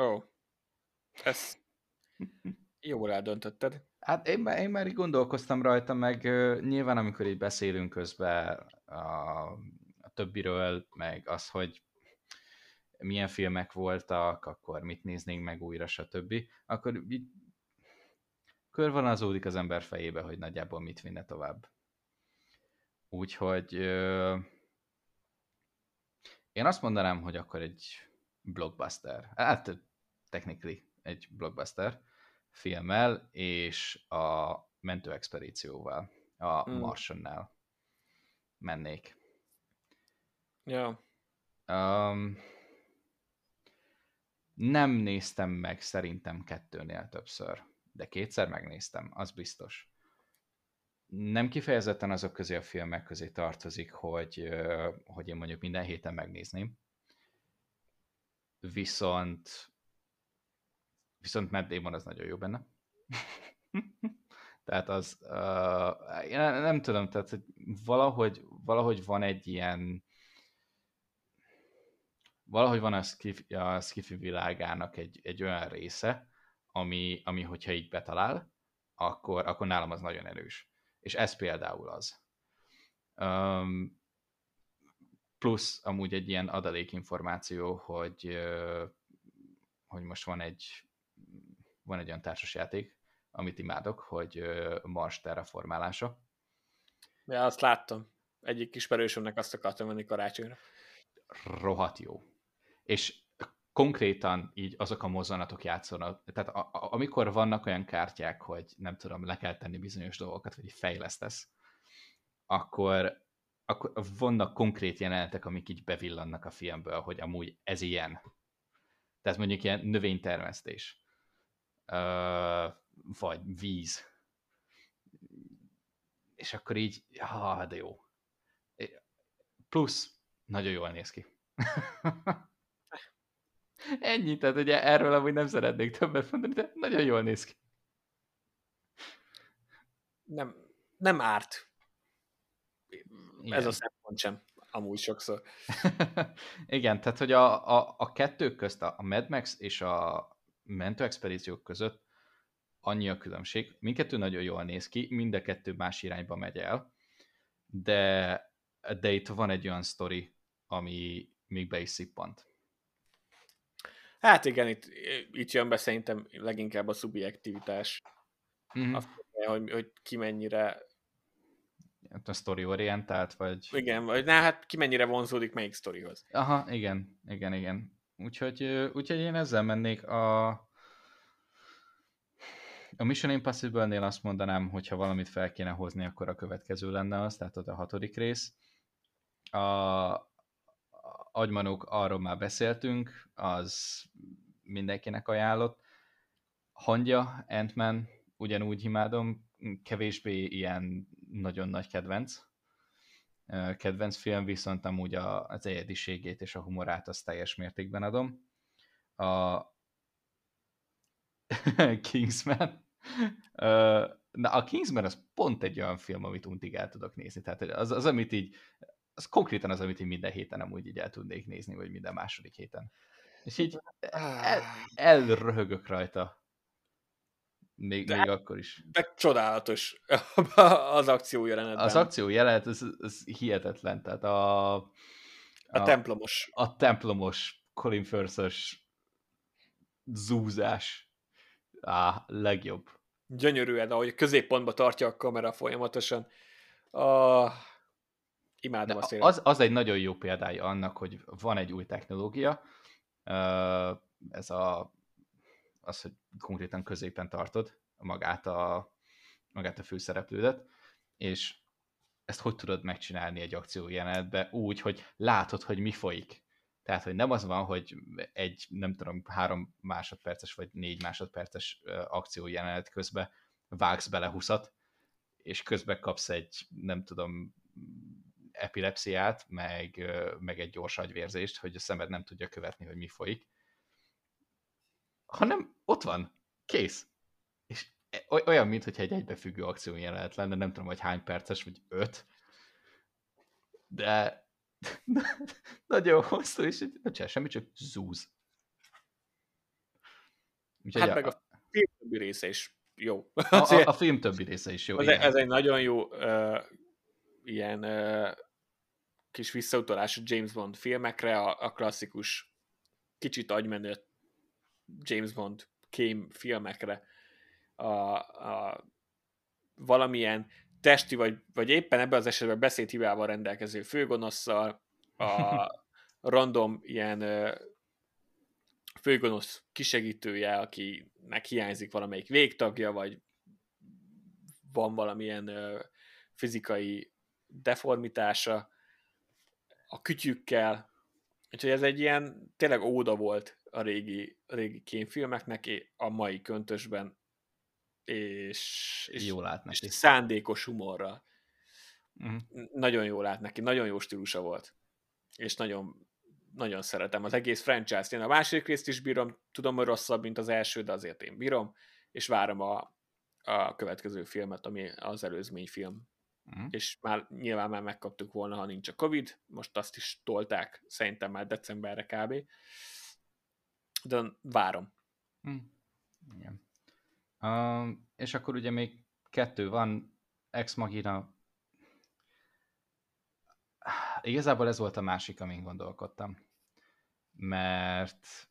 S2: Ó, ezt jól eldöntötted.
S1: Hát én, én már így gondolkoztam rajta, meg nyilván amikor így beszélünk közben a, a többiről, meg az, hogy milyen filmek voltak, akkor mit néznénk meg újra, stb. Akkor így körvonalazódik az ember fejébe, hogy nagyjából mit vinne tovább. Úgyhogy uh, én azt mondanám, hogy akkor egy blockbuster. Hát, technically egy blockbuster filmmel és a mentőexpedícióval. a mm. Martiannál mennék.
S2: Ja.
S1: Um, nem néztem meg szerintem kettőnél többször, de kétszer megnéztem, az biztos. Nem kifejezetten azok közé a filmek közé tartozik, hogy, hogy én mondjuk minden héten megnézném. Viszont viszont Matt Damon az nagyon jó benne. *laughs* tehát az, uh, én nem, tudom, tehát hogy valahogy, valahogy van egy ilyen valahogy van a Skiffy, a Skiffy világának egy, egy olyan része, ami, ami hogyha így betalál, akkor, akkor nálam az nagyon erős. És ez például az. Um, plusz amúgy egy ilyen adalékinformáció, hogy, hogy most van egy, van egy olyan társasjáték, amit imádok, hogy Mars terraformálása.
S2: Ja, azt láttam. Egyik ismerősömnek azt akartam venni karácsonyra.
S1: Rohadt jó. És konkrétan így azok a mozzanatok játszanak, tehát a, a, amikor vannak olyan kártyák, hogy nem tudom, le kell tenni bizonyos dolgokat, vagy fejlesztesz, akkor, akkor vannak konkrét jelenetek, amik így bevillannak a filmből, hogy amúgy ez ilyen. Tehát mondjuk ilyen növénytermesztés, vagy víz. És akkor így, ha, de jó. Plusz, nagyon jól néz ki. *laughs* Ennyi, tehát ugye erről amúgy nem szeretnék többet mondani, de nagyon jól néz ki.
S2: Nem, nem árt. Igen. Ez a szempont sem, amúgy sokszor. *laughs*
S1: Igen, tehát hogy a, a, a kettők közt, a Mad Max és a mentő expedíciók között annyi a különbség. Mindkettő nagyon jól néz ki, mind a kettő más irányba megy el, de, de itt van egy olyan sztori, ami még be is szippant.
S2: Hát igen, itt, itt jön be szerintem leginkább a szubjektivitás. Mm-hmm. Azt, hogy, hogy ki mennyire
S1: a story orientált, vagy...
S2: Igen, vagy na, hát ki mennyire vonzódik melyik sztorihoz.
S1: Aha, igen, igen, igen. Úgyhogy, úgyhogy én ezzel mennék a... A Mission Impossible-nél azt mondanám, hogy ha valamit fel kéne hozni, akkor a következő lenne az, tehát ott a hatodik rész. A, agymanók, arról már beszéltünk, az mindenkinek ajánlott. Hangja, Ant-Man, ugyanúgy imádom, kevésbé ilyen nagyon nagy kedvenc. Kedvenc film, viszont amúgy az egyediségét és a humorát azt teljes mértékben adom. A *laughs* Kingsman. Na, a Kingsman az pont egy olyan film, amit untig el tudok nézni. Tehát az, az amit így az konkrétan az, amit én minden héten amúgy így el tudnék nézni, vagy minden második héten. És így el, elröhögök rajta. Még, de, még akkor is.
S2: De csodálatos *laughs* az akció jelenetben.
S1: Az akció jelenet, ez, ez hihetetlen. Tehát a,
S2: a, a templomos.
S1: A templomos, Colin firth zúzás. Á, legjobb.
S2: Gyönyörűen, ahogy középpontba tartja a kamera folyamatosan. A Imádom
S1: a az, az egy nagyon jó példája annak, hogy van egy új technológia, ez a, az, hogy konkrétan középen tartod magát a, magát a főszereplődet, és ezt hogy tudod megcsinálni egy akció jelenetbe úgy, hogy látod, hogy mi folyik. Tehát, hogy nem az van, hogy egy, nem tudom, három másodperces vagy négy másodperces akció jelenet közben vágsz bele huszat, és közben kapsz egy, nem tudom, epilepsziát, meg, meg egy gyors agyvérzést, hogy a szemed nem tudja követni, hogy mi folyik. Hanem ott van, kész. És e, olyan, mintha egy egybefüggő akció jelenet lenne, nem tudom, hogy hány perces, vagy öt, de *laughs* nagyon hosszú, és nem csinál semmi, csak zúz.
S2: Úgyhogy hát a, meg a film többi része is jó. *laughs*
S1: A, a, a film többi része is jó.
S2: Ez, ez egy nagyon jó uh, ilyen uh, kis visszautalás a James Bond filmekre, a, a klasszikus kicsit agymenő James Bond kém filmekre, a, a valamilyen testi, vagy, vagy éppen ebben az esetben beszédhibával rendelkező főgonosszal, a *laughs* random ilyen főgonosz kisegítője, akinek hiányzik valamelyik végtagja, vagy van valamilyen fizikai deformitása, a kütyükkel, úgyhogy ez egy ilyen tényleg óda volt a régi, a régi kémfilmeknek a mai köntösben, és, és,
S1: Jó lát
S2: és
S1: neki.
S2: szándékos humorral.
S1: Mhm.
S2: Nagyon jól lát neki, nagyon jó stílusa volt. És nagyon, nagyon szeretem az egész franchise-t. Én a második részt is bírom, tudom, hogy rosszabb, mint az első, de azért én bírom, és várom a, a következő filmet, ami az előzmény film.
S1: Mhm.
S2: És már nyilván már megkaptuk volna, ha nincs a Covid, most azt is tolták, szerintem már decemberre kb. De várom.
S1: Hm. Igen. Um, és akkor ugye még kettő van, Ex Machina. Igazából ez volt a másik, amin gondolkodtam. Mert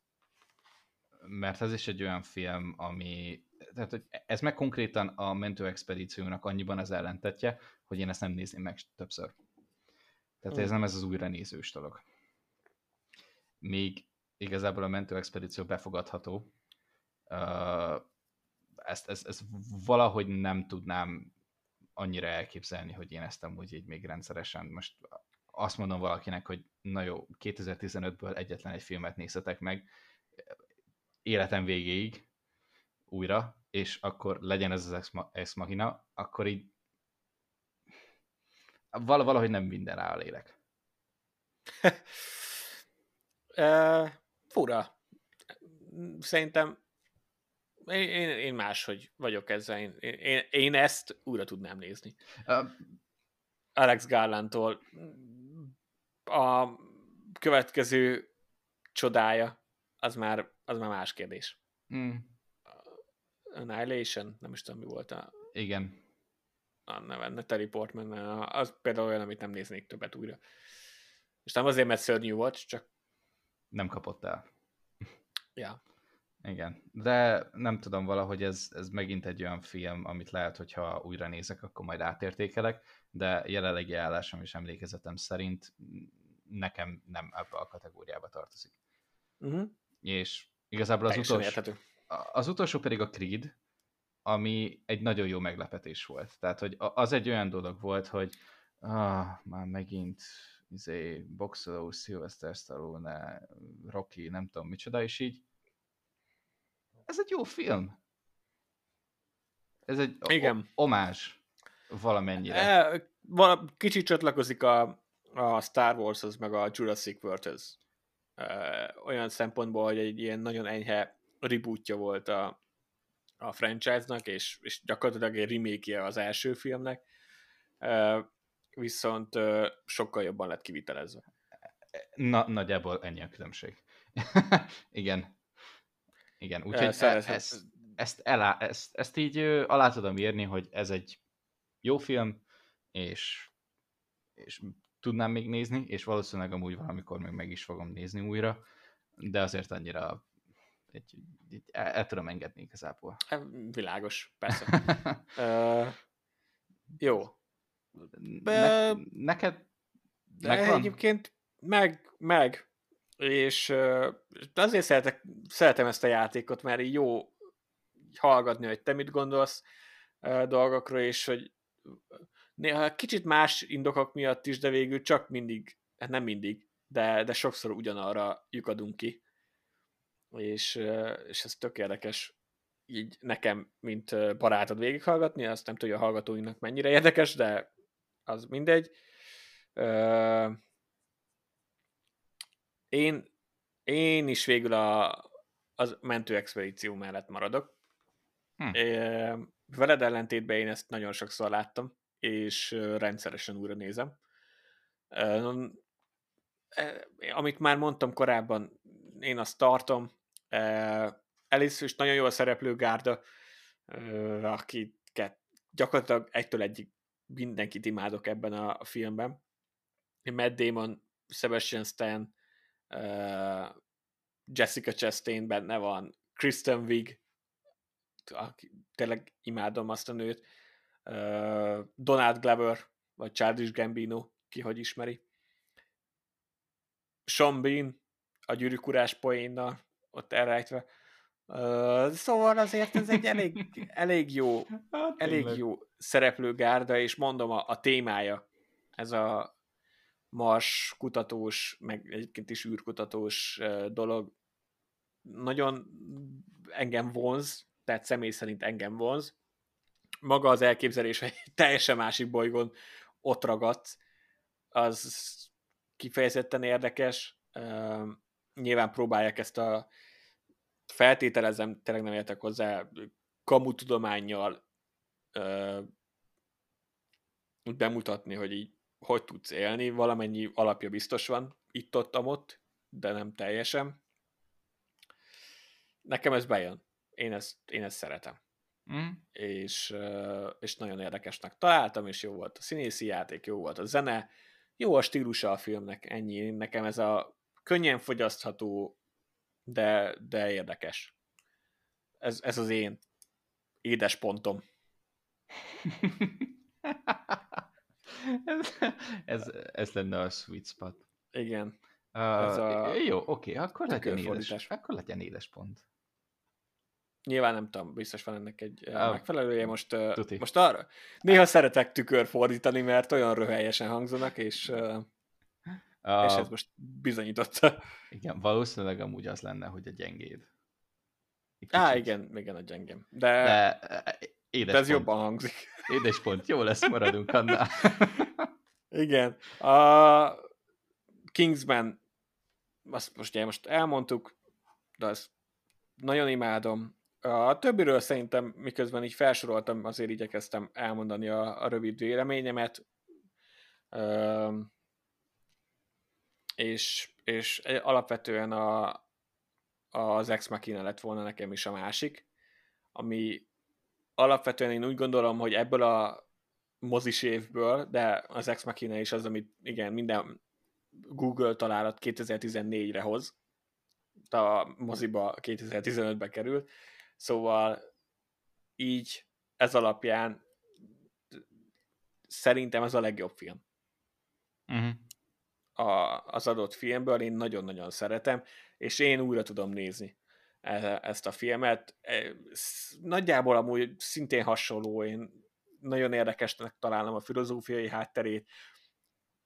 S1: mert ez is egy olyan film, ami tehát, hogy ez meg konkrétan a mentő expedíciónak annyiban az ellentetje, hogy én ezt nem nézném meg többször. Tehát ez
S2: Mm.
S1: nem ez az újra nézős dolog. Míg igazából a mentő expedíció befogadható, ezt, ezt, ezt valahogy nem tudnám annyira elképzelni, hogy én ezt amúgy így még rendszeresen most azt mondom valakinek, hogy na jó, 2015-ből egyetlen egy filmet nézzetek meg életem végéig újra, és akkor legyen ez az Ex, Ma- Ex Machina, akkor így val- valahogy nem minden a lélek. *laughs*
S2: Uh, fura. Szerintem én, én, én máshogy vagyok ezzel. Én, én, én ezt újra tudnám nézni.
S1: Uh,
S2: Alex Garlandtól a következő csodája, az már, az már más kérdés.
S1: mm,
S2: Annihilation, nem is tudom, mi volt a,
S1: igen.
S2: a neve, Natalie Portman, az például olyan, amit nem néznék többet újra. És nem azért, mert szörnyű volt, csak
S1: Nem kapott el.
S2: ja.
S1: Igen, de nem tudom, valahogy ez, ez megint egy olyan film, amit lehet, hogyha újra nézek, akkor majd átértékelek, de jelenlegi állásom és emlékezetem szerint nekem nem ebbe a kategóriába tartozik.
S2: Uh-huh.
S1: És igazából az
S2: Teljesen
S1: utolsó, az utolsó pedig a Creed, ami egy nagyon jó meglepetés volt. Tehát, hogy az egy olyan dolog volt, hogy ah, már megint izé, boxoló, Sylvester Stallone, Rocky, nem tudom micsoda, és így ez egy jó film. Ez egy
S2: Igen.
S1: o- omázs valamennyire.
S2: E, vala, kicsit csatlakozik a, a Star Warshoz, meg a Jurassic World-höz. E, olyan szempontból, hogy egy ilyen nagyon enyhe rebootja volt a, a franchise-nak, és, és gyakorlatilag egy remake az első filmnek, e, viszont e, sokkal jobban lett kivitelezve.
S1: Na, nagyjából ennyi a különbség. *laughs* Igen. Igen, úgyhogy e, ezt, ezt, elá, ezt, ezt így alá tudom írni, hogy ez egy jó film, és, és tudnám még nézni, és valószínűleg amúgy valamikor még meg is fogom nézni újra, de azért annyira egy, egy, el, el tudom engedni igazából.
S2: E, világos, persze. *laughs* e, jó.
S1: ne, neked
S2: De
S1: megvan?
S2: egyébként meg, meg. És azért szeretek, szeretem ezt a játékot, mert így jó hallgatni, hogy te mit gondolsz dolgokról, és hogy néha kicsit más indokok miatt is, de végül csak mindig, hát nem mindig, de, de sokszor ugyanarra lyukadunk ki. És, és ez tök érdekes így nekem, mint barátod végighallgatni, azt nem tudja a hallgatóinknak mennyire érdekes, de az mindegy. Én, én is végül a, az mentő expedíció mellett maradok.
S1: Hm.
S2: Veled ellentétben én ezt nagyon sokszor láttam, és rendszeresen újra nézem. Amit már mondtam korábban, én azt tartom. Először is nagyon jó a szereplő gárda, akiket gyakorlatilag egytől egyik mindenkit imádok ebben a filmben. Matt Damon, Sebastian Stan, Jessica Chastain benne van, Kristen Wiig, tényleg imádom azt a nőt, Donald Glover, vagy Childish Gambino, ki hogy ismeri. Sean Bean, a gyűrűk urás poénnal, ott elrejtve. Uh, szóval azért ez egy elég, *laughs* elég jó, hát, elég jó szereplőgárda, és mondom a, a témája, ez a Mars kutatós, meg egyébként is űrkutatós dolog, nagyon engem vonz, tehát személy szerint engem vonz. Maga az elképzelés, hogy teljesen másik bolygón ott ragadsz, az kifejezetten érdekes. Nyilván próbálják ezt a feltételezem, tényleg nem értek hozzá, kamutudományjal úgy bemutatni, hogy így hogy tudsz élni, valamennyi alapja biztos van, itt-ott, ott, de nem teljesen. Nekem ez bejön. Én ezt, én ezt szeretem. Mm. És, és nagyon érdekesnek találtam, és jó volt a színészi játék, jó volt a zene, jó a stílusa a filmnek, ennyi. Nekem ez a könnyen fogyasztható, de, de érdekes. Ez, ez az én édes pontom. *laughs*
S1: ez, ez, ez lenne a sweet spot.
S2: Igen.
S1: Uh, ez a jó, oké, akkor legyen, édes, akkor legyen édes pont.
S2: Nyilván nem tudom, biztos van ennek egy uh, megfelelője. Most, uh, most arra néha szeretek tükörfordítani, mert olyan röhelyesen hangzanak, és, uh, és ez most bizonyította.
S1: Igen, valószínűleg amúgy az lenne, hogy a gyengéd.
S2: Á, igen, igen, a gyengém. De, De édes de ez pont. jobban hangzik.
S1: Édes pont, jó lesz, maradunk annál.
S2: igen. A Kingsman, azt most, ugye most elmondtuk, de azt nagyon imádom. A többiről szerintem, miközben így felsoroltam, azért igyekeztem elmondani a, a rövid véleményemet. Üm, és, és alapvetően a, az Ex Machina lett volna nekem is a másik, ami alapvetően én úgy gondolom, hogy ebből a mozis évből, de az Ex Machina is az, amit igen, minden Google találat 2014-re hoz, a moziba 2015-be került, szóval így ez alapján szerintem ez a legjobb film. Uh-huh. A, az adott filmből én nagyon-nagyon szeretem, és én újra tudom nézni ezt a filmet. E, nagyjából amúgy szintén hasonló, én nagyon érdekesnek találom a filozófiai hátterét.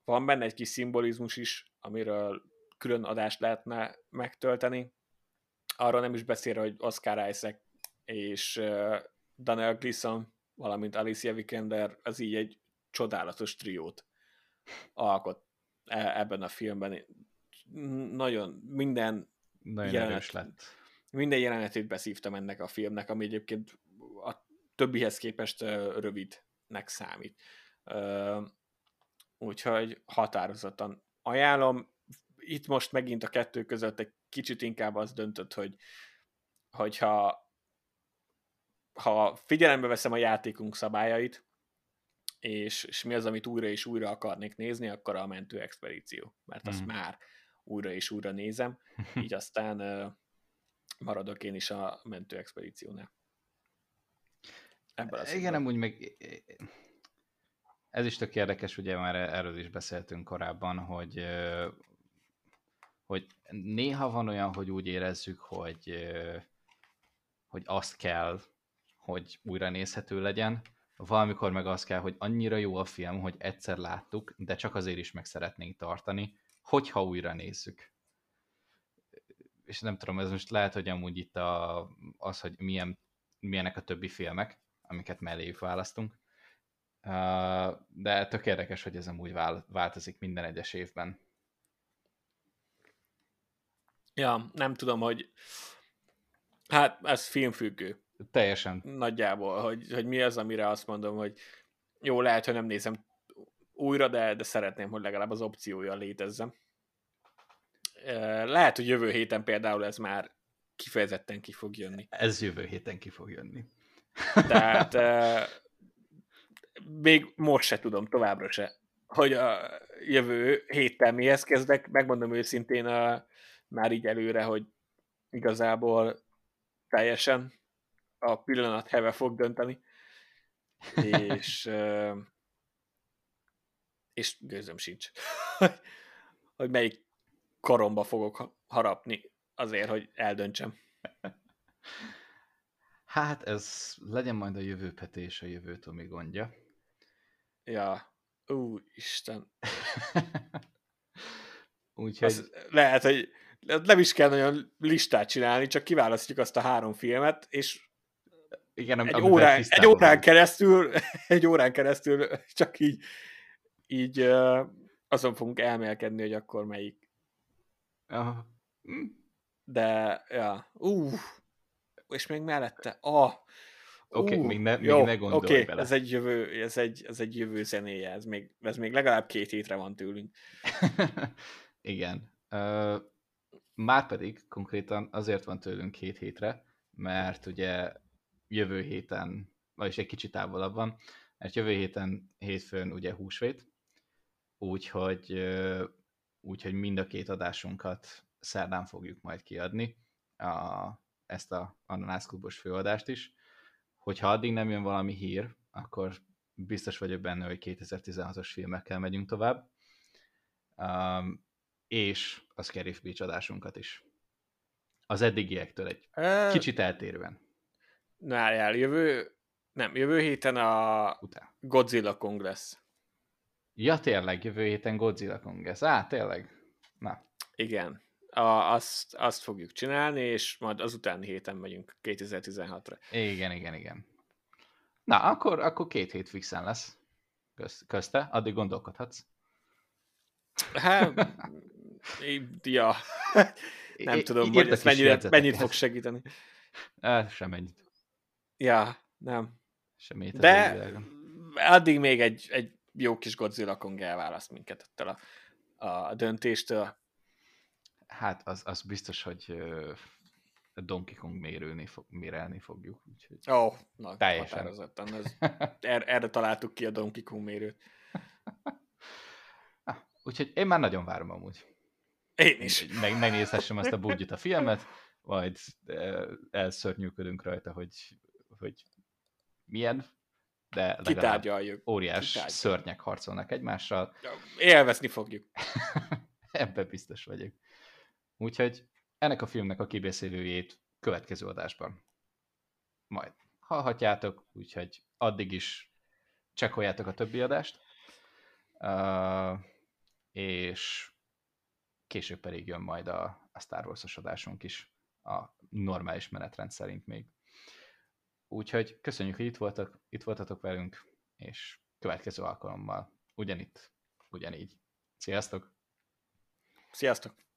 S2: Van benne egy kis szimbolizmus is, amiről külön adást lehetne megtölteni. Arról nem is beszél, hogy Oscar Isaac és uh, Daniel Gleason, valamint Alicia Vikander, az így egy csodálatos triót alkot e, ebben a filmben. Nagyon minden
S1: nagyon jelenet, lett.
S2: Minden jelenetét beszívtam ennek a filmnek, ami egyébként a többihez képest rövidnek számít. Úgyhogy határozottan ajánlom. Itt most megint a kettő között egy kicsit inkább az döntött, hogy hogyha ha figyelembe veszem a játékunk szabályait, és, és mi az, amit újra és újra akarnék nézni, akkor a mentő expedíció, mert azt mm. már újra és újra nézem, *laughs* így aztán maradok én is a mentő expedíciónál.
S1: Ebben Igen, amúgy meg ez is tök érdekes, ugye már erről is beszéltünk korábban, hogy hogy néha van olyan, hogy úgy érezzük, hogy hogy azt kell, hogy újra nézhető legyen, valamikor meg az kell, hogy annyira jó a film, hogy egyszer láttuk, de csak azért is meg szeretnénk tartani, hogyha újra nézzük. És nem tudom, ez most lehet, hogy amúgy itt a, az, hogy milyen, milyenek a többi filmek, amiket melléjük választunk. De tök érdekes, hogy ez amúgy változik minden egyes évben.
S2: Ja, nem tudom, hogy hát ez filmfüggő.
S1: Teljesen.
S2: Nagyjából, hogy, hogy mi az, amire azt mondom, hogy jó, lehet, hogy nem nézem újra, de, de szeretném, hogy legalább az opciója létezzen. Lehet, hogy jövő héten például ez már kifejezetten ki fog jönni.
S1: Ez jövő héten ki fog jönni.
S2: Tehát *laughs* még most se tudom, továbbra se, hogy a jövő héten mihez kezdek. Megmondom őszintén a, már így előre, hogy igazából teljesen a pillanat heve fog dönteni. És és gőzöm sincs, *laughs* hogy melyik koromba fogok harapni azért, hogy eldöntsem. *laughs*
S1: Hát ez legyen majd a jövő Peti és a jövő Tomi gondja.
S2: Ja, ú, Isten. *laughs*
S1: Úgyhogy...
S2: Az lehet, hogy nem is kell nagyon listát csinálni, csak kiválasztjuk azt a három filmet, és
S1: igen,
S2: egy, órán, egy órán keresztül, *laughs* egy órán keresztül csak így, így azon fogunk elmélkedni, hogy akkor melyik.
S1: Aha.
S2: De, ja, uh, és még mellette, ah,
S1: Oké, okay, még ne, még jó, ne gondolj okay, bele.
S2: Ez egy, jövő, ez, egy, ez egy jövő zenéje, ez még, ez még legalább két hétre van tőlünk. *laughs*
S1: Igen. Uh, már pedig konkrétan azért van tőlünk két hétre, mert ugye jövő héten, vagyis egy kicsit távolabb van, mert jövő héten hétfőn ugye húsvét, úgyhogy, úgyhogy mind a két adásunkat szerdán fogjuk majd kiadni, a, ezt a Ananászklubos főadást is. Hogyha addig nem jön valami hír, akkor biztos vagyok benne, hogy 2016-os filmekkel megyünk tovább. Um, és a Scary Beach adásunkat is. Az eddigiektől egy kicsit eltérően.
S2: Na, jár, jövő, nem, jövő héten a Után. Godzilla Kong lesz.
S1: Ja, tényleg, jövő héten Godzilla Kong lesz. Á, tényleg. Na.
S2: Igen. A, azt, azt fogjuk csinálni, és majd azután héten megyünk 2016-ra.
S1: Igen, igen, igen. Na, akkor, akkor két hét fixen lesz közte, addig gondolkodhatsz.
S2: Hát, *laughs* ja. *laughs* Nem é, tudom, hogy ez mennyire, mennyit fog segíteni.
S1: Sem ennyit.
S2: Ja, nem.
S1: Semmi
S2: De addig még egy, egy jó kis Godzilla Kong elválaszt minket ettől a, a döntéstől.
S1: Hát az, az biztos, hogy uh, Donkey Kong mérőni fog, mérelni fogjuk.
S2: Ó, oh, na, teljesen. határozottan. Ez, er, erre találtuk ki a Donkey Kong mérőt. *laughs*
S1: ah, úgyhogy én már nagyon várom amúgy.
S2: Én is.
S1: Meg, megnézhessem azt a budget a filmet, majd elszörnyűködünk rajta, hogy hogy milyen, de
S2: legalább
S1: óriás Kitárgyaljuk. szörnyek harcolnak egymással.
S2: Élvezni fogjuk. *laughs*
S1: Ebben biztos vagyok. Úgyhogy ennek a filmnek a kibeszélőjét következő adásban majd hallhatjátok, úgyhogy addig is csekkoljátok a többi adást, uh, és később pedig jön majd a, a Star Wars-os adásunk is a normális menetrend szerint még. Úgyhogy köszönjük, hogy itt, voltak, itt voltatok velünk, és következő alkalommal ugyanitt, ugyanígy. Sziasztok!
S2: Sziasztok!